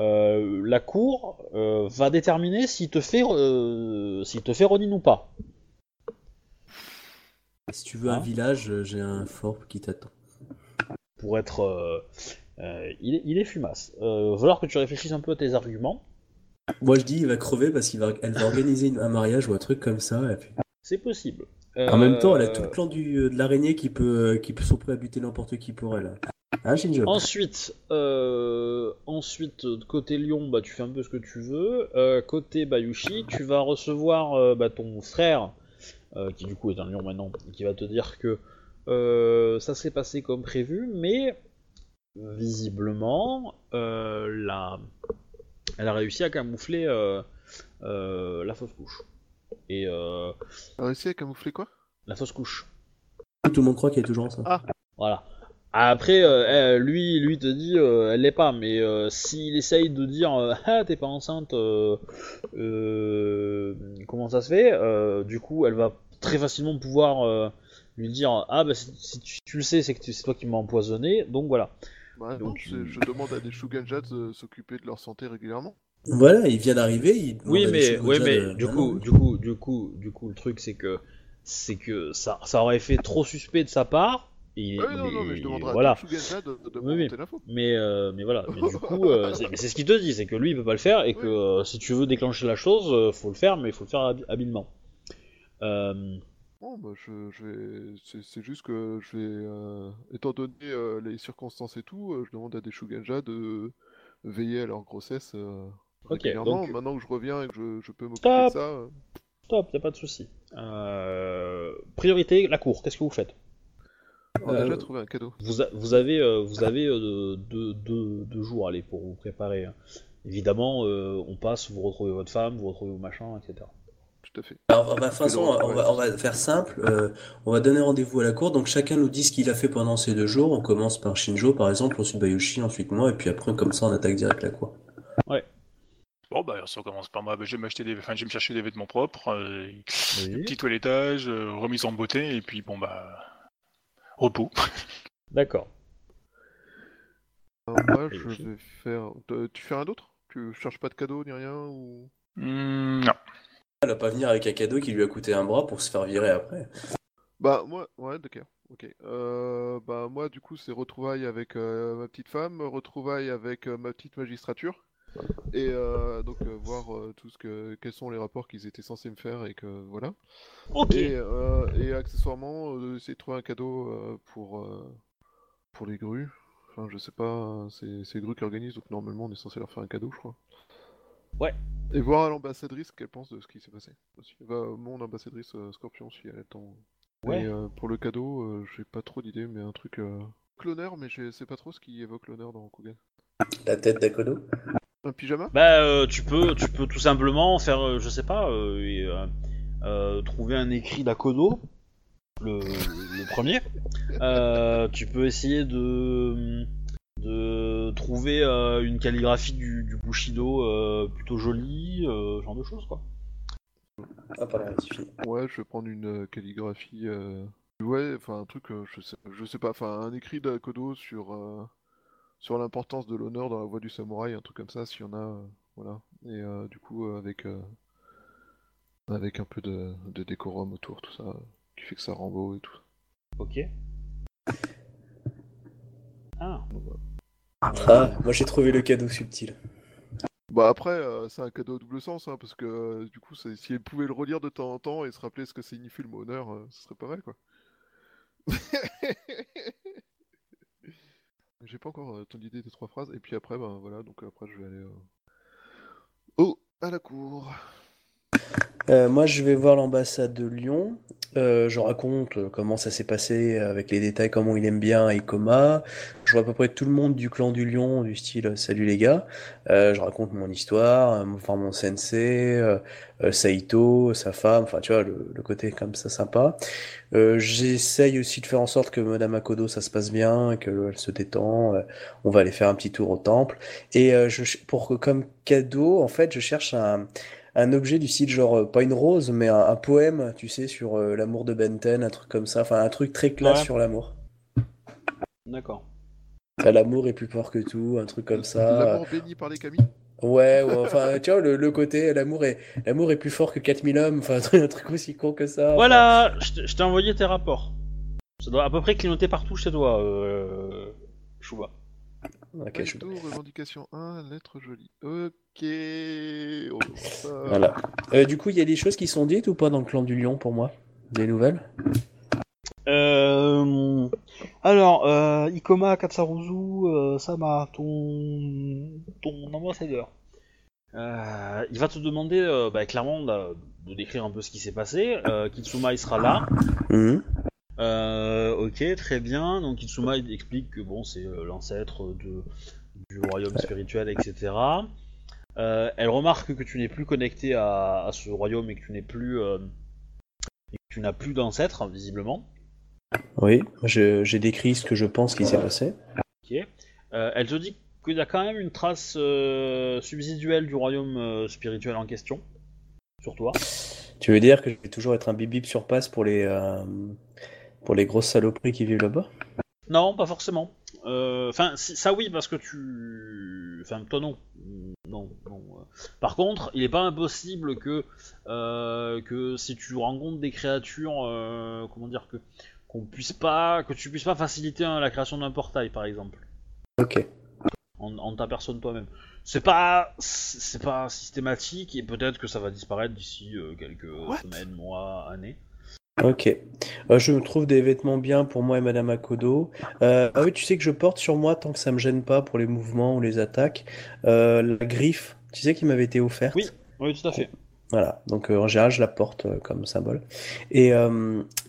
euh, la cour euh, va déterminer s'il te fait, euh, s'il te fait Ronin ou pas. Si tu veux un Hein village, j'ai un fort qui t'attend. Pour être, euh, euh, il, est, il est fumasse. Euh, va falloir que tu réfléchisses un peu à tes arguments. Moi je dis il va crever parce qu'elle va, elle va organiser une- un mariage ou un truc comme ça. Puis... C'est possible. En même temps, elle a Euh, tout le clan du, de l'araignée qui peut, qui peut sont prêts à buter n'importe qui pour elle. Hein, Ensuite, euh, ensuite, euh, côté Lyon, bah, tu fais un peu ce que tu veux. Euh, côté Bayushi, tu vas recevoir euh, bah, ton frère, euh, qui du coup est un lion maintenant, et qui va te dire que euh, ça s'est passé comme prévu, mais visiblement, euh, la... elle a réussi à camoufler euh, euh, la fausse couche. Et euh, T'as réussi à camoufler quoi? la fausse couche. Tout le monde croit qu'elle est toujours enceinte. Ah. Voilà. Après, euh, lui, lui te dit, euh, elle l'est pas, mais euh, s'il essaye de dire, euh, ah, t'es pas enceinte, euh, euh, comment ça se fait euh, Du coup, elle va très facilement pouvoir euh, lui dire, ah, bah si, si tu, tu le sais, c'est que tu- c'est toi qui m'as empoisonné, donc voilà. Bah Donc, je demande à des Shuganjats de s'occuper de leur santé régulièrement. Voilà, il vient d'arriver. Il Oui, mais, déjà mais de- du coup, du coup, du coup, du coup, le truc, c'est que, c'est que ça, ça aurait fait trop suspect de sa part. Et, Ouais, non, non, mais je demanderai voilà. à des Shuganjats de, de Oui, oui. remonter l'info. Mais, euh, mais voilà, mais du coup, euh, c'est mais c'est ce qu'il te dit, c'est que lui il peut pas le faire et que euh, si tu veux déclencher la chose, euh, faut le faire, mais il faut le faire habi- habilement. Bon, bah, je, je vais... c'est, juste que je vais, euh, étant donné euh, les circonstances et tout, euh, je demande à des Shuganjats de veiller à leur grossesse Ok, régulièrement. donc- Maintenant que je reviens et que je, je peux m'occuper Stop. de ça, euh, top, y a pas de souci. Euh, priorité, la cour. Qu'est-ce que vous faites? On a Euh, déjà trouvé un cadeau. vous, a- vous avez, euh, vous avez euh, deux, deux- deux jours allez, pour vous préparer. hein. Évidemment, euh, on passe, vous retrouvez votre femme, vous retrouvez vos machins, etc. Tout à fait. Alors, on va, de toute façon, on va, on va faire simple. euh, on va donner rendez-vous à la cour. Donc, chacun nous dit ce qu'il a fait pendant ces deux jours. On commence par Shinjo, par exemple, ensuite Bayushi, ensuite moi, et puis après, comme ça, on attaque direct la cour. Bon, bah, ça commence par moi. Bah, je vais m'acheter des, enfin, je vais me chercher des vêtements propres, euh, Oui. petit toilettage, euh, remise en beauté, et puis bon, bah, repos. D'accord. Alors, moi, je vais faire. Tu fais un autre Tu cherches pas de cadeau ni rien ou... Hmm, non. Elle va pas venir avec un cadeau qui lui a coûté un bras pour se faire virer après. Bah moi, ouais, d'accord. Ok. Euh, bah moi, du coup, c'est retrouvailles avec euh, ma petite femme, retrouvailles avec euh, ma petite magistrature, et euh, donc euh, voir euh, tout ce que, quels sont les rapports qu'ils étaient censés me faire et que voilà. Ok. Et, euh, et accessoirement, euh, essayer de trouver un cadeau euh, pour euh, pour les grues. Enfin, je sais pas, c'est les grues qui organisent, donc normalement, on est censé leur faire un cadeau, je crois. Ouais. Et voir à l'ambassadrice ce qu'elle pense de ce qui s'est passé. Aussi. Bah, mon ambassadrice euh, Scorpion, si elle a le temps. Ouais. Et euh, pour le cadeau, euh, j'ai pas trop d'idées, mais un truc. Euh... L'honneur, mais je sais pas trop ce qui évoque l'honneur dans Kugan. La tête d'Akodo. Un pyjama? Bah, euh, tu peux, tu peux tout simplement faire, euh, je sais pas, euh, et, euh, euh, trouver un écrit d'Akodo, le, le premier. Euh, tu peux essayer de, de trouver euh, une calligraphie du, du Bushido euh, plutôt jolie, euh, ce genre de choses quoi. Ah. Ouais, je vais prendre une calligraphie. euh, Ouais, enfin un truc, euh, je sais, je sais pas, enfin un écrit d'Akodo sur euh, sur l'importance de l'honneur dans la voie du samouraï, un truc comme ça, s'il y en a, euh, voilà. Et euh, du coup, euh, avec euh, avec un peu de, de décorum autour, tout ça, qui fait que ça rend beau et tout. Ok. Ah. Donc, voilà. Ah, moi j'ai trouvé le cadeau subtil. Bah après, euh, c'est un cadeau à double sens, hein, parce que euh, du coup, si elle pouvait le relire de temps en temps et se rappeler ce que signifie le mot honneur, euh, ce serait pas mal, quoi. J'ai pas encore euh, ton idée des trois phrases, et puis après, ben voilà, donc après je vais aller euh, au à la cour. Euh, moi, je vais voir l'ambassade de Lyon. Euh, je raconte euh, comment ça s'est passé avec les détails, comment il aime bien Ikoma. Je vois à peu près tout le monde du clan du Lion, du style euh, Salut les gars. Euh, je raconte mon histoire, euh, enfin mon sensei, Saito, sa femme, enfin tu vois, le, le côté comme ça sympa. J'essaye aussi de faire en sorte que Madame Akodo ça se passe bien, qu'elle se détend. On va aller faire un petit tour au temple. Et je, pour que comme cadeau, en fait, je cherche un un objet du style genre euh, pas une rose mais un, un poème tu sais sur euh, l'amour de Benten un truc comme ça enfin un truc très classe Ouais. sur l'amour D'accord. L'amour est plus fort que tout un truc comme ça L'amour béni par les camis. ouais, ouais enfin tu vois le, le côté l'amour est l'amour est plus fort que 4000 hommes enfin un truc, aussi con que ça Voilà, je t'ai- je t'ai envoyé tes rapports. Ça doit à peu près clignoter partout chez toi, euh... Chouba. Ok, je- revendication 1, lettre jolie. Ok. Ça. voilà Euh, du coup il y a des choses qui sont dites ou pas dans le clan du lion pour moi? Des nouvelles? Euh... Alors, euh, Ikoma Katsaruzu, euh, Sama, ton... ton ambassadeur. Euh, il va te demander euh, bah, clairement de, de décrire un peu ce qui s'est passé. Euh, Kitsuma il sera là. Mhm. Euh, ok, très bien. Donc Kitsuma il explique que bon, c'est euh, l'ancêtre de du royaume spirituel, etc. Euh, elle remarque que tu n'es plus connecté à, à ce royaume et que tu n'es plus, euh, et que tu n'as plus d'ancêtre visiblement. oui j'ai décrit ce que je pense qui s'est passé Ok. Euh, elle te dit qu'il y a quand même une trace subsiduelle du royaume spirituel en question sur toi. tu veux dire que je vais toujours être un bibip sur passe pour les pour les grosses saloperies qui vivent là-bas? Non, pas forcément. Enfin, si- ça oui, parce que tu. Enfin, toi non. Non, non. euh. Par contre, il n'est pas impossible que, euh, que si tu rencontres des créatures, euh, comment dire, que qu'on puisse pas, que tu puisses pas faciliter hein, la création d'un portail, par exemple, ok en, en ta personne toi-même. C'est pas, c'est pas systématique et peut-être que ça va disparaître d'ici euh, quelques What? semaines, mois, années. Ok. Euh, je me trouve des vêtements bien pour moi et Madame Akodo. Euh, ah oui, tu sais que je porte sur moi tant que ça me gêne pas pour les mouvements ou les attaques. euh, la griffe, tu sais qui m'avait été offerte? Oui. Oui, tout à fait. Voilà. Donc en général, je la porte comme symbole. Et,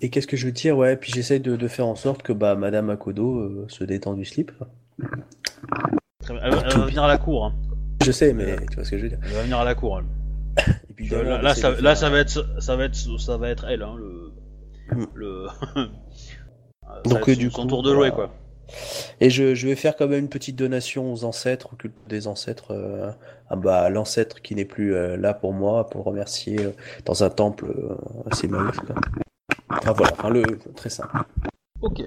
et qu'est-ce que je veux dire? Ouais, puis j'essaye de, de faire en sorte que bah Madame Akodo se détend du slip. Elle, va- elle va venir à la cour. hein. Je sais, mais tu vois ce que je veux dire. Elle va venir à la cour. elle. Et puis, là, ça, là, va être, ça va être, ça va être elle, hein, le. Le. Ça Donc, euh, son, du son coup, tour de jouer, quoi. Et je, je vais faire quand même une petite donation aux ancêtres, au culte des ancêtres, euh, ah bah, l'ancêtre qui n'est plus euh, là pour moi, pour remercier euh, dans un temple euh, assez quoi. Enfin voilà, enfin, le, très simple. Ok.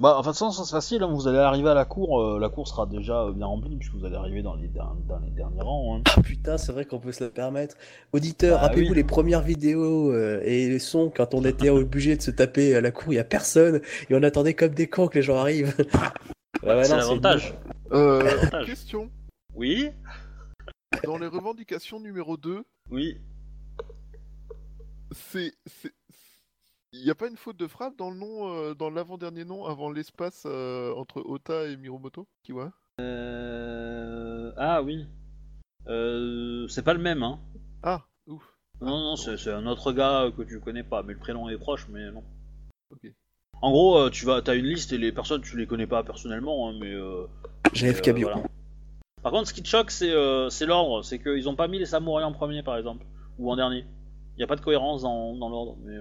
Bah, enfin, de toute façon, c'est facile. hein, vous allez arriver à la cour. euh, la cour sera déjà euh, bien remplie puisque vous allez arriver dans les, der- dans les derniers rangs. hein. Ah putain, c'est vrai qu'on peut se le permettre. Auditeurs, Bah rappelez-vous oui. les premières vidéos euh, et les sons quand on était obligé de se taper à la cour, il y a personne et on attendait comme des cons que les gens arrivent. Ouais, ouais, c'est l'avantage. Euh, Avantage. question. Oui. Dans les revendications numéro 2, Oui. c'est. Il n'y a pas une faute de frappe dans le nom, euh, dans l'avant-dernier nom avant l'espace euh, entre Ota et Miromoto Kiwa? Euh... Ah oui. Euh... C'est pas le même, hein. Ah, ouf. Non, non, c'est c'est un autre gars que tu connais pas, mais le prénom est proche, mais non. Ok. En gros, euh, tu vas, t'as une liste et les personnes, tu les connais pas personnellement, hein, mais. Euh, J'ai mais, FK euh, bio. voilà. Par contre, ce qui te choque, c'est euh, c'est l'ordre, c'est qu'ils ont pas mis les samouraïs en premier, par exemple, ou en dernier. Il y a pas de cohérence dans, dans l'ordre, mais.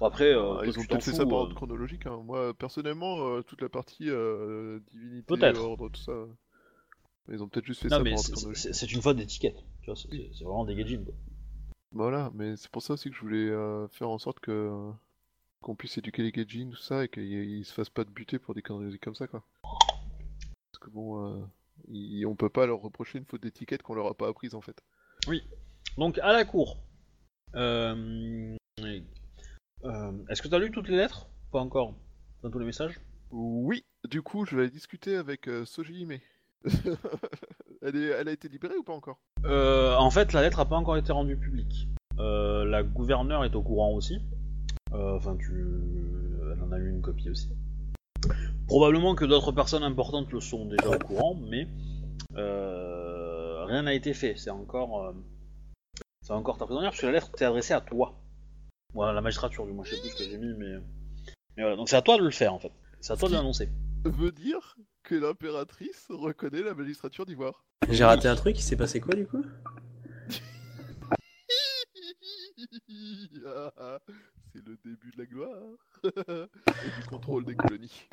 Bon, après, euh, Ah, toi, ils ont peut-être fait ça par euh, ordre chronologique. hein. Moi, personnellement, euh, toute la partie euh, divinité, ordre, tout ça. Ils ont peut-être juste fait Non, ça mais par ordre c'est- chronologique. c'est c'est une faute d'étiquette. Tu vois, c'est vraiment des gaijins, quoi. Voilà, mais c'est pour ça aussi que je voulais euh, faire en sorte que qu'on puisse éduquer les Gaijin, tout ça, et qu'ils ils se fassent pas de buter pour des conneries comme ça, quoi. Parce que bon, euh, ils- on peut pas leur reprocher une faute d'étiquette qu'on leur a pas apprise, en fait. Donc à la cour. Euh, Euh, Est-ce que t'as lu toutes les lettres Pas encore. Dans tous les messages? Oui, du coup, je vais discuter avec euh, Soji Hime. elle, est... elle a été libérée ou pas encore? Euh, En fait, la lettre a pas encore été rendue publique. La gouverneure est au courant aussi. Enfin, tu... elle en a eu une copie aussi. Probablement que d'autres personnes importantes le sont déjà au courant, mais rien n'a été fait. C'est encore, c'est encore ta prisonnière parce que la lettre t'est adressée à toi. Voilà, la magistrature du moins, je sais plus ce que j'ai mis, mais, mais voilà. Donc c'est à toi de le faire en fait. C'est à toi de l'annoncer. Veut dire que l'impératrice reconnaît la magistrature d'Ivoire. J'ai raté un truc, il s'est passé quoi du coup? Ah, C'est le début de la gloire et du contrôle des colonies.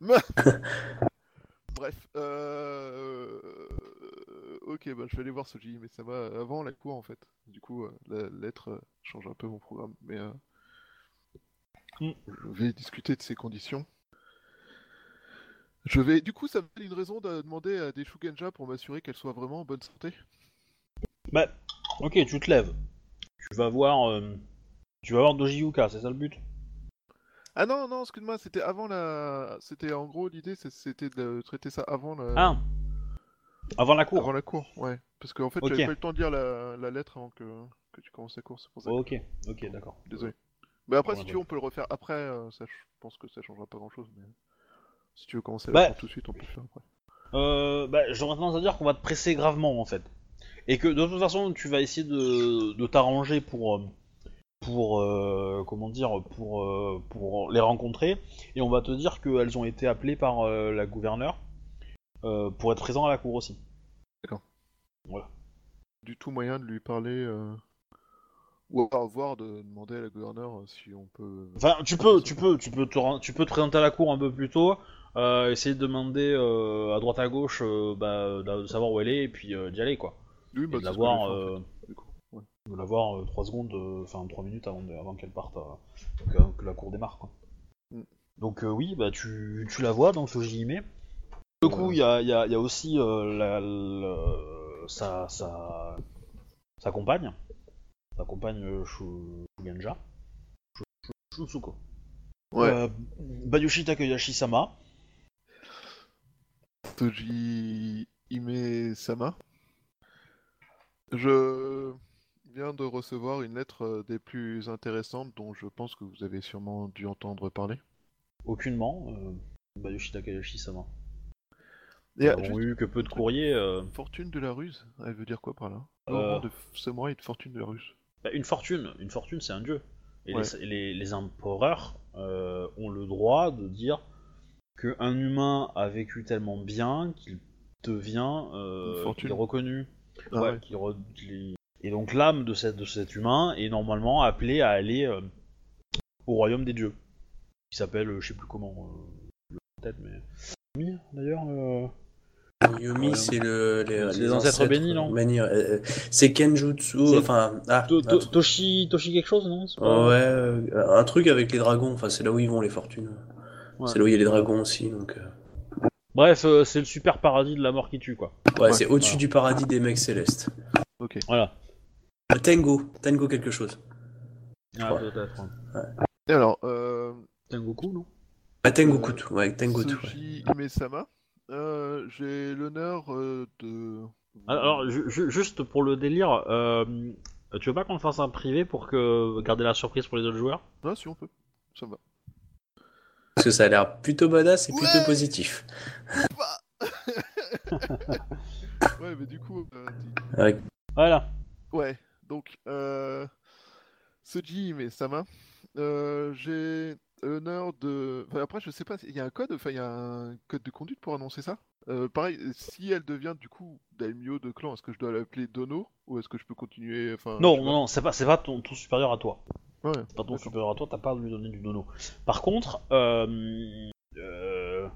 Bref, euh... ok, bah, je vais aller voir Soji, mais ça va avant la cour en fait. Du coup, euh, la lettre euh, change un peu mon programme, mais euh, Mm. je vais discuter de ces conditions. Je vais, du coup, ça me donne une raison de demander à des Shugenja pour m'assurer qu'elle soit vraiment en bonne santé. Bah, ok, tu te lèves. Tu vas voir, euh, tu vas voir Doji Yuka, c'est ça le but? Ah non, non, excuse-moi, c'était avant la. C'était en gros l'idée, c'était de traiter ça avant la. Ah Avant la cour Avant la cour, ouais. Parce qu'en fait, Ok. j'avais pas eu le temps de lire la, la lettre avant que, que tu commences la cour, c'est pour ça. que- Ok, ok, d'accord. Désolé. Mais après, si tu ouais. veux, on peut le refaire après. euh, ça, je pense que ça changera pas grand-chose. Mais si tu veux commencer la Bah. cour tout de suite, on peut le faire après. Euh, bah, j'aurais tendance à dire qu'on va te presser gravement en fait. Et que de toute façon, tu vas essayer de, de t'arranger pour, euh, pour euh, comment dire, pour, pour les rencontrer. Et on va te dire qu'elles ont été appelées par euh, la gouverneure euh, pour être présents à la cour aussi. Du tout moyen de lui parler. euh, Ou alors voir, de demander à la gouverneure euh, si on peut. Enfin, tu peux, tu peux, tu peux te, ren- tu peux te présenter à la cour un peu plus tôt. euh, essayer de demander euh, à droite à gauche euh, bah, de savoir où elle est et puis euh, d'y aller quoi. Oui, Et bah, de la voir, faire, en fait, du coup. Ouais. de la voir 3 secondes, euh, enfin 3 minutes avant, de- avant qu'elle parte, euh, que, que la cour démarre. Quoi. Mm. Donc euh, oui, bah tu, tu la vois dans ce JIME. Du coup, il y a, il y a- il y a aussi euh, la, sa, sa, sa compagne, sa compagne euh, Shu- Shugenja, Shu- Shu- Shusuko. Ouais. Euh, Bayushi Takeyashi-sama. Toji Ime Sama. Je viens de recevoir une lettre euh, des plus intéressantes dont je pense que vous avez sûrement dû entendre parler. Aucunement. Euh, Bayushi Takeyashi-sama. Et Nous euh, avons juste, eu que peu de courriers. euh, fortune de la ruse, elle veut dire quoi par là? Euh. De f- samouraï de fortune de la ruse. Bah, une fortune, une fortune c'est un dieu. Et Ouais. les, les, les empereurs euh, ont le droit de dire qu'un humain a vécu tellement bien qu'il devient euh, Une fortune. qu'il est reconnu. Ah Ouais, ouais. qu'il re- qu'il est- Et donc l'âme de, cette, de cet humain est normalement appelée à aller euh, au royaume des dieux. Qui s'appelle, euh, je sais plus comment, euh, peut-être, mais. Oui, d'ailleurs. euh, Yomi, Ouais. c'est le, les, ancêtres bénis, non ouais. Euh, C'est Kenjutsu, enfin, ah, To- to- Toshi, Toshi quelque chose, non pas- ouais, euh, un truc avec les dragons, enfin, c'est là où ils vont les fortunes. Ouais. C'est là où il y a les dragons aussi, donc. euh, Bref, euh, c'est le super paradis de la mort qui tue, quoi. Ouais, Ouais, c'est au-dessus voilà. du paradis des mecs célestes. Ok. Voilà. Le Tengo, Tengo quelque chose. Ah, peut-être. ouais. Et alors, euh, Tengoku, non Ah, Tengoku, ouais, Tengoku. ouais. Soji Ime Sama, euh, j'ai l'honneur euh, de. Alors, ju- ju- juste pour le délire, euh, tu veux pas qu'on le fasse en privé pour que garder la surprise pour les autres joueurs? Ah, si on peut. Ça me va. Parce que ça a l'air plutôt badass et plutôt Ouais. positif. ouais, mais du coup. euh, dis- Avec- Voilà. Ouais, donc, euh, Soji Ime Sama, euh, j'ai l'honneur de. Enfin, après, je sais pas, il y a un code, enfin, il y a un code de conduite pour annoncer ça. Euh, pareil, si elle devient du coup daimyo de clan, est-ce que je dois l'appeler Dono ou est-ce que je peux continuer enfin, Non, non, non, c'est pas, c'est pas ton, ton supérieur à toi. Ouais, C'est pas ton supérieur à toi, t'as pas à lui donner du dono. Par contre, euh, euh,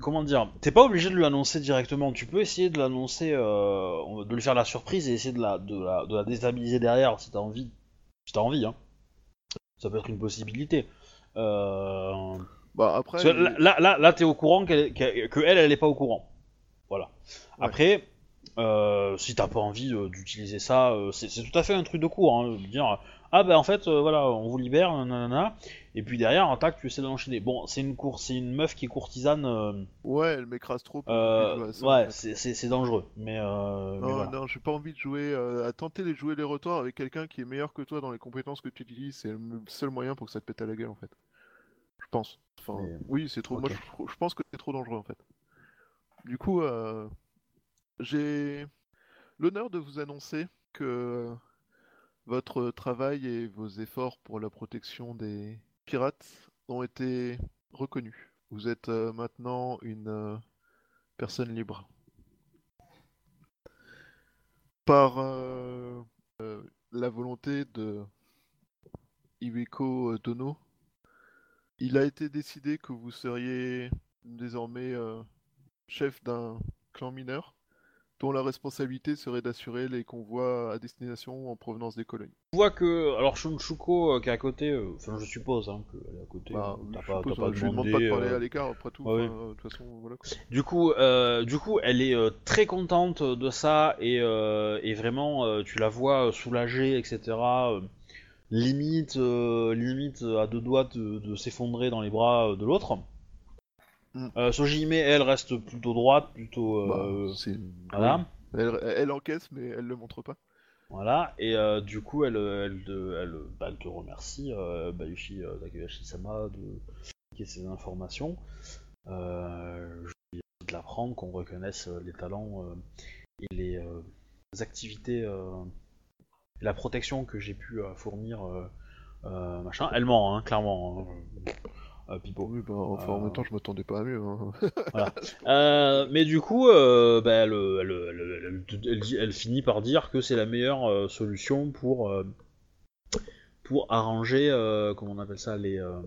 comment dire, t'es pas obligé de lui annoncer directement. Tu peux essayer de l'annoncer, euh, de lui faire la surprise et essayer de la, de la, de la déstabiliser derrière si t'as envie. Si t'as envie, hein. Ça peut être une possibilité. Euh... Bah après, Parce que là, là, là, là, t'es au courant qu'elle, qu'elle- que elle, elle est pas au courant. Voilà. Ouais. Après, euh, si t'as pas envie euh, d'utiliser ça, c'est c'est tout à fait un truc de cours, hein, de dire ah bah en fait euh, voilà on vous libère, nanana, et puis derrière en tac tu essaies d'enchaîner. Bon c'est une course, c'est une meuf qui est courtisane, euh, Ouais, elle m'écrase trop. pour euh, à ça, en ouais fait. c'est- c'est c'est dangereux, mais, euh, mais Non, voilà. non, j'ai pas envie de jouer, euh, à tenter de jouer les retours avec quelqu'un qui est meilleur que toi dans les compétences que tu utilises, c'est le seul moyen pour que ça te pète à la gueule en fait. Je pense. Enfin, Mais- oui, c'est trop. Moi, ok. je, je pense que c'est trop dangereux en fait. Du coup, euh, j'ai l'honneur de vous annoncer que votre travail et vos efforts pour la protection des pirates ont été reconnus. Vous êtes euh, maintenant une euh, personne libre. Par euh, la volonté de Iweko Dono, il a été décidé que vous seriez désormais chef d'un clan mineur dont la responsabilité serait d'assurer les convois à destination en provenance des colonies. On voit que, alors Shunchuko euh, qui est à côté, euh, enfin je suppose hein, qu'elle est à côté, Bah, euh, t'as pas, suppose, t'as pas je lui demande demandé, pas de parler à l'écart après tout. ouais, enfin, De toute façon, voilà. quoi. Du coup, du coup, elle est très contente de ça et, et vraiment, tu la vois soulagée, etc. limite, euh, limite à deux doigts de, de s'effondrer dans les bras de l'autre. Mm. Euh, Sojime, elle reste plutôt droite, plutôt Bah, euh, c'est- voilà, oui. Elle, elle encaisse, mais elle le montre pas. voilà. Et euh, du coup, elle, elle, bah, elle te remercie, euh, Bayushi Takahashi-sama, de ces informations. Je vais de l'apprendre qu'on reconnaisse les talents et les activités la protection que j'ai pu fournir machin. Elle ment, hein, clairement. hein, Pipo. Oui, bah, enfin, en Euh, même temps, je m'attendais pas à mieux. hein. Euh, mais du coup, euh, bah, elle, finit par dire que c'est la meilleure euh, solution pour, euh, pour arranger, euh, comment on appelle ça, les, euh,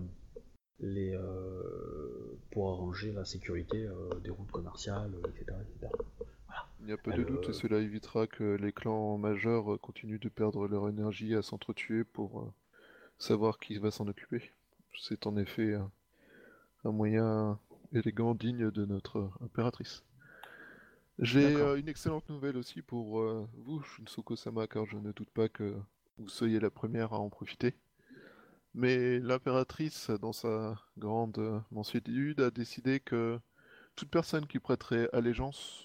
les, euh, pour arranger la sécurité euh, des routes commerciales, euh, etc. etc. Il n'y a pas Elle, de doute, euh, et cela évitera que les clans majeurs euh, continuent de perdre leur énergie à s'entretuer pour euh, savoir qui va s'en occuper. C'est en effet un, moyen élégant, digne de notre impératrice. J'ai euh, une excellente nouvelle aussi pour euh, vous, Shunsuko-sama, car je ne doute pas que vous soyez la première à en profiter. Mais l'impératrice, dans sa grande euh, mansuétude, a décidé que toute personne qui prêterait allégeance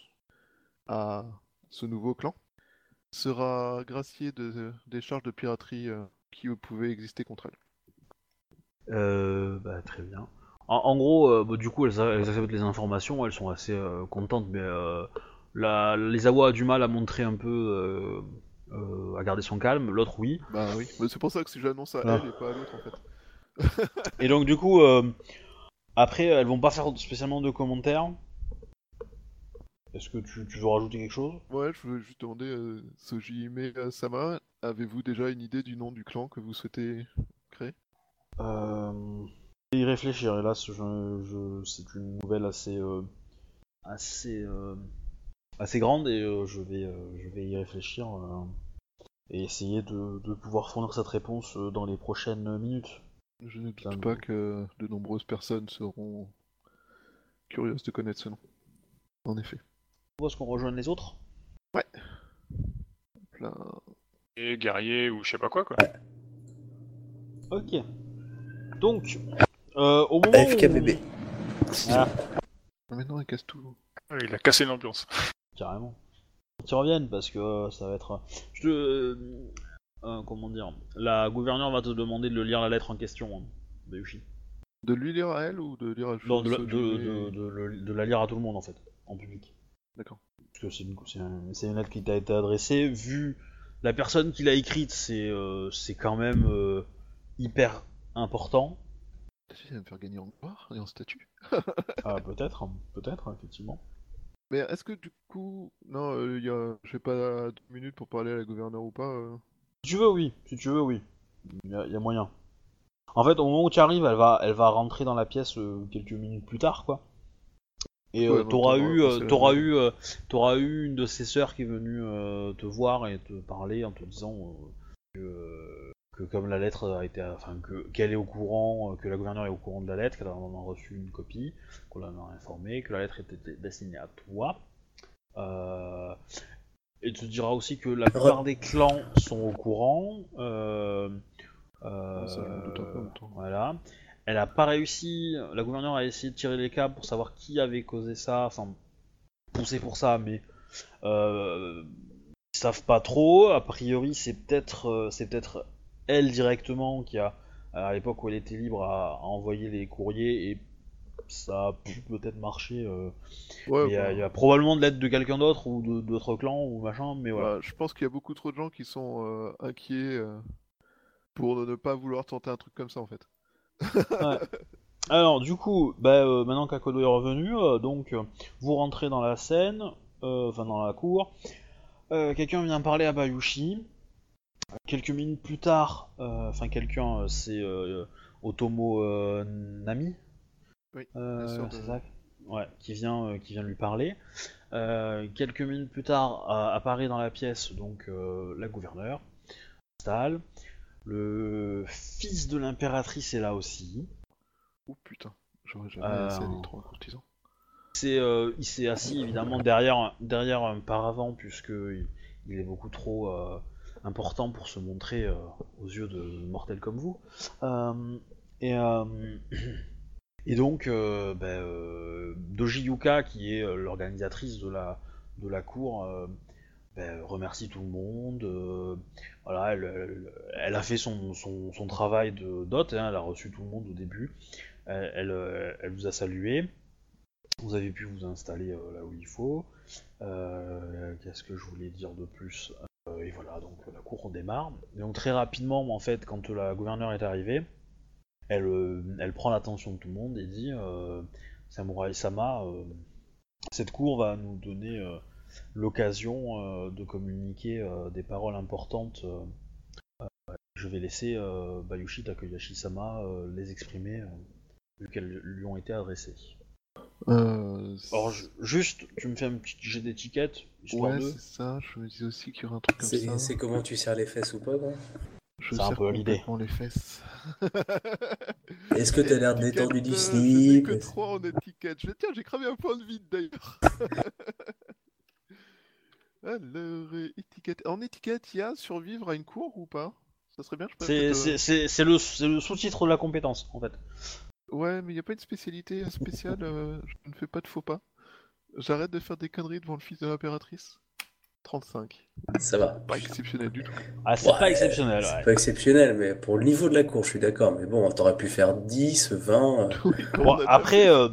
à ce nouveau clan sera graciée de, des charges de piraterie euh, qui pouvaient exister contre elle. Euh, bah, très bien. En, en gros, euh, bah, du coup, elles, acceptent les informations, elles sont assez euh, contentes, mais la, les Awa a du mal à montrer un peu, euh, à garder son calme, l'autre oui. Bah oui, Mais c'est pour ça que si j'annonce à Ah. elle et pas à l'autre en fait. Et donc, du coup, euh, après, elles vont pas faire spécialement de commentaires. Est-ce que tu, tu veux rajouter quelque chose? Ouais, je veux juste demander, euh, Sojime Sama, avez-vous déjà une idée du nom du clan que vous souhaitez créer euh, je vais y réfléchir, hélas, je, je, c'est une nouvelle assez, euh, assez, euh, assez grande et euh, je, vais, euh, je vais y réfléchir euh, et essayer de, de pouvoir fournir cette réponse euh, dans les prochaines minutes. Je ne doute pas que de nombreuses personnes seront curieuses de connaître ce nom. En effet. Où est-ce qu'on rejoint les autres? Là, Et guerrier ou je sais pas quoi, quoi. Ok. Donc, euh, au moment AFKBB. où... Ah, maintenant, elle casse tout. Ah, Il a cassé l'ambiance. carrément. Qu'ils reviennent parce que euh, ça va être... Je te... euh, euh, comment dire La gouverneure va te demander de lire la lettre en question, hein, Bayushi. De lui lire à elle ou de lire à Non, de, la- de, de- de le- de la lire à tout le monde en fait, en public. D'accord. Parce que c'est une, une lettre qui t'a été adressée, vu la personne qui l'a écrite, c'est euh, c'est quand même euh, hyper important. Ça va me faire gagner en gloire et en statut. Ah, peut-être, hein, peut-être, effectivement. Mais est-ce que du coup, non, euh, y a, j'ai pas deux minutes pour parler à la gouverneure ou pas. euh. Si tu veux, oui. Si tu veux, oui. Il y, a- il y a moyen. En fait, au moment où tu arrives, elle va, elle va rentrer dans la pièce euh, quelques minutes plus tard, quoi. Et Ouais, t'auras eu, t'auras eu, t'auras eu une de ses sœurs qui est venue te voir et te parler en te disant que, que comme la lettre a été, enfin que qu'elle est au courant, euh, que la gouverneure est au courant de la lettre, qu'elle en a reçu une copie, qu'on en a informé, que la lettre était destinée à toi. Euh, et te dira aussi que la plupart des clans sont au courant. Euh, euh, Ça, voilà. Elle a pas réussi. La gouverneure a essayé de tirer les câbles pour savoir qui avait causé ça. Enfin, poussé pour ça, mais euh, ils savent pas trop. A priori, c'est peut-être, euh, c'est peut-être elle directement qui a, à l'époque où elle était libre, à, à envoyer les courriers et ça a pu peut-être marcher. euh, Ouais, il y, a- il y a probablement de l'aide de quelqu'un d'autre ou d'autres clans ou machin, mais voilà. bah, je pense qu'il y a beaucoup trop de gens qui sont euh, inquiets euh, pour ne pas vouloir tenter un truc comme ça en fait. Alors, du coup, bah, maintenant qu'Akodo est revenu, donc vous rentrez dans la scène, enfin dans la cour. Quelqu'un vient parler à Bayushi. Quelques minutes plus tard, euh, enfin quelqu'un, euh, c'est euh, Otomo Nami. Oui, sûr, c'est ça Ouais, qui vient, euh, qui vient lui parler. Euh, quelques minutes plus tard, euh, apparaît dans la pièce donc la gouverneure, Stal. Le fils de l'impératrice est là aussi. Oh putain, j'aurais jamais assez électro-courtisan. C'est, euh, il s'est assis évidemment derrière, derrière un paravent puisque il, il est beaucoup trop important pour se montrer euh, aux yeux de mortels comme vous. Euh, et, euh, et donc, ben, Doji Yuka, qui est l'organisatrice de la, de la cour, ben, remercie tout le monde. voilà, elle, a fait son, son, travail de d'hôte, hein, elle a reçu tout le monde au début. Elle, elle, vous a salué. Vous avez pu vous installer là où il faut. Qu'est-ce que je voulais dire de plus? Et voilà, donc la cour démarre. Et donc très rapidement, en fait, quand la gouverneure est arrivée, elle, euh, prend l'attention de tout le monde et dit euh, Samurai Sama, euh, cette cour va nous donner euh, l'occasion euh, de communiquer euh, des paroles importantes. euh, euh, je vais laisser euh, Bayushi Takoyashi Sama euh, les exprimer, euh, vu qu'elles lui ont été adressées. Euh, Alors, ju- juste, tu me fais un petit jet d'étiquette, ouais, de. c'est ça, je me disais aussi qu'il y aurait un truc comme ça. c'est comment tu serres les fesses ou pas, quoi Je C'est un serre peu l'idée. complètement les fesses. Est-ce que t'as l'air détendu du euh, Je slip que 3 en étiquette. Je... Tiens, j'ai cramé un point de vide d'ailleurs. Alors, euh, étiquette. En étiquette, il y a survivre à une cour ou pas? Ça serait bien, je le, c'est le sous-titre de la compétence, en fait. Ouais, mais il n'y a pas une spécialité spéciale. euh, Je ne fais pas de faux pas. J'arrête de faire des conneries devant le fils de l'impératrice. 35. Ça va. Pas exceptionnel du tout. Ah, c'est Ouais, pas exceptionnel, C'est ouais. pas exceptionnel, mais pour le niveau de la cour, je suis d'accord. Mais bon, t'aurais pu faire 10, 20. euh, Oui, Bon, on a après, euh,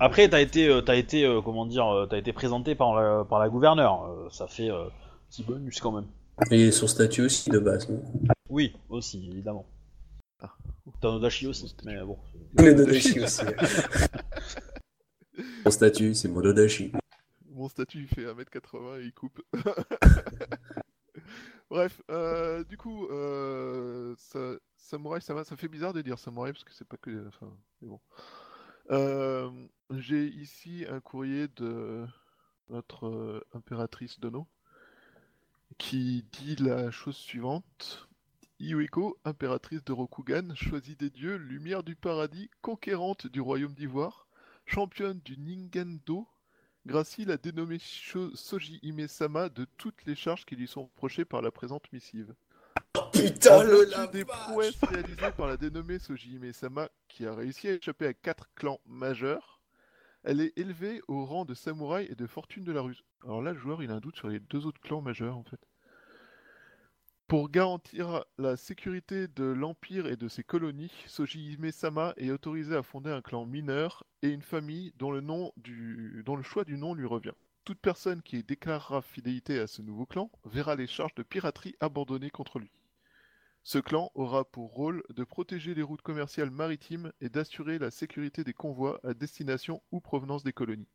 après, t'as été, euh, t'as été, euh, comment dire, euh, t'as été présenté par la, par la gouverneure. Euh, ça fait euh, petit bonus quand même. Et son statut aussi de base, non? Oui, aussi, évidemment. Ah. T'as Nodashi aussi, mais bon. Aussi. Son statut, c'est mon Dodashi. Mon statut il fait 1m80 et il coupe. Bref, euh, du coup, euh, ça, samouraï, ça, va, ça fait bizarre de dire samouraï parce que c'est pas que. Enfin, mais bon. Euh, J'ai ici un courrier de notre euh, impératrice Dono qui dit la chose suivante. Iueko, impératrice de Rokugan, choisie des dieux, lumière du paradis, conquérante du royaume d'Ivoire, championne du Ningendo, Gracie l'a dénommé Sho- Soji Hime-sama de toutes les charges qui lui sont reprochées par la présente missive. Putain, En le vertu des prouesses réalisées par la dénommée Soji Hime-sama, qui a réussi à échapper à quatre clans majeurs, elle est élevée au rang de samouraï et de fortune de la ruse. Alors là, le joueur, il a un doute sur les deux autres clans majeurs, en fait. Pour garantir la sécurité de l'Empire et de ses colonies, Soji Hime-sama est autorisé à fonder un clan mineur et une famille dont le, nom du... dont le choix du nom lui revient. Toute personne qui déclarera fidélité à ce nouveau clan verra les charges de piraterie abandonnées contre lui. Ce clan aura pour rôle de protéger les routes commerciales maritimes et d'assurer la sécurité des convois à destination ou provenance des colonies.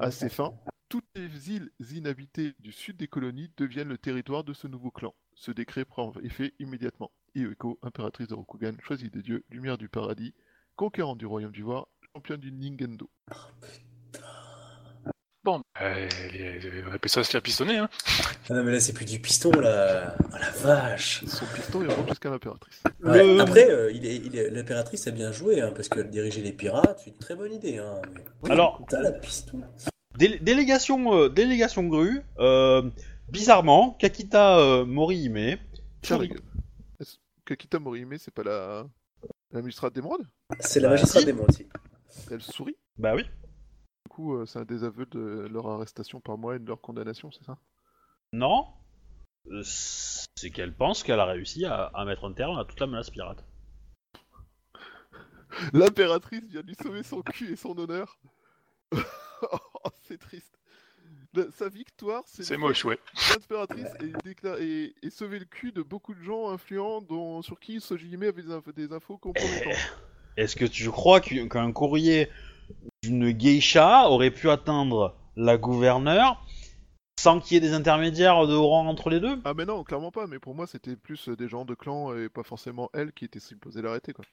À ces fins, toutes les îles inhabitées du sud des colonies deviennent le territoire de ce nouveau clan. Ce décret prend effet immédiatement. Ieko, impératrice de Rokugan, choisie des dieux, lumière du paradis, conquérante du royaume d'Ivoire, championne du Ningendo. Bon, euh, on appelle ça se faire pistonner, hein. Ah non, mais là, c'est plus du piston, là. Oh la vache. Son piston, il remonte jusqu'à l'impératrice. Ouais, Après, euh, il est, il est- l'impératrice a bien joué, hein, parce que diriger les pirates, c'est une très bonne idée. Hein, mais- Alors- T'as la piston. Dé- délégation, euh, délégation grue. Bizarrement, Kakita euh, Morihime. Tiens. Est-ce- Kakita Morihime, c'est pas la... la magistrate d'émeraude C'est la Bah, magistrate si. des. Elle sourit? Bah oui. Du coup, euh, c'est un désaveu de leur arrestation par moi et de leur condamnation, c'est ça? Non. Euh, C'est qu'elle pense qu'elle a réussi à, à mettre un terme à toute la menace pirate. L'impératrice vient de lui sauver son cul et son honneur. Oh, c'est triste. La- sa victoire, c'est C'est moche, ouais. L'impératrice et, décla- et, et sauver le cul de beaucoup de gens influents dont, sur qui Sojime avait des, infos- des infos compromettantes. Est-ce que tu crois qu'u- qu'un courrier d'une geisha aurait pu atteindre la gouverneure sans qu'il y ait des intermédiaires de haut rang entre les deux? Ah mais non, clairement pas, mais pour moi c'était plus euh, des gens de clan et pas forcément elle qui était supposée l'arrêter quoi.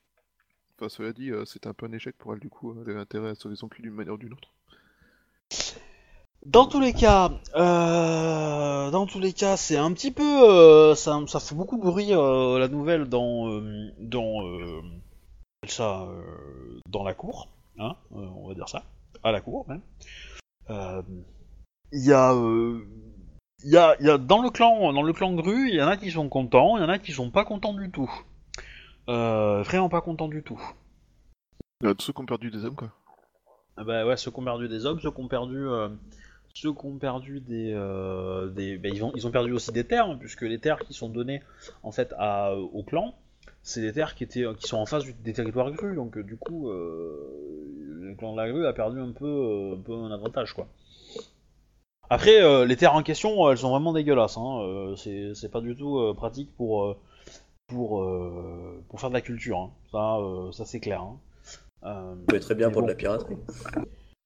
Enfin cela dit, euh, c'était un peu un échec pour elle du coup, elle avait intérêt à sauver son cul d'une manière ou d'une autre. Dans tous les cas, euh, dans tous les cas, c'est un petit peu, euh, ça, ça fait beaucoup bruit euh, la nouvelle dans, dans, ça, dans la cour, hein, on va dire ça, à la cour même. Il y a, il y a, il y a dans le clan, dans le clan Gru, il y en a qui sont contents, il y en a qui sont pas contents du tout. Vraiment pas contents du tout. Ceux qui ont perdu des hommes quoi. Ah Bah ouais, ceux qui ont perdu des hommes, ceux qui ont perdu, ceux qui ont perdu des, euh, des bah, ils, ont, ils ont perdu aussi des terres, hein, puisque les terres qui sont données en fait à, au clan, c'est des terres qui étaient, qui sont en face du- des territoires grus, donc euh, du coup, euh, le clan de la grue a perdu un peu, euh, un peu un avantage quoi. Après, euh, les terres en question, elles sont vraiment dégueulasses, hein, euh, c'est pas du tout euh, pratique pour, euh, pour, euh, pour faire de la culture, hein. ça, euh, ça c'est clair. hein. Euh, Ça peut être très bien pour bon. de la piraterie.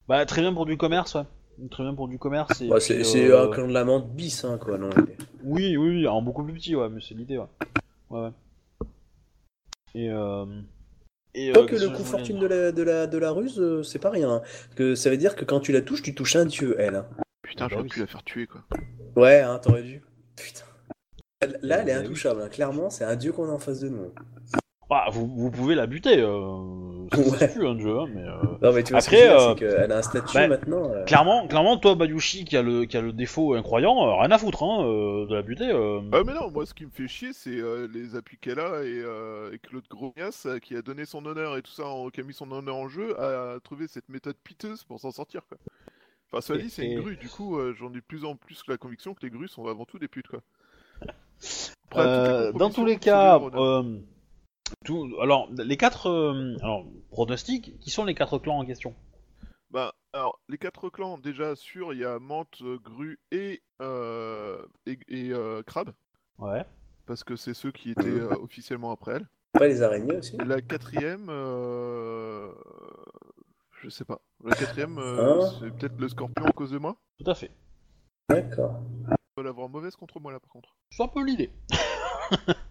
bah, très bien pour du commerce, ouais. Très bien pour du commerce. et Bah, c'est euh, un clan de la menthe bis, hein, quoi. Non, Oui, oui, oui, en beaucoup plus petit, ouais, mais c'est l'idée, ouais. Ouais, ouais. Et, euh... Et, euh, Tant que qu'est-ce le coup fortune de la, de la, de la ruse, euh, c'est pas rien. hein. Parce que ça veut dire que quand tu la touches, tu touches un dieu, elle. hein. Putain, bah j'aurais oui. pu la faire tuer quoi. Ouais, hein, t'aurais dû. Putain. Là, elle est Bah intouchable. hein. Clairement, c'est un dieu qu'on a en face de nous. Ah, vous, vous pouvez la buter, euh... ça Ouais. se tue, un jeu, hein, mais... euh, Non, mais tu vois, ce que Après, je veux dire, euh, c'est qu'elle a un statut bah, maintenant. euh, Clairement, clairement, toi, Bayushi, qui a le, qui a le défaut incroyant, euh, rien à foutre, hein, euh, de la buter. euh. Ah mais non, moi ce qui me fait chier c'est euh, les appuis qu'elle a et, euh, et Claude Grognas euh, qui a donné son honneur et tout ça, en- qui a mis son honneur en jeu, a trouvé cette méthode piteuse pour s'en sortir quoi. Enfin cela dit c'est une grue, du coup euh, j'en ai de plus en plus la conviction que les grues sont avant tout des putes quoi. Après, Euh, dans tous les cas, c'est euh, tout, alors les quatre, euh, alors pronostics, qui sont les quatre clans en question? Bah, alors, les quatre clans, déjà sûr, il y a Mante, Grue et, euh, et, et, euh, Crabe, Ouais. parce que c'est ceux qui étaient euh, officiellement après elle. Pas les araignées aussi la quatrième, euh... je sais pas. La quatrième, euh, Hein? c'est peut-être le scorpion à cause de moi. Tout à fait. D'accord. Elle va l'avoir mauvaise contre moi là par contre. C'est un peu l'idée.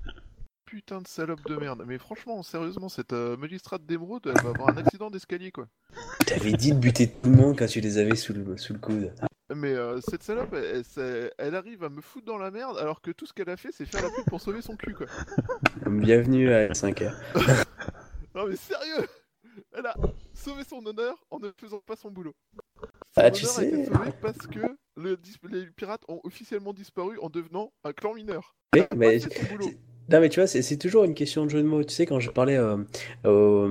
Putain de salope de merde. Mais franchement, sérieusement, cette euh, magistrate d'émeraude, elle va avoir un accident d'escalier quoi. T'avais dit de buter tout le monde quand tu les avais sous le, sous le coude. Mais euh, cette salope, elle, elle- arrive à me foutre dans la merde alors que tout ce qu'elle a fait, c'est faire la pub pour sauver son cul quoi. Bienvenue à 5h. Non mais sérieux Elle a sauvé son honneur en ne faisant pas son boulot. Son Ah, tu honneur a été sais. sauvé parce que le les pirates ont officiellement disparu en devenant un clan mineur. Mais- son boulot. Non mais tu vois, c'est toujours une question de jeu de mots. Tu sais, quand je parlais euh, au,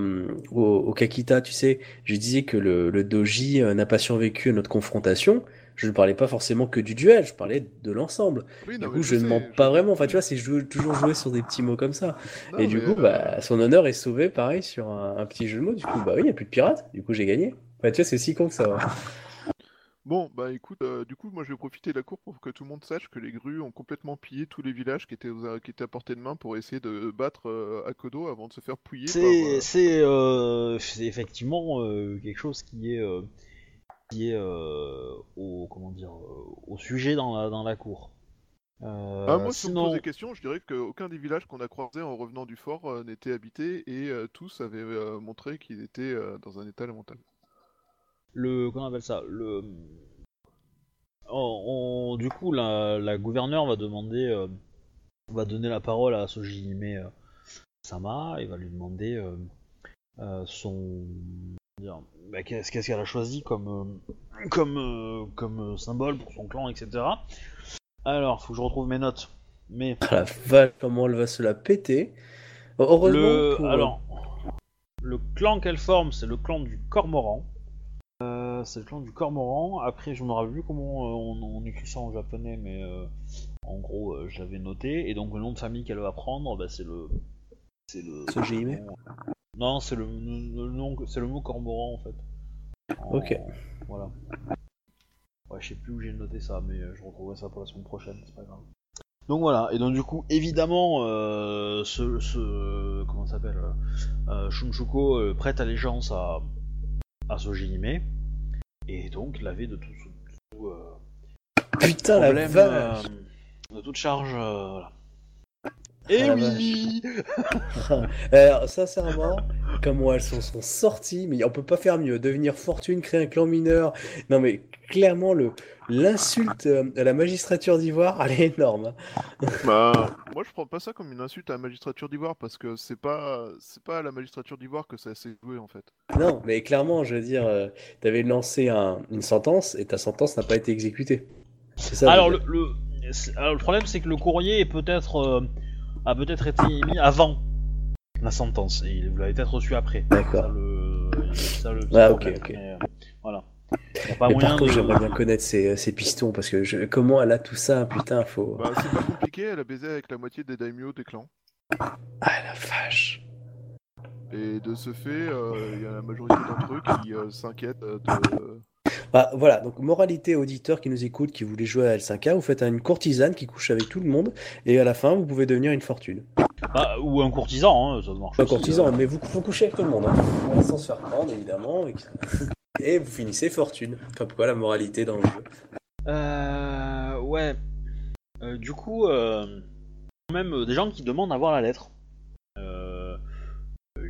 au, au Kakita, tu sais, je disais que le, le doji euh, n'a pas survécu à notre confrontation. Je ne parlais pas forcément que du duel, je parlais de l'ensemble. Oui, Du coup, je ne mens je- pas vraiment. Enfin, tu vois, c'est jou- toujours jouer sur des petits mots comme ça. Non, Et du coup, euh, bah, son honneur est sauvé, pareil, sur un, un petit jeu de mots. Du coup, bah oui, il n'y a plus de pirates. Du coup, j'ai gagné. Enfin, tu vois, c'est aussi con que ça. Bon, bah écoute, euh, du coup, moi je vais profiter de la cour pour que tout le monde sache que les grues ont complètement pillé tous les villages qui étaient, aux- qui étaient à portée de main pour essayer de battre euh, Akodo avant de se faire pouiller par... C'est euh, c'est, euh, c'est effectivement euh, quelque chose qui est euh, qui est euh, au comment dire euh, au sujet dans la dans la cour. Euh, Ah, moi, si on me sinon, pose des questions, je dirais qu'aucun des villages qu'on a croisés en revenant du fort euh, n'était habité et euh, tous avaient euh, montré qu'ils étaient euh, dans un état lamentable. Le comment on appelle ça le on- on- du coup la, la gouverneure va demander euh, va donner la parole à Sojihime euh, Sama et va lui demander euh, euh, son bah, qu'est-ce qu'elle a choisi comme comme comme symbole pour son clan etc Alors, faut que je retrouve mes notes. Mais Ah la vache, comment elle va se la péter. Heureusement le pour- alors le clan qu'elle forme, c'est le clan du Cormoran. Euh, c'est le clan du Cormoran. Après, je me rappelle plus comment euh, on, on écrit ça en japonais, mais euh, en gros, je l'avais noté. Et donc le nom de famille qu'elle va prendre, bah, c'est le c'est le Sojihime Non, c'est le, le- le nom, c'est le mot Cormoran en fait. En- Ok. Voilà. Ouais, je sais plus où j'ai noté ça, mais je retrouverai ça pour la semaine prochaine, c'est pas grave. Donc voilà, et donc du coup, évidemment, ce, ce- comment ça s'appelle, Shunchuko prête allégeance à à Sojihime, et donc l'avait de tout, tout, euh, Putain la problème, vache euh, de toute charge, euh, voilà. Et la oui. Alors, sincèrement, comment elles sont, sont sorties, mais on peut pas faire mieux. Devenir fortune, créer un clan mineur. Non, mais clairement, le l'insulte euh, à la magistrature d'Ivoire, elle est énorme. hein. Bah, moi je prends pas ça comme une insulte à la magistrature d'Ivoire parce que c'est pas c'est pas à la magistrature d'Ivoire que ça s'est joué en fait. Non, mais clairement, je veux dire, euh, t'avais lancé un- une sentence et ta sentence n'a pas été exécutée. C'est ça. Alors le, le, alors, le problème c'est que le courrier est peut-être euh, a peut-être été émis avant la sentence et vous l'avez peut-être reçu après. D'accord. Ça, le, ça, le Ah, ok, ok. Mais, euh, voilà. Y a pas Mais moyen par contre, de- j'aimerais bien connaître ces, ces pistons parce que je- comment elle a tout ça, putain, faut. Bah, c'est pas compliqué, elle a baisé avec la moitié des daimyo des clans. Ah la vache. Et de ce fait, euh, il y a la majorité d'entre eux qui euh, s'inquiètent euh, de. Ah, voilà, donc moralité auditeur qui nous écoute, qui voulait jouer à L5A, vous faites une courtisane qui couche avec tout le monde et à la fin, vous pouvez devenir une fortune. Ah, ou un courtisan, hein, ça marche. Pas aussi, courtisan, euh. mais vous, vous couchez avec tout le monde, hein, sans se faire prendre évidemment, et, et vous finissez fortune. Enfin, pourquoi la moralité dans le jeu Euh, ouais. Euh, du coup, euh, quand même des gens qui demandent à voir la lettre.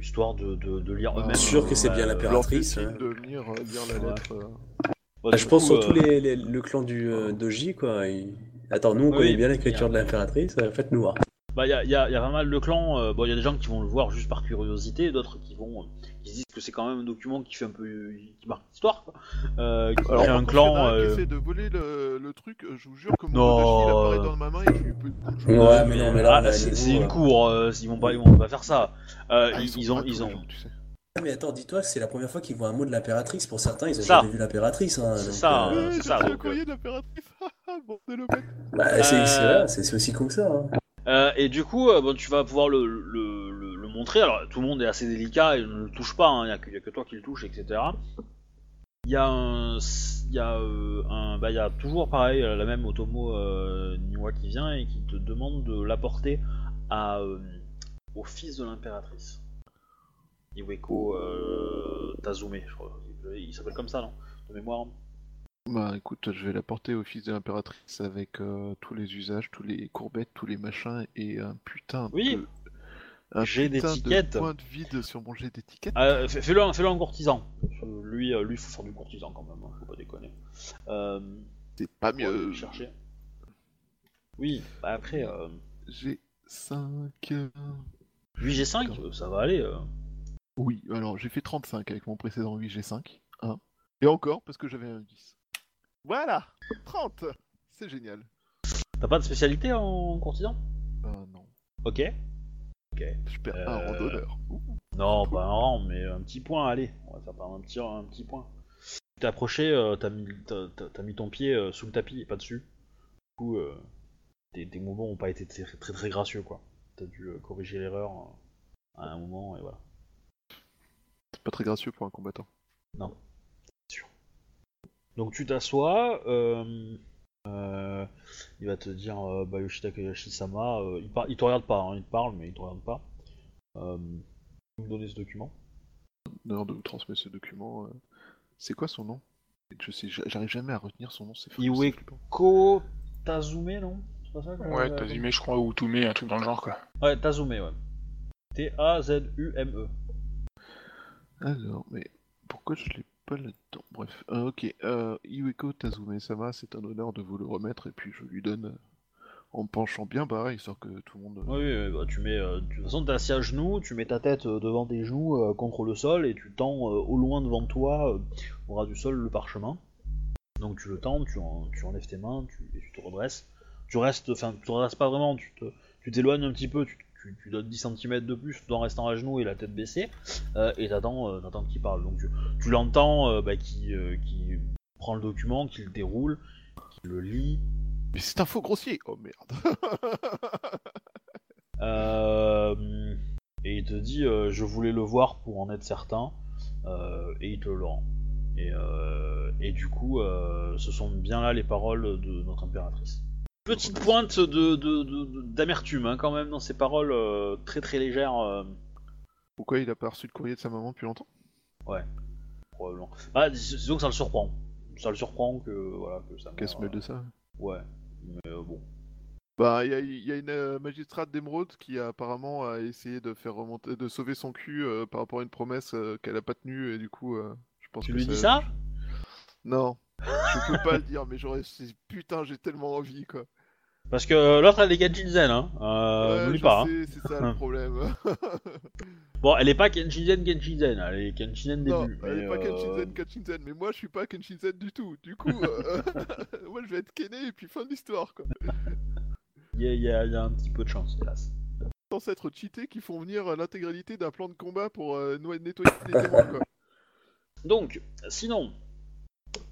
Histoire de, de, de lire eux-mêmes. sûr que c'est bien euh, l'impératrice. leur fait hein. signe de venir euh, lire la Ouais. lettre. euh. bah, Bah, du je pense coup, surtout euh, les, les- le clan du euh, Doji, quoi. il- Attends, nous on Oui, connaît bien l'écriture bien. de l'impératrice, euh, faites-nous voir. Bah, il y a, y a- y a pas mal de clans. euh, bon, il y a des gens qui vont le voir juste par curiosité, d'autres qui vont, euh, qui se disent que c'est quand même un document qui fait un peu, qui marque l'histoire, quoi. Euh, qui Alors, un contre, il y en a clan. qui euh, essaie de voler le, le truc, euh, je vous jure que mon Non, Odachi, il apparaît dans ma main et je lui peux Ouais, mais non, mais là, ah, c'est une cour. euh, ils vont pas, ils vont pas faire ça. Euh, Ah, ils, ont, ils ont. les gens, tu sais. Mais attends, dis-toi que c'est la première fois qu'ils voient un mot de l'impératrice. Pour certains, ils ont Ça. jamais vu l'impératrice. Hein, C'est ça, euh, c'est ça, reçu un donc, courrier de l'impératrice. bon, c'est le mec. bah, c'est Euh, aussi con que ça. hein. Euh, et du coup, euh, bon, tu vas pouvoir le, montrer. Alors, tout le monde est assez délicat et ne le touche pas. Il n'y a, que- toi qui le touche, etc. Euh, bah, il y a toujours pareil la même Otomo Niwa qui vient et qui te demande de l'apporter au fils de l'impératrice. Iweko Tazume, je crois. Il s'appelle comme ça, non? De mémoire. Bah écoute, je vais la porter au fils de l'impératrice avec euh, tous les usages, tous les courbettes, tous les machins et un putain Oui. de... Un putain d'étiquette. de point de vide sur mon jet d'étiquette. Euh, fais- Fais-le un, fais-le un courtisan. Euh, Lui, euh, lui, faut faire du courtisan quand même. hein, faut pas déconner. Euh, C'est pas mieux. chercher? Oui, bah après, euh, J'ai 5... 8G5, euh, ça va aller. euh. Oui, alors j'ai fait 35 avec mon précédent 8G5. Hein. Et encore parce que j'avais un 10. Voilà 30 C'est génial. T'as pas de spécialité en courtisan Ah non. Ok. Je perds un Euh. Ouh. Non, pas un rang, mais un petit point, allez. On va faire par un petit, un petit point. Tu t'es approché, euh, t'as mis, t'as- t'as- t'as mis ton pied euh, sous le tapis et pas dessus. Du coup, euh, tes, tes mouvements ont pas été très très, très gracieux, quoi. T'as dû euh, corriger l'erreur euh, à un moment, et voilà. C'est pas très gracieux pour un combattant. Non. Donc tu t'assois, euh, euh, il va te dire euh, bah, Yoshida Takayashi-sama, euh, il, par- il te regarde pas, hein, il te parle, mais il te regarde pas. Euh, me donner ce document. D'honneur de vous transmettre ce document. euh, C'est quoi son nom? Je sais, j'a- j'arrive jamais à retenir son nom, c'est fou. Iwe- c'est flippant. Ko Tazume, non? C'est pas ça Ouais, Tazume, je crois, ou Tume, un truc dans le genre, quoi. Ouais, Tazume, ouais. T-A-Z-U-M-E. Alors, mais pourquoi je l'ai là-dedans Bref, euh, ok. Euh, Iweko Tazume-sama, c'est un honneur de vous le remettre, et puis je lui donne euh, en penchant bien bas, histoire que tout le monde. Oui, oui, bah, tu mets, euh, de toute façon, t'es assis à genoux, tu mets ta tête euh, devant tes joues euh, contre le sol et tu tends euh, au loin devant toi, euh, au ras du sol, le parchemin. Donc tu le tends, tu, en- tu enlèves tes mains tu, et tu te redresses. tu restes, enfin, tu restes pas vraiment, tu te, tu t'éloignes un petit peu, tu, tu, tu donnes 10 cm de plus tout en restant à genoux et la tête baissée, euh, et t'attends, euh, t'attends qu'il parle. Donc tu, tu l'entends, euh, bah, qui, euh, qui prend le document, qui le déroule, qui le lit, Mais c'est un faux grossier Oh merde et il te dit, je voulais le voir pour en être certain, et il te le rend. Et, et du coup, ce sont bien là les paroles de notre impératrice. Petite pointe de, d'amertume hein, quand même dans ces paroles euh, très très légères, euh, Pourquoi il a pas reçu de courrier de sa maman depuis longtemps? Probablement. Ah, dis- disons que ça le surprend. Ça le surprend que voilà que ça. Qu'elle se mêle de ça Ouais. Mais euh, bon. Bah, il y a, il y a une euh, magistrate d'émeraude qui a apparemment a essayé de faire remonter, de sauver son cul euh, par rapport à une promesse euh, qu'elle a pas tenue et du coup, euh, je pense Tu que lui dis ça Non, je peux pas le dire, mais j'aurais, putain, j'ai tellement envie quoi. Parce que l'autre elle est Genshinzen, hein. Euh, Ouais, n'oublie pas. hein. c'est ça le problème. Bon, elle est pas Kenshinzen Genshinzen, elle est Kenshinzen début. non, elle est pas euh, Kenshinzen, Kenshinzen, mais moi je suis pas Kenshinzen du tout. Du coup, euh, moi je vais être Kené et puis fin de l'histoire quoi. Il y, a- il y a- il y a un petit peu de chance, hélas. Censé être cheatés qui font venir euh, l'intégralité d'un plan de combat pour euh, nettoyer les témoins quoi. Donc, sinon,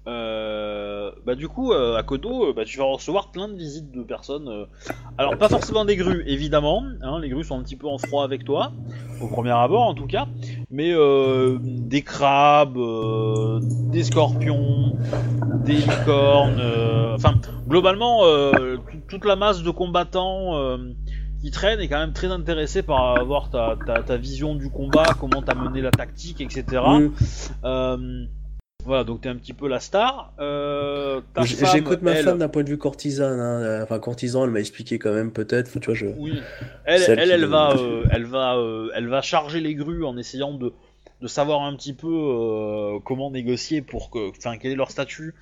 euh, bah du coup, euh, à Kodo, euh, bah, tu vas recevoir plein de visites de personnes. alors, pas forcément des grues, évidemment. hein, les grues sont un petit peu en froid avec toi, au premier abord en tout cas. Mais des crabes, des scorpions, des licornes. Enfin, globalement, tout- toute la masse de combattants. qui traîne est quand même très intéressé par avoir ta, ta, ta vision du combat, comment t'as mené la tactique, etc. Euh, voilà, donc t'es un petit peu la star. Euh, J'écoute ma elle- femme d'un point de vue courtisane. hein, euh, Enfin, courtisan, elle m'a expliqué quand même, peut-être. Tu vois, je. Oui, elle, Celle elle, va, le- euh, elle va, euh, elle va charger les grues en essayant de, de savoir un petit peu euh, comment négocier pour que, enfin, quel est leur statut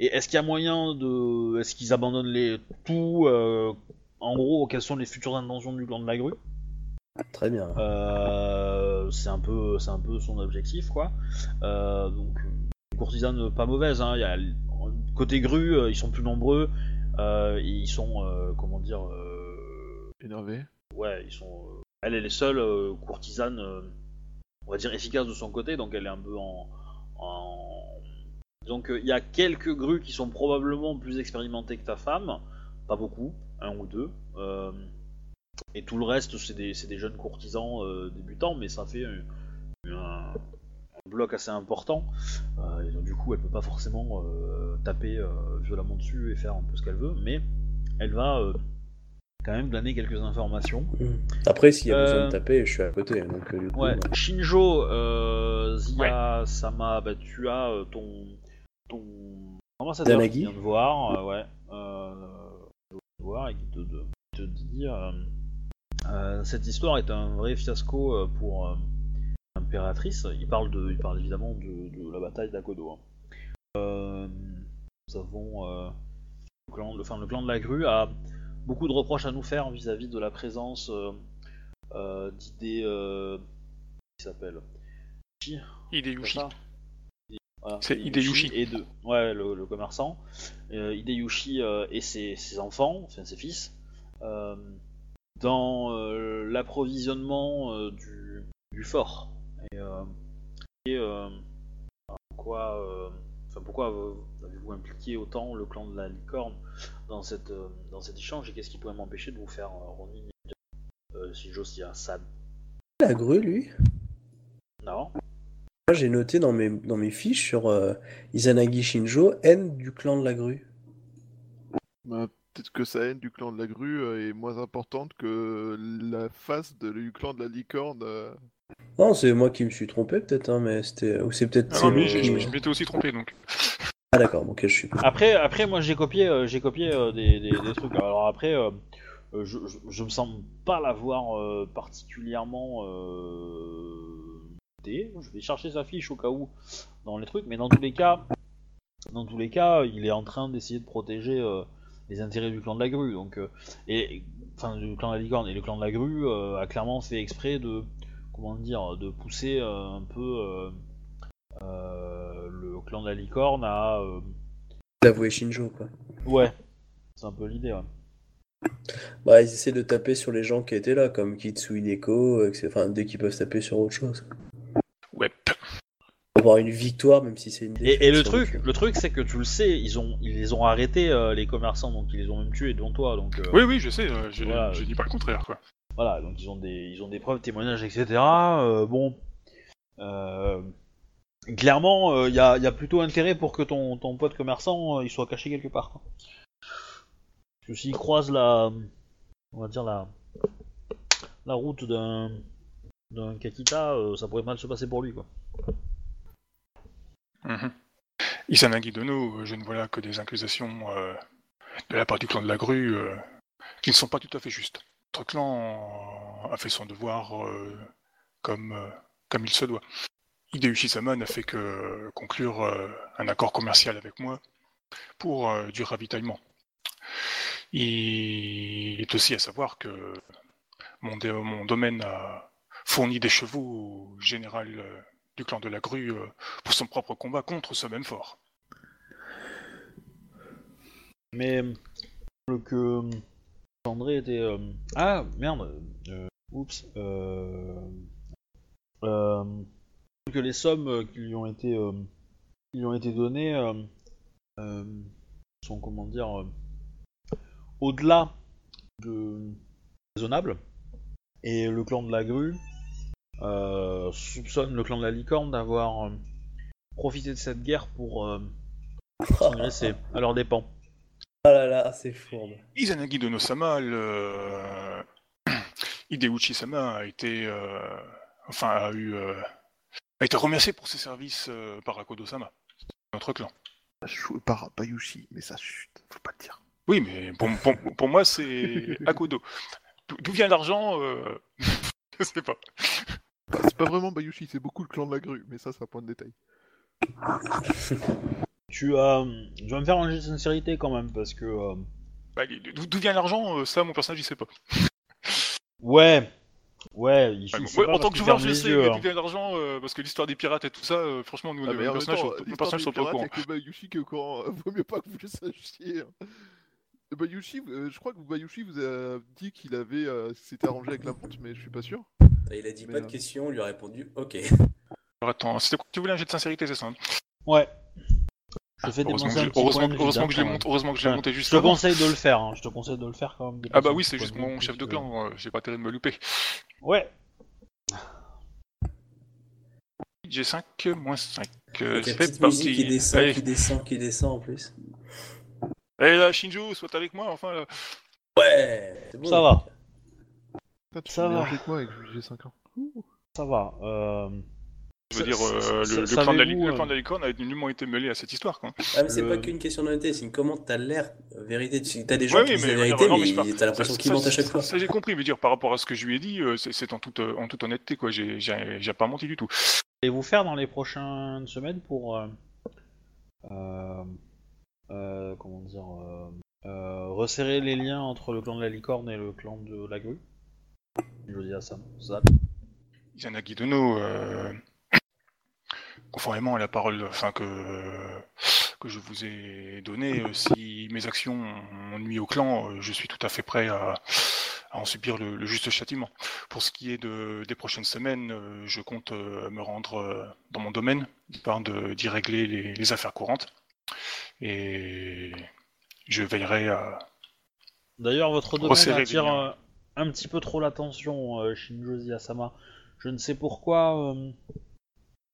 et est-ce qu'il y a moyen de, est-ce qu'ils abandonnent les tout, euh, en gros, quelles sont les futures intentions du clan de la grue? Très bien. Euh, c'est un peu, c'est un peu son objectif, quoi. Euh, donc, une courtisane pas mauvaise. Hein. Il y a, côté grue, euh, ils sont plus nombreux. Euh, ils sont, euh, comment dire, euh, Énervé. ouais, ils sont. elle est les seules courtisanes, on va dire efficaces de son côté, donc elle est un peu en. en... Donc il y a quelques grues qui sont probablement plus expérimentées que ta femme, pas beaucoup, un ou deux. euh, et tout le reste, c'est des, jeunes courtisans euh, débutants, mais ça fait un bloc assez important. Euh, et donc, du coup, elle peut pas forcément euh, taper euh, violemment dessus et faire un peu ce qu'elle veut, mais elle va euh, quand même glaner quelques informations. Mm. Après, s'il y a besoin de taper, je suis à côté. Donc, euh, du coup, Ouais, Shinjo, euh, Zia, Sama, bah tu as euh, ton. ton... ambassadeur Zanagi. qui vient de voir, euh, ouais. Euh, de voir et qui te, de- te dit euh, euh, cette histoire est un vrai fiasco euh, pour Il parle de, il parle évidemment de, de la bataille d'Akodo. hein. Euh, nous avons euh, le, clan, le- enfin, le clan de la grue a beaucoup de reproches à nous faire vis-à-vis de la présence euh, euh, d'idées qui s'appelle? Chi, c'est Hideyushi. ça? Voilà, C'est Hideyushi. et de ouais le, le commerçant Hideyushi et ses, ses enfants enfin ses fils dans euh, l'approvisionnement euh, du, du fort et, euh, et, euh, pourquoi euh, enfin pourquoi avez-vous impliqué autant le clan de la licorne dans cette euh, dans cet échange et qu'est-ce qui pourrait m'empêcher de vous faire euh, Ronin euh, si j'ose dire Sad la grue, lui. non Moi, j'ai noté dans mes, dans mes fiches sur euh, Izanagi Shinjo, haine du clan de la grue. Bah, Peut-être que sa haine du clan de la grue est moins importante que la face de- du clan de la licorne. euh. Non, c'est moi qui me suis trompé, peut-être, hein, mais c'était. Ou c'est peut-être. Ah c'est non, mais lui je, qui- je- je m'étais aussi trompé donc. Ah, d'accord, ok, je suis. Après, après, moi j'ai copié, euh, j'ai copié euh, des, des- des trucs. Alors après, euh, je, je, je me sens pas l'avoir euh, particulièrement. Euh... Je vais chercher sa fiche au cas où dans les trucs, mais dans tous les cas, dans tous les cas, il est en train d'essayer de protéger euh, les intérêts du clan de la grue. Donc, euh, et enfin du clan de la licorne et le clan de la grue euh, a clairement fait exprès de, comment dire, de pousser euh, un peu euh, euh, le clan de la licorne à euh, D'avouer Shinjo, quoi. Ouais, c'est un peu l'idée, ouais. Bah, ils essaient de taper sur les gens qui étaient là, comme Kitsui Neko, etc. Enfin, dès qu'ils peuvent taper sur autre chose. Ouais. Avoir une victoire, même si c'est une Et, et le truc, le truc, c'est que tu le sais, ils ont, ils les ont arrêtés euh, les commerçants, donc ils les ont même tués dont toi, donc. euh, Oui, oui, je sais, euh, je, Voilà. je dis pas le contraire, quoi. Voilà, donc ils ont des, ils ont des preuves, témoignages, etc. Euh, bon, euh, clairement, il y, a, plutôt intérêt pour que ton, pote commerçant, euh, il soit caché quelque part. Parce que s'il croise la, on va dire la, la route d'un, d'un Kakita, euh, ça pourrait mal se passer pour lui, quoi. Mhm. Izanagi Dono, euh, je ne vois là que des accusations euh, de la part du clan de la grue euh, qui ne sont pas tout à fait justes. Notre clan a fait son devoir euh, comme, euh, comme il se doit. Hideuchi Sama n'a fait que conclure euh, un accord commercial avec moi pour du ravitaillement. Il est aussi à savoir que mon, mon domaine a fourni des chevaux au général du clan de la grue pour son propre combat contre ce même fort. Mais que André était, euh, ah merde, euh, oups, euh, que les sommes qui lui ont été, qui lui ont été données sont comment dire, au-delà de raisonnables. Et le clan de la grue euh, soupçonne le clan de la licorne d'avoir euh, profité de cette guerre pour euh, s'engraisser à leurs dépens. Ah là là, c'est fourbe. Izanagi de Nosama, le... Hideuchi Sama a été, euh, enfin, a eu, euh, a été remercié pour ses services euh, par Akodo Sama, notre clan. Par Bayushi, mais ça chute, faut pas le dire. Oui, mais pour, pour- pour moi, c'est Akodo. D'où- vient l'argent euh... Je sais pas. Bah, c'est pas vraiment Bayushi, c'est beaucoup le clan de la grue, mais ça, c'est un point de détail. Tu, as, tu vas me faire un jet de sincérité quand même parce que euh, Bah, D'où d'où vient l'argent euh, Ça, mon personnage, il sait pas. ouais, ouais, il, Ouais, sait ouais, pas en tant que joueur, je sais, mais hein. d'où vient l'argent euh, Parce que l'histoire des pirates et tout ça, euh, franchement, nous, Ah, nos mais en même personnages, temps, nos l'histoire personnages des sont pas au pirates, courant. y a que Bayushi qui est au courant. Vaut mieux pas que vous le sachiez. hein. Et Bayushi, euh, je crois que Bayushi vous a dit qu'il avait euh, s'était arrangé avec la vente, mais je suis pas sûr. Il a dit Mais, pas de euh, question, on lui a répondu ok. Alors, attends, c'était quoi Tu voulais un jet de sincérité, c'est ça hein Ouais. Je fais Heureusement, que je- heureusement, heureusement que je l'ai hein, monté, heureusement que je l'ai monté Je juste te avant. conseille de le faire, hein. je te conseille de le faire quand même. Ah bah oui, c'est juste mon chef de clan, euh, j'ai pas intérêt de me louper. Ouais. G5, moins 5. euh, c'est petite musique qui descend, Allez, qui descend, qui descend en plus. allez là, Shinju, sois avec moi, enfin là. Ouais c'est bon. Ça va, Putain, tu Ça me va. mélanges avec moi avec j'ai 5 ans. ça va. Euh... Je veux ça- dire, euh, ça- le, ça- le clan de la, savez-vous, le clan euh, de la licorne a nullement été mêlé à cette histoire, quoi. Ah, mais c'est pas qu'une question d'honnêteté, c'est une comment t'as l'air euh, vérité. Tu- T'as des gens Ouais, qui oui, disent mais- la vérité, non, mais t'as l'impression qu'ils mentent à chaque ça- fois. Ça, j'ai compris, mais dire par rapport à ce que je lui ai dit, euh, c'est en toute, euh, en toute honnêteté, quoi. J'ai- J'ai j'ai pas menti du tout. allez-vous faire dans les prochaines semaines pour euh, euh, euh, comment dire euh, euh, resserrer les liens entre le clan de la licorne et le clan de la grue? Je dis à ça. Izanagi Dono, euh, conformément à la parole enfin, que, que je vous ai donnée, euh, si mes actions ont nuit au clan, euh, je suis tout à fait prêt à, à en subir le, le juste châtiment. Pour ce qui est de, des prochaines semaines, euh, je compte me rendre dans mon domaine, d'y régler les, les affaires courantes. Et je veillerai à... D'ailleurs, votre domaine attire un petit peu trop l'attention, Shinjozi Asama. Je ne sais pourquoi euh,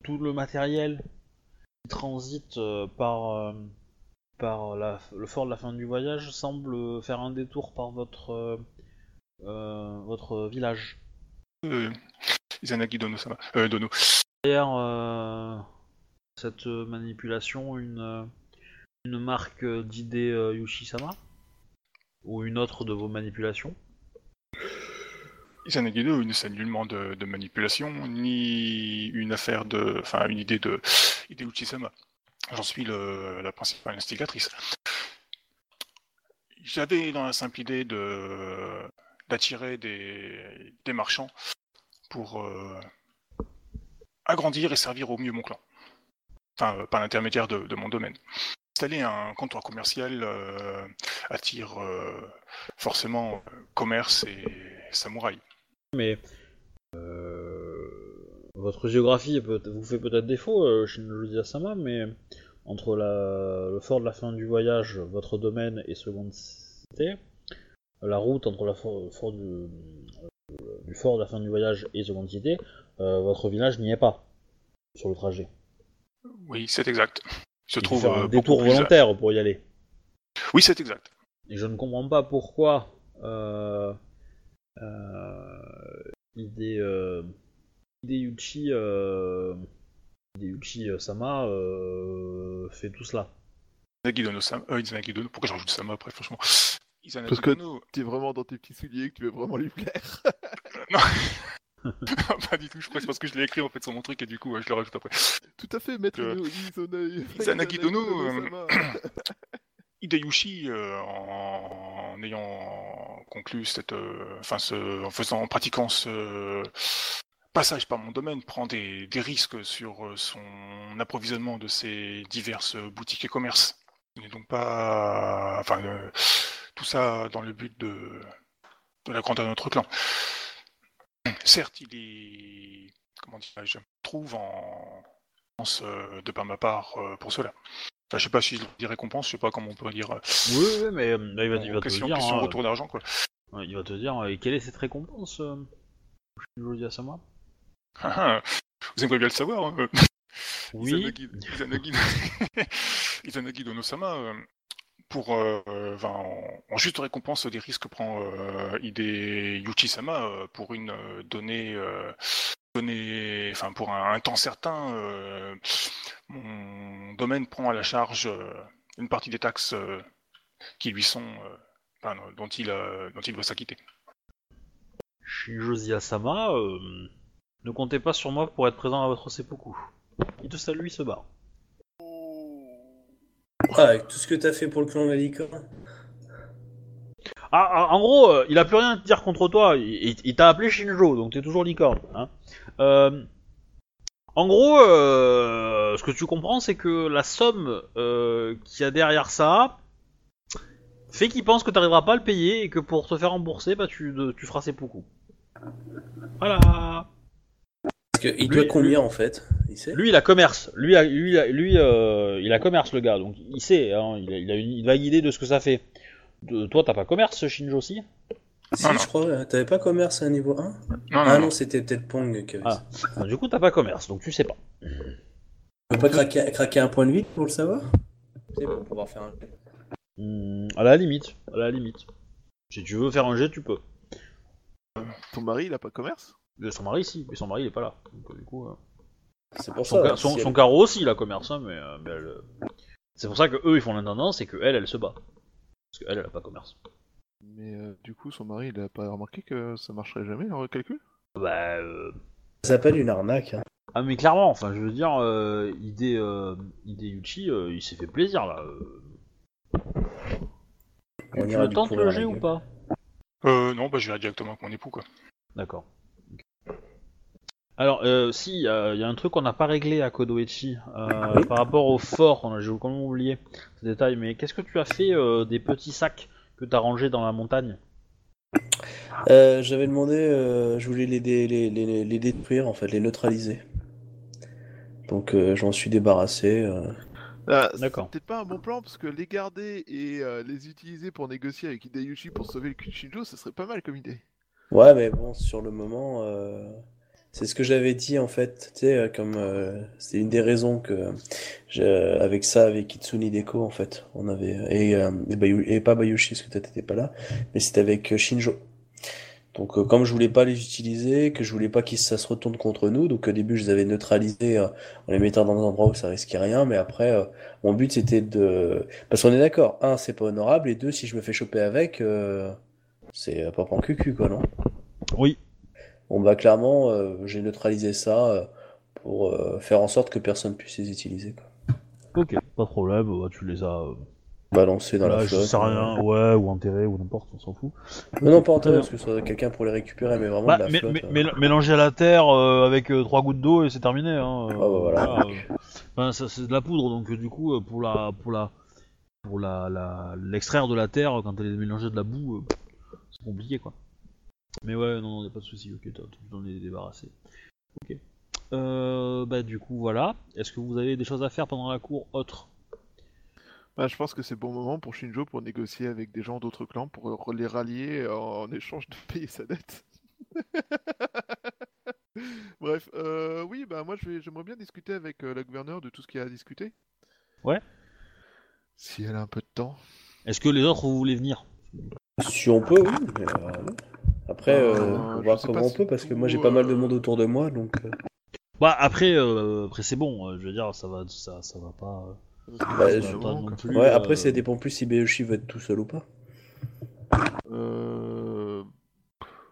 tout le matériel qui transite euh, par, euh, par la- le fort de la fin du voyage semble faire un détour par votre, euh, votre village. Izanagi Dono, sama- euh, Dono. Euh, cette manipulation, une, une marque d'idée Yushi-sama Ou une autre de vos manipulations? Izanagi Dono ne nullement de, de manipulation, ni une affaire de... Enfin, une idée de Hideuchi Sama. J'en suis le- la principale instigatrice. J'avais dans la simple idée de d'attirer des, des marchands pour euh, agrandir et servir au mieux mon clan. Enfin, euh, par l'intermédiaire de, de mon domaine. Installer un comptoir commercial euh, attire forcément commerce et samouraï. Mais votre géographie peut- vous fait peut-être défaut, euh, Shinjuji Asama, mais entre la- le fort de la fin du voyage, votre domaine et seconde cité, la route entre la for- fort du, euh, du fort de la fin du voyage et seconde cité, euh, votre village n'y est pas sur le trajet. Oui, c'est exact. Il se Il faut trouve faire un détour à- volontaire pour y aller. Oui, c'est exact. Et je ne comprends pas pourquoi euh, euh, euh, Hideyuchi, euh, Hideyuchi euh, Sama euh, fait tout cela. Izanagi Dono Sama. Izanagi Dono. Pourquoi je rajoute Sama après, franchement? Izanagi Parce que- Dono. T'es vraiment dans tes petits souliers que tu veux vraiment lui plaire. Non. pas du tout, je crois que c'est parce que je l'ai écrit en fait sur mon truc et du coup, ouais, je le rajoute après. Tout à fait, maître Euh, Izanagi Dono. Hideyushi, euh, en... en ayant conclu cette, euh, enfin, ce... en faisant, en pratiquant ce passage par mon domaine, prend des, des risques sur euh, son approvisionnement de ses diverses boutiques et commerces. Il n'est donc pas, enfin, euh, tout ça dans le but de, de la grandeur de notre clan. Certes, il est, comment dirais-je, trouve en, euh, de par ma part euh, pour cela. Enfin, je sais pas si je dis récompense, je sais pas comment on peut dire. euh, Oui, oui, mais euh, là, il va, il va en te dire. question hein, retour d'argent, quoi. euh, il va te dire euh, quelle est cette récompense, euh, Shinjuji Asama Vous aimeriez bien le savoir. hein. Oui. Izanagi, Izanagi, Dono-sama, euh, pour, euh, enfin, en, en juste récompense des risques que prend euh, Hide Yuchi-sama euh, pour une euh, donnée, euh, donnée, enfin pour un, un temps certain, mon domaine prend à la charge une partie des taxes qui lui sont, enfin, dont il, dont il doit s'acquitter. Shinjuji Asama, ne comptez pas sur moi pour être présent à votre seppuku. Il te salue, il se barre. Ah, avec tout ce que t'as fait pour le clan de la licorne. Ah, ah, en gros, euh, il a plus rien à te dire contre toi. Il, il- il t'a appelé Shinjo, donc t'es toujours licorne. Hein. Euh, en gros, euh, ce que tu comprends, c'est que la somme euh, qu'il y a derrière ça fait qu'il pense que t'arriveras pas à le payer et que pour te faire rembourser, bah tu, de- tu feras ses. Voilà. Parce que il Lui- doit combien en fait? Il sait? Lui, il a commerce. Lui, a- lui, a- lui, euh, il a commerce, le gars. Donc il sait. Hein, il, a, il a une, il a une idée de ce que ça fait. De, toi, t'as pas commerce, Shinjo aussi? Si, Non, non. je crois. ouais. T'avais pas commerce à niveau 1 Non, Ah non, non, c'était peut-être Pong qui avait Ah. ça. Bah, Du coup, t'as pas commerce, donc tu sais pas. Tu peux pas craquer, craquer un point de vie pour le savoir? C'est pour pouvoir faire un. Hmm, à la limite, à la limite. Si tu veux faire un jet, tu peux. Ton mari, il a pas commerce? Son mari, si, mais son mari, il est pas là. Donc, euh, du coup, euh, C'est pour son, ça. ca- son, si son elle- carreau aussi, il a commerce, hein, mais, euh, mais elle, c'est pour ça que eux, ils font l'intendance et que elle, elle se bat. Parce qu'elle, elle a pas commerce. Mais euh, du coup, son mari, il a pas remarqué que ça marcherait jamais, leur calcul? Bah, euh, Ça s'appelle une arnaque. hein. ah mais clairement, enfin, je veux dire, euh, Hide, euh, Hideyuchi, euh, il s'est fait plaisir là. euh. On tu le tentes le la ou pas? Euh, non, bah, je vais directement avec mon époux, quoi. D'accord. Alors, euh, si, il y, a il y a un truc qu'on n'a pas réglé à Kodoichi euh, Oui. par rapport au fort, on a- j'ai complètement oublié ce détail, mais qu'est-ce que tu as fait euh, des petits sacs que tu as rangés dans la montagne? Euh, J'avais demandé, euh, je voulais les, dé- les, les, les détruire en fait, les neutraliser. Donc euh, j'en suis débarrassé. euh. Ah, c'est D'accord. peut-être pas un bon plan, parce que les garder et euh, les utiliser pour négocier avec Hideyushi pour sauver le Shinjo, ce serait pas mal comme idée. Ouais, mais bon, sur le moment, euh, c'est ce que j'avais dit en fait. Tu sais, euh, comme euh, c'est une des raisons que avec ça, avec Kitsune Deko en fait, on avait et, euh, et, et pas Bayushi parce que t'étais pas là, mais c'était avec euh, Shinjo. Donc euh, comme je voulais pas les utiliser, que je voulais pas qu'ils ça se retourne contre nous, donc au début je les avais neutralisés en les mettant dans un endroit où ça risquait rien, mais après mon but c'était de parce qu'on est d'accord, un c'est pas honorable et deux si je me fais choper avec, c'est pas en cucu quoi non? Oui. Bon bah clairement, euh, j'ai neutralisé ça euh, pour euh, faire en sorte que personne puisse les utiliser. Quoi. Ok, pas de problème, bah, tu les as euh, Balancé dans la je flotte. sais rien, ouais, ou enterrés, ou n'importe, on s'en fout. Non, non, pas en Très terre, bien. parce que ça quelqu'un pour les récupérer, mais vraiment Bah, de la mais- flotte. mais- mélanger à la terre avec trois gouttes d'eau et c'est terminé. Hein, Ah, bah, voilà. Enfin, ça, c'est de la poudre, donc du coup, pour la, pour la, pour la, la- l'extraire de la terre quand elle est mélangée de la boue, c'est compliqué quoi. Mais ouais, non, non, y a pas de souci. Ok, t'en es débarrassé. Ok. Euh, bah du coup voilà. Est-ce que vous avez des choses à faire pendant la cour autre? Bah, je pense que c'est le bon moment pour Shinjo pour négocier avec des gens d'autres clans pour euh, les rallier en échange de payer sa dette. Bref, euh, oui, bah moi je vais- j'aimerais bien discuter avec euh, la gouverneure de tout ce qu'il y a à discuter. Ouais. Si elle a un peu de temps. Est-ce que les autres vous voulez venir? Si on peut, oui. mais, euh, Après, euh, Euh, on va je voir comment on si peut, parce que moi j'ai pas mal de euh, monde autour de moi, donc. euh, Bah après, euh, après c'est bon. euh, Je veux dire, ça va, ça, ça va pas. euh, Bah, je- le pas non plus, Ouais, euh, après ça dépend plus si Beyoshi veut être tout seul ou pas. Euh...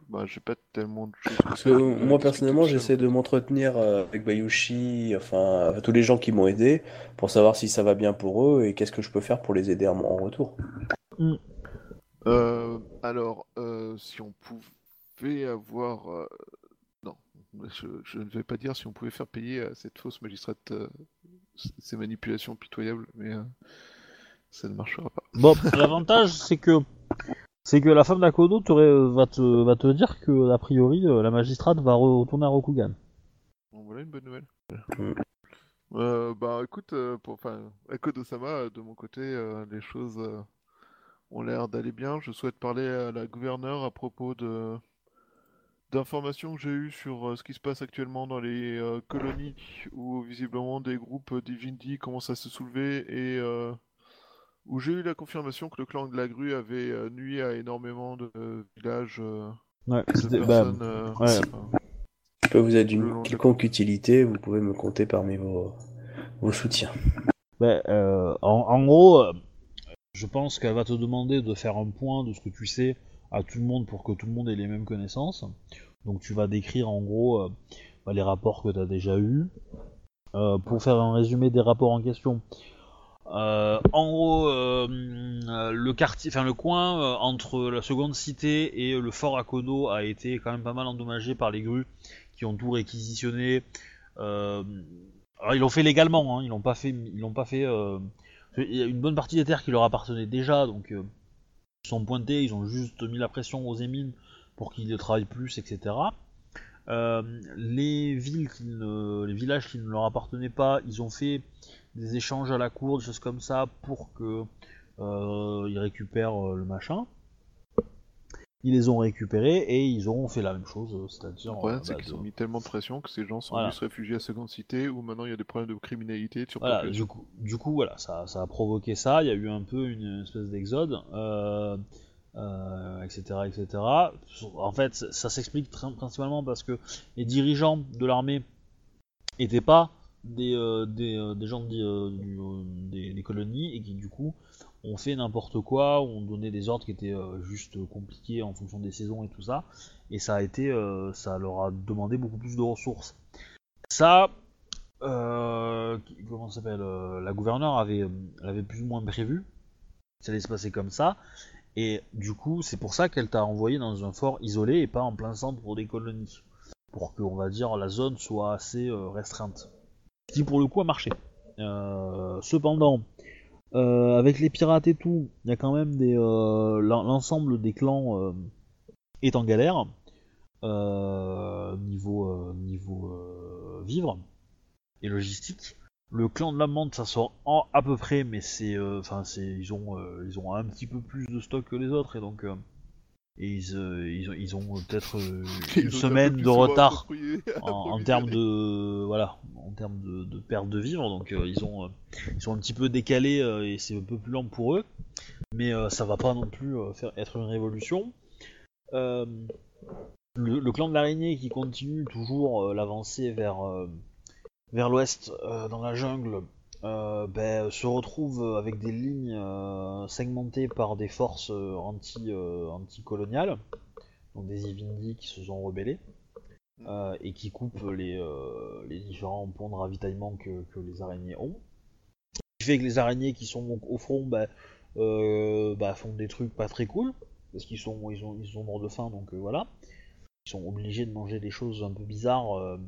Bah, j'ai pas tellement de choses. Parce que moi personnellement j'essaie de m'entretenir euh, avec Bayushi, enfin tous les gens qui m'ont aidé, pour savoir si ça va bien pour eux et qu'est-ce que je peux faire pour les aider en, en retour. Euh, alors, euh, si on pouvait avoir... euh, Non, je, je ne vais pas dire si on pouvait faire payer à cette fausse magistrate euh, c- ces manipulations pitoyables, mais euh, ça ne marchera pas. Bon, l'avantage c'est que c'est que la femme d'Akodo va te va te dire que a priori euh, la magistrate va retourner à Rokugan. Bon, voilà une bonne nouvelle. Mm. Euh, bah écoute, euh, pour, enfin, de mon côté, euh, les choses euh, ont l'air d'aller bien. Je souhaite parler à la gouverneure à propos de d'informations que j'ai eues sur euh, ce qui se passe actuellement dans les euh, colonies où visiblement des groupes euh, d'Ivindi commencent à se soulever et euh, où j'ai eu la confirmation que le clan de la grue avait euh, nuit à énormément de villages euh, Ouais, de c'était- bah, personnes. euh, ouais. enfin, Je peux vous long d'une quelconque utilité, vous pouvez me compter parmi vos, vos soutiens. Euh, en, en gros, euh, je pense qu'elle va te demander de faire un point de ce que tu sais à tout le monde pour que tout le monde ait les mêmes connaissances. Donc tu vas décrire en gros euh, bah, les rapports que tu as déjà eus. Euh, pour faire un résumé des rapports en question. Euh, en gros, le quartier, enfin le coin entre la seconde cité et le fort Akodo a été quand même pas mal endommagé par les grues qui ont tout réquisitionné. Alors ils l'ont fait légalement, hein, ils l'ont pas fait, ils l'ont pas fait. Il y a une bonne partie des terres qui leur appartenaient déjà, donc euh, ils sont pointés, ils ont juste mis la pression aux émines pour qu'ils travaillent plus, etc. Euh, les villes qui ne, les villages qui ne leur appartenaient pas, ils ont fait des échanges à la cour, des choses comme ça, pour que euh, ils récupèrent le machin. Ils les ont récupérés et ils ont fait la même chose, euh, c'est-à-dire. Le problème, euh, c'est bah, qu'ils de- ont mis tellement de pression que ces gens sont Voilà. venus se réfugier à Seconde Cité où maintenant il y a des problèmes de criminalité de Voilà, du coup, du coup, voilà, ça, ça a provoqué ça. Il y a eu un peu une espèce d'exode, euh, euh, etc., etc. En fait, ça, ça s'explique principalement parce que les dirigeants de l'armée étaient pas des, euh, des, des gens de- du- des, des colonies et qui du coup ont fait n'importe quoi, ont donné des ordres qui étaient euh, juste compliqués en fonction des saisons et tout ça, et ça a été, euh, ça leur a demandé beaucoup plus de ressources. Ça, euh, comment s'appelle euh, La gouverneure avait, plus ou moins prévu. Ça allait se passer comme ça. Et du coup, c'est pour ça qu'elle t'a envoyé dans un fort isolé et pas en plein centre pour des colonies. Pour que, on va dire, la zone soit assez restreinte. Ce qui, pour le coup, a marché. Cependant, euh, avec les pirates et tout, il y a quand même des. euh, l'en- L'ensemble des clans euh, est en galère. niveau niveau vivre et logistique. Le clan de la menthe, ça sort en, à peu près, mais c'est, enfin, c'est, ils ont, ils ont un petit peu plus de stock que les autres, et donc, et ils, euh, ils ont, ils ont peut-être euh, une semaine de retard en, termes de, voilà, en termes de, de perte de vivre, donc euh, ils ont, euh, ils sont un petit peu décalés euh, et c'est un peu plus lent pour eux, mais euh, ça va pas non plus euh, faire être une révolution. Euh, le, le clan de l'araignée qui continue toujours euh, l'avancée vers, euh, vers l'ouest euh, dans la jungle euh, ben, se retrouve avec des lignes euh, segmentées par des forces euh, anti, euh, anti-coloniales, donc des Ivindi qui se sont rebellés euh, et qui coupent les, euh, les différents ponts de ravitaillement que, que les araignées ont. Ce qui fait que les araignées qui sont au- au front ben, euh, bah, font des trucs pas très cool parce qu'ils sont ils ont ils sont morts de faim donc euh, voilà. Ils sont obligés de manger des choses un peu bizarres euh,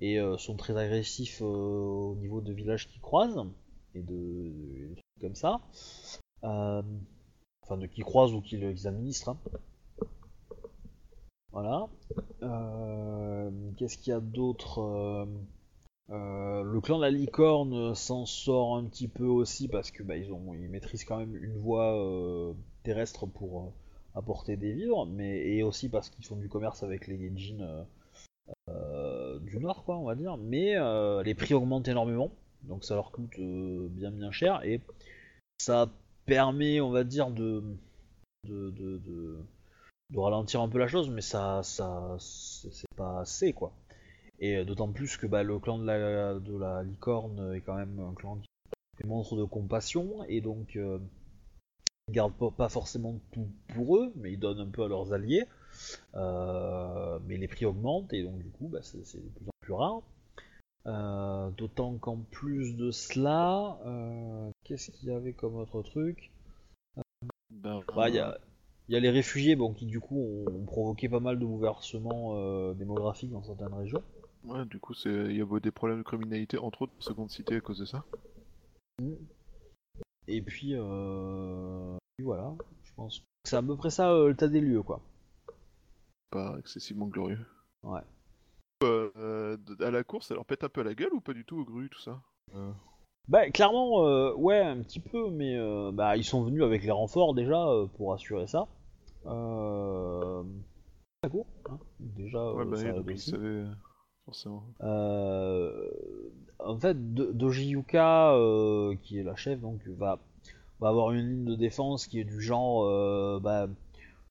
et euh, sont très agressifs euh, au niveau de villages qu'ils croisent et de, comme ça. Euh, enfin, de qui croisent ou qui les administrent. hein. Voilà. Qu'est-ce qu'il y a d'autre Le clan de la licorne s'en sort un petit peu aussi parce que bah, ils, ont, ils maîtrisent quand même une voie terrestre pour apporter des vivres, mais et aussi parce qu'ils font du commerce avec les Genjin du nord, quoi, on va dire. Mais euh, les prix augmentent énormément, donc ça leur coûte euh, bien bien cher et ça permet, on va dire, de de, de, de- ralentir un peu la chose, mais ça, ça c'est pas assez, quoi. Et euh, d'autant plus que bah, le clan de la, de la licorne est quand même un clan qui montre de compassion, et donc euh, ils gardent pas forcément tout pour eux, mais ils donnent un peu à leurs alliés. Euh, mais les prix augmentent, et donc du coup, bah, c'est de plus en plus rare. Euh, D'autant qu'en plus de cela, euh, qu'est-ce qu'il y avait comme autre truc? Ben, bah, il y a, il y a les réfugiés bon, qui du coup ont, provoqué pas mal de bouleversements démographiques dans certaines régions. Ouais, du coup, il y a des problèmes de criminalité, entre autres, seconde cité à cause de ça. Et puis, voilà, je pense que c'est à peu près ça le tas des lieux quoi. Pas excessivement glorieux. Ouais. Euh, euh, à la course, ça leur pète un peu la gueule ou pas du tout au grue, tout ça? Euh, Bah clairement, euh, ouais, un petit peu, mais bah, ils sont venus avec les renforts déjà pour assurer ça. Euh... La cour, hein, déjà, Ouais, bah, ça oui, aide donc ils aussi. savaient, forcément. En fait, Do- Doji Yuka, euh, qui est la chef, donc va, va avoir une ligne de défense qui est du genre, bah,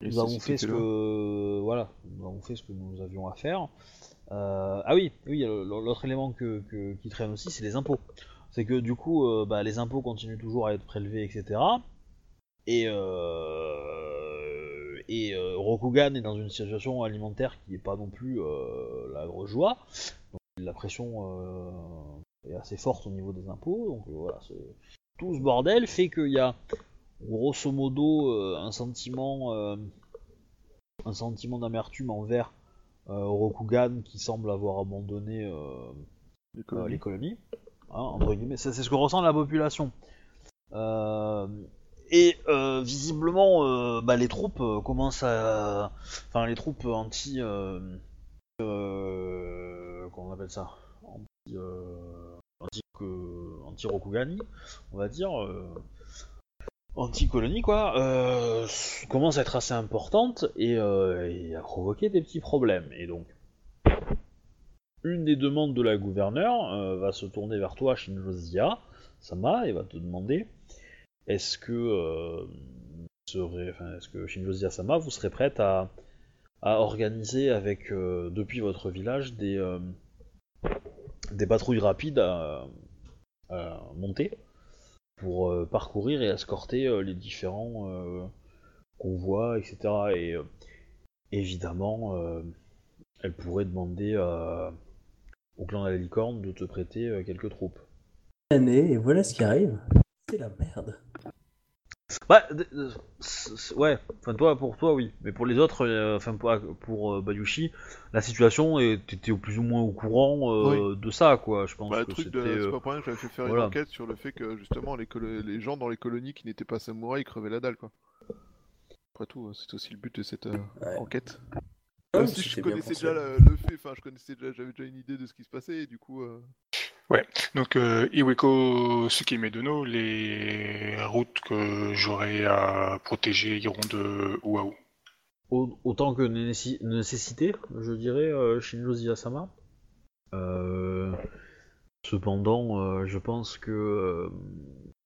nous avons fait ce que, voilà, nous avons fait ce que nous avions à faire. Euh, ah oui, oui, l'autre élément que, que- qui traîne aussi, c'est les impôts. C'est que du coup, euh, bah, les impôts continuent toujours à être prélevés, etc. Et, euh, et euh, Rokugan est dans une situation alimentaire qui n'est pas non plus la grosse joie. Donc, la pression est assez forte au niveau des impôts. Donc voilà, tout ce bordel fait qu'il y a grosso modo euh, un sentiment, euh, un sentiment d'amertume envers euh, Rokugan qui semble avoir abandonné Les colonies. les colonies, hein, entre guillemets. C'est ce que ressent la population. Et euh, visiblement, euh, bah, les troupes euh, commencent à, enfin les troupes anti, comment on appelle ça, anti, anti, que- anti-Rokugani, on va dire. Anti-colonie quoi, euh, commence à être assez importante et, euh, et à provoquer des petits problèmes. Et donc, une des demandes de la gouverneure euh, va se tourner vers toi, Shinjozia Sama, et va te demander est-ce que, Shinjozia Sama, vous serez prête à, organiser avec depuis votre village des, patrouilles rapides à monter pour euh, parcourir et escorter euh, les différents euh, convois, etc. Et évidemment, elle pourrait demander au clan de la licorne de te prêter quelques troupes. Et voilà ce qui arrive. C'est la merde. Bah, ouais, enfin toi, pour toi, oui, mais pour les autres, euh, enfin pour, pour euh, Bayushi, la situation, est- t'étais au plus ou moins au courant euh, de ça, quoi. Je pense Bah, le que truc de. C'est euh, pas pour rien que j'avais fait faire voilà. une enquête sur le fait que justement les, gens dans les colonies qui n'étaient pas samouraïs crevaient la dalle, quoi. Après tout, c'est aussi le but de cette euh, Ouais. enquête. Ouais, Même si je connaissais déjà le, le fait, enfin je connaissais déjà, j'avais déjà une idée de ce qui se passait et du coup. euh, Donc, euh, Iweko Tsukimedono, les routes que j'aurai à protéger iront de Oahu. au- autant que nécessi- nécessité, je dirais, euh, Shinjo Ziyasama. Euh, cependant, euh, je pense que euh,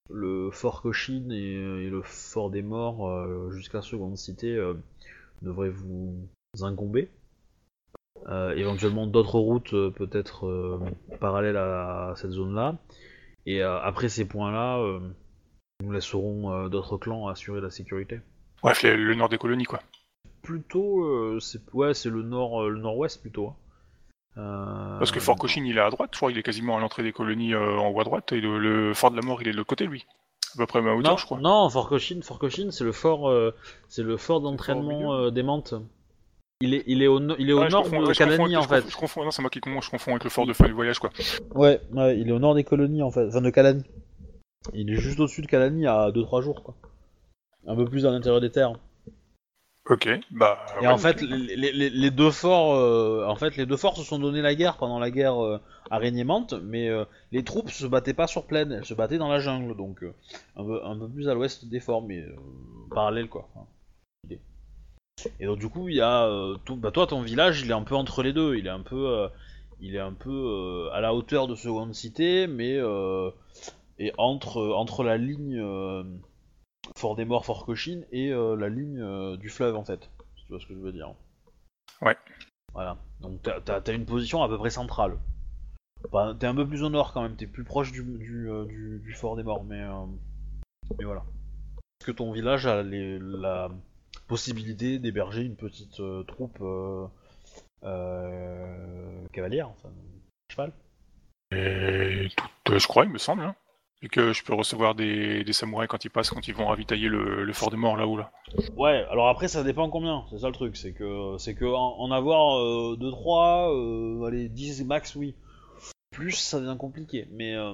le fort Koshin et, et le fort des morts, euh, jusqu'à seconde cité, euh, devraient vous incomber. Euh, éventuellement d'autres routes euh, peut-être euh, parallèles à cette zone-là. Et après ces points-là, nous laisserons d'autres clans assurer la sécurité. Bref, le, le nord des colonies, quoi. plutôt c'est ouais c'est le nord le nord-ouest plutôt hein. Parce que Fort Cochin, il est à droite, je crois, il est quasiment à l'entrée des colonies en haut à droite, et le, le Fort de la Mort, il est de l'autre côté, lui. À peu près à ma hauteur, non, je crois. non Fort Cochin Fort Cochin c'est le fort c'est le fort d'entraînement des Mantes il est il est au, no- il est au Ouais, nord confonds- de ouais, avec- en fait Je confonds, non, c'est moi qui confonds, je confonds avec le fort de fin du voyage, quoi. ouais, ouais il est au nord des colonies en fait enfin de Kalani Il est juste au-dessus de Kalani à 2-3 jours, quoi. Un peu plus à l'intérieur des terres. Ok, bah. Et ouais, en fait, les, les- les- les deux forts, euh, en fait, les deux forts se sont donné la guerre pendant la guerre euh, araignée-mante, mais euh, les troupes se battaient pas sur plaine, elles se battaient dans la jungle, donc euh, un, peu, un peu plus à l'ouest des forts, mais euh, parallèle quoi. Enfin. Et donc du coup, il y a, euh, tout- bah, toi, ton village, il est un peu entre les deux, il est un peu, euh, il est un peu euh, à la hauteur de Seconde Cité, mais et entre entre la ligne Fort des Morts, Fort Cochin et la ligne du fleuve en fait. Si tu vois ce que je veux dire. Ouais. Voilà. Donc t'as, une position à peu près centrale. T'es un peu plus au nord quand même, t'es plus proche du, du, du- du Fort des Morts, mais, euh, mais voilà. Est-ce que ton village a les- la possibilité d'héberger une petite euh, troupe euh, euh, cavalière, enfin, cheval Et tout, je crois, il me semble. hein. Et que je peux recevoir des, des samouraïs quand ils passent, quand ils vont ravitailler le, le fort des morts là-haut. Là. Ouais, alors après ça dépend combien, c'est ça le truc, c'est que c'est que en, en avoir 2-3, euh, allez 10 max oui. Plus ça devient compliqué, mais euh,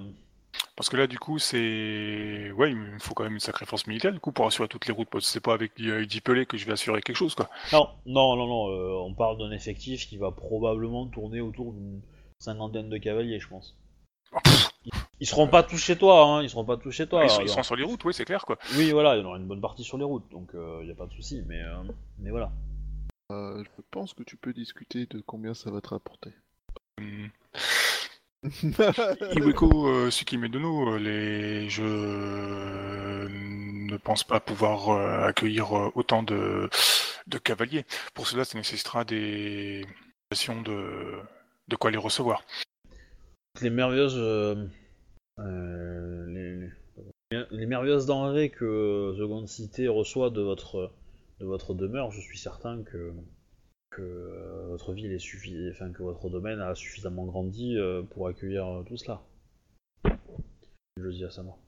Parce que là, du coup, c'est. Ouais, il me faut quand même une sacrée force militaire, du coup, pour assurer toutes les routes. parce que C'est pas avec euh, 10 pelés que je vais assurer quelque chose, quoi. non, non, non, non, euh, on parle d'un effectif qui va probablement tourner autour d'une cinquantaine de cavaliers, je pense. Oh, Ils seront pas tous chez toi, hein, ils seront pas tous chez toi. ils, sont, ils alors. sont sur les routes, oui, c'est clair, quoi. Oui, voilà, il y en aura une bonne partie sur les routes, donc il y a pas de souci, mais, euh, mais voilà. Euh, je pense que tu peux discuter de combien ça va te rapporter. Hum, Iweko euh, Sukimedono, euh, les... je ne pense pas pouvoir euh, accueillir euh, autant de... cavaliers. Pour cela, ça nécessitera des de de quoi les recevoir. les merveilleuses euh, euh, les merveilleuses denrées que Seconde Cité reçoit de votre de votre demeure, je suis certain que que euh, votre ville est domaine a suffisamment grandi euh, pour accueillir euh, tout cela. Je dis à sa mort.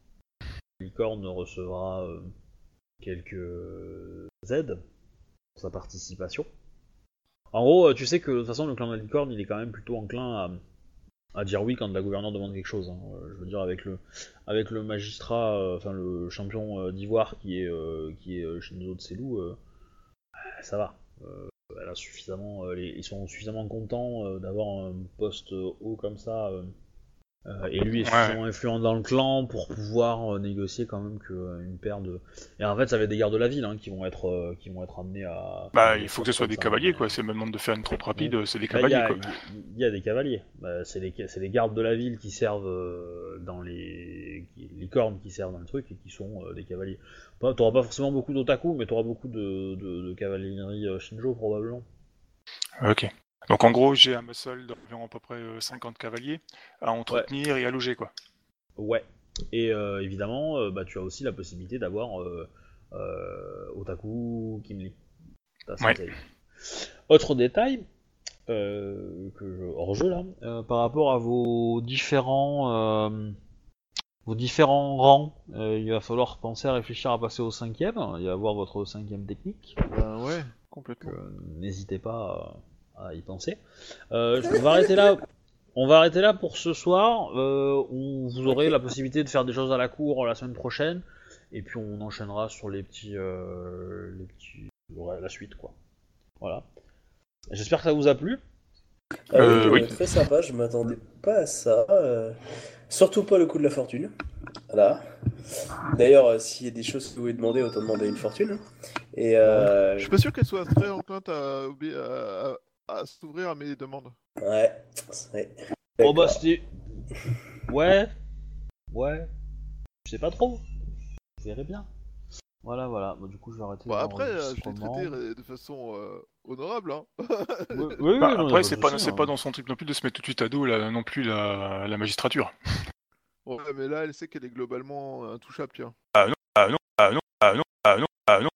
Licorne recevra quelques aides pour sa participation. En gros, tu sais que de toute façon, le clan de la licorne, il est quand même plutôt enclin à, dire oui quand la gouverneure demande quelque chose. hein. Je veux dire avec le magistrat, enfin le champion d'ivoire qui est euh, qui est euh, Shinzo Tselou, euh, ça va. Euh, suffisamment, euh, ils sont suffisamment contents euh, d'avoir un poste haut comme ça. Euh, et lui est Ouais. suffisamment influent dans le clan pour pouvoir euh, négocier quand même que euh, une paire de. Et en fait, ça va être des gardes de la ville hein, qui vont être qui vont être amenés à. Bah, il faut que ce soit des ça, cavaliers, quoi. C'est même de faire une troupe rapide, c'est des bah, il y, cavaliers, quoi. il y a des cavaliers. Bah, c'est les, c'est les gardes de la ville qui servent dans les. les cornes qui servent dans le truc et qui sont des cavaliers. Pas- T'auras pas forcément beaucoup d'otaku, mais t'auras beaucoup de, de, de cavalerie Shinjo probablement. Ok. Donc en gros, j'ai un muscle d'environ à peu près euh, 50 cavaliers à entretenir et à loger, quoi. Ouais. Et euh, évidemment, euh, bah, tu as aussi la possibilité d'avoir euh, euh, Otaku Kimli. Ta Ouais. Autre détail, euh, que je, hors jeu là, euh, par rapport à vos différents, euh, vos différents rangs, euh, il va falloir penser à réfléchir à passer au cinquième et à voir votre cinquième technique. Ben ouais, complètement. Euh, n'hésitez pas à, y penser. Euh, on va arrêter là. On va arrêter là pour ce soir. Euh, on- vous aurez la possibilité de faire des choses à la cour la semaine prochaine, et puis on enchaînera sur les petits, euh, les petits, ouais, la suite quoi. Voilà. J'espère que ça vous a plu. Ah oui. Très sympa, je m'attendais pas à ça. euh, Surtout pas le coup de la fortune. Voilà. D'ailleurs, euh, s'il y a des choses que vous voulez demander, autant demander une fortune. Et euh, Je suis pas sûr qu'elle soit très enclinte à, à, à- s'ouvrir à mes demandes. ouais. ouais. Oh bah c'était. Ouais. Ouais. Je sais pas trop. Je verrai bien. Voilà, voilà. Bah, du coup, je vais arrêter. Bon, après, euh, je l'ai traité euh, de façon euh, honorable. Hein. Oui, oui, Bah, non, après, c'est pas, hein. dans son truc non plus de se mettre tout de suite à dos là, non plus la, la magistrature. Ouais, mais là, elle sait qu'elle est globalement intouchable, tiens. Ah non, ah non, ah non, ah non, ah non,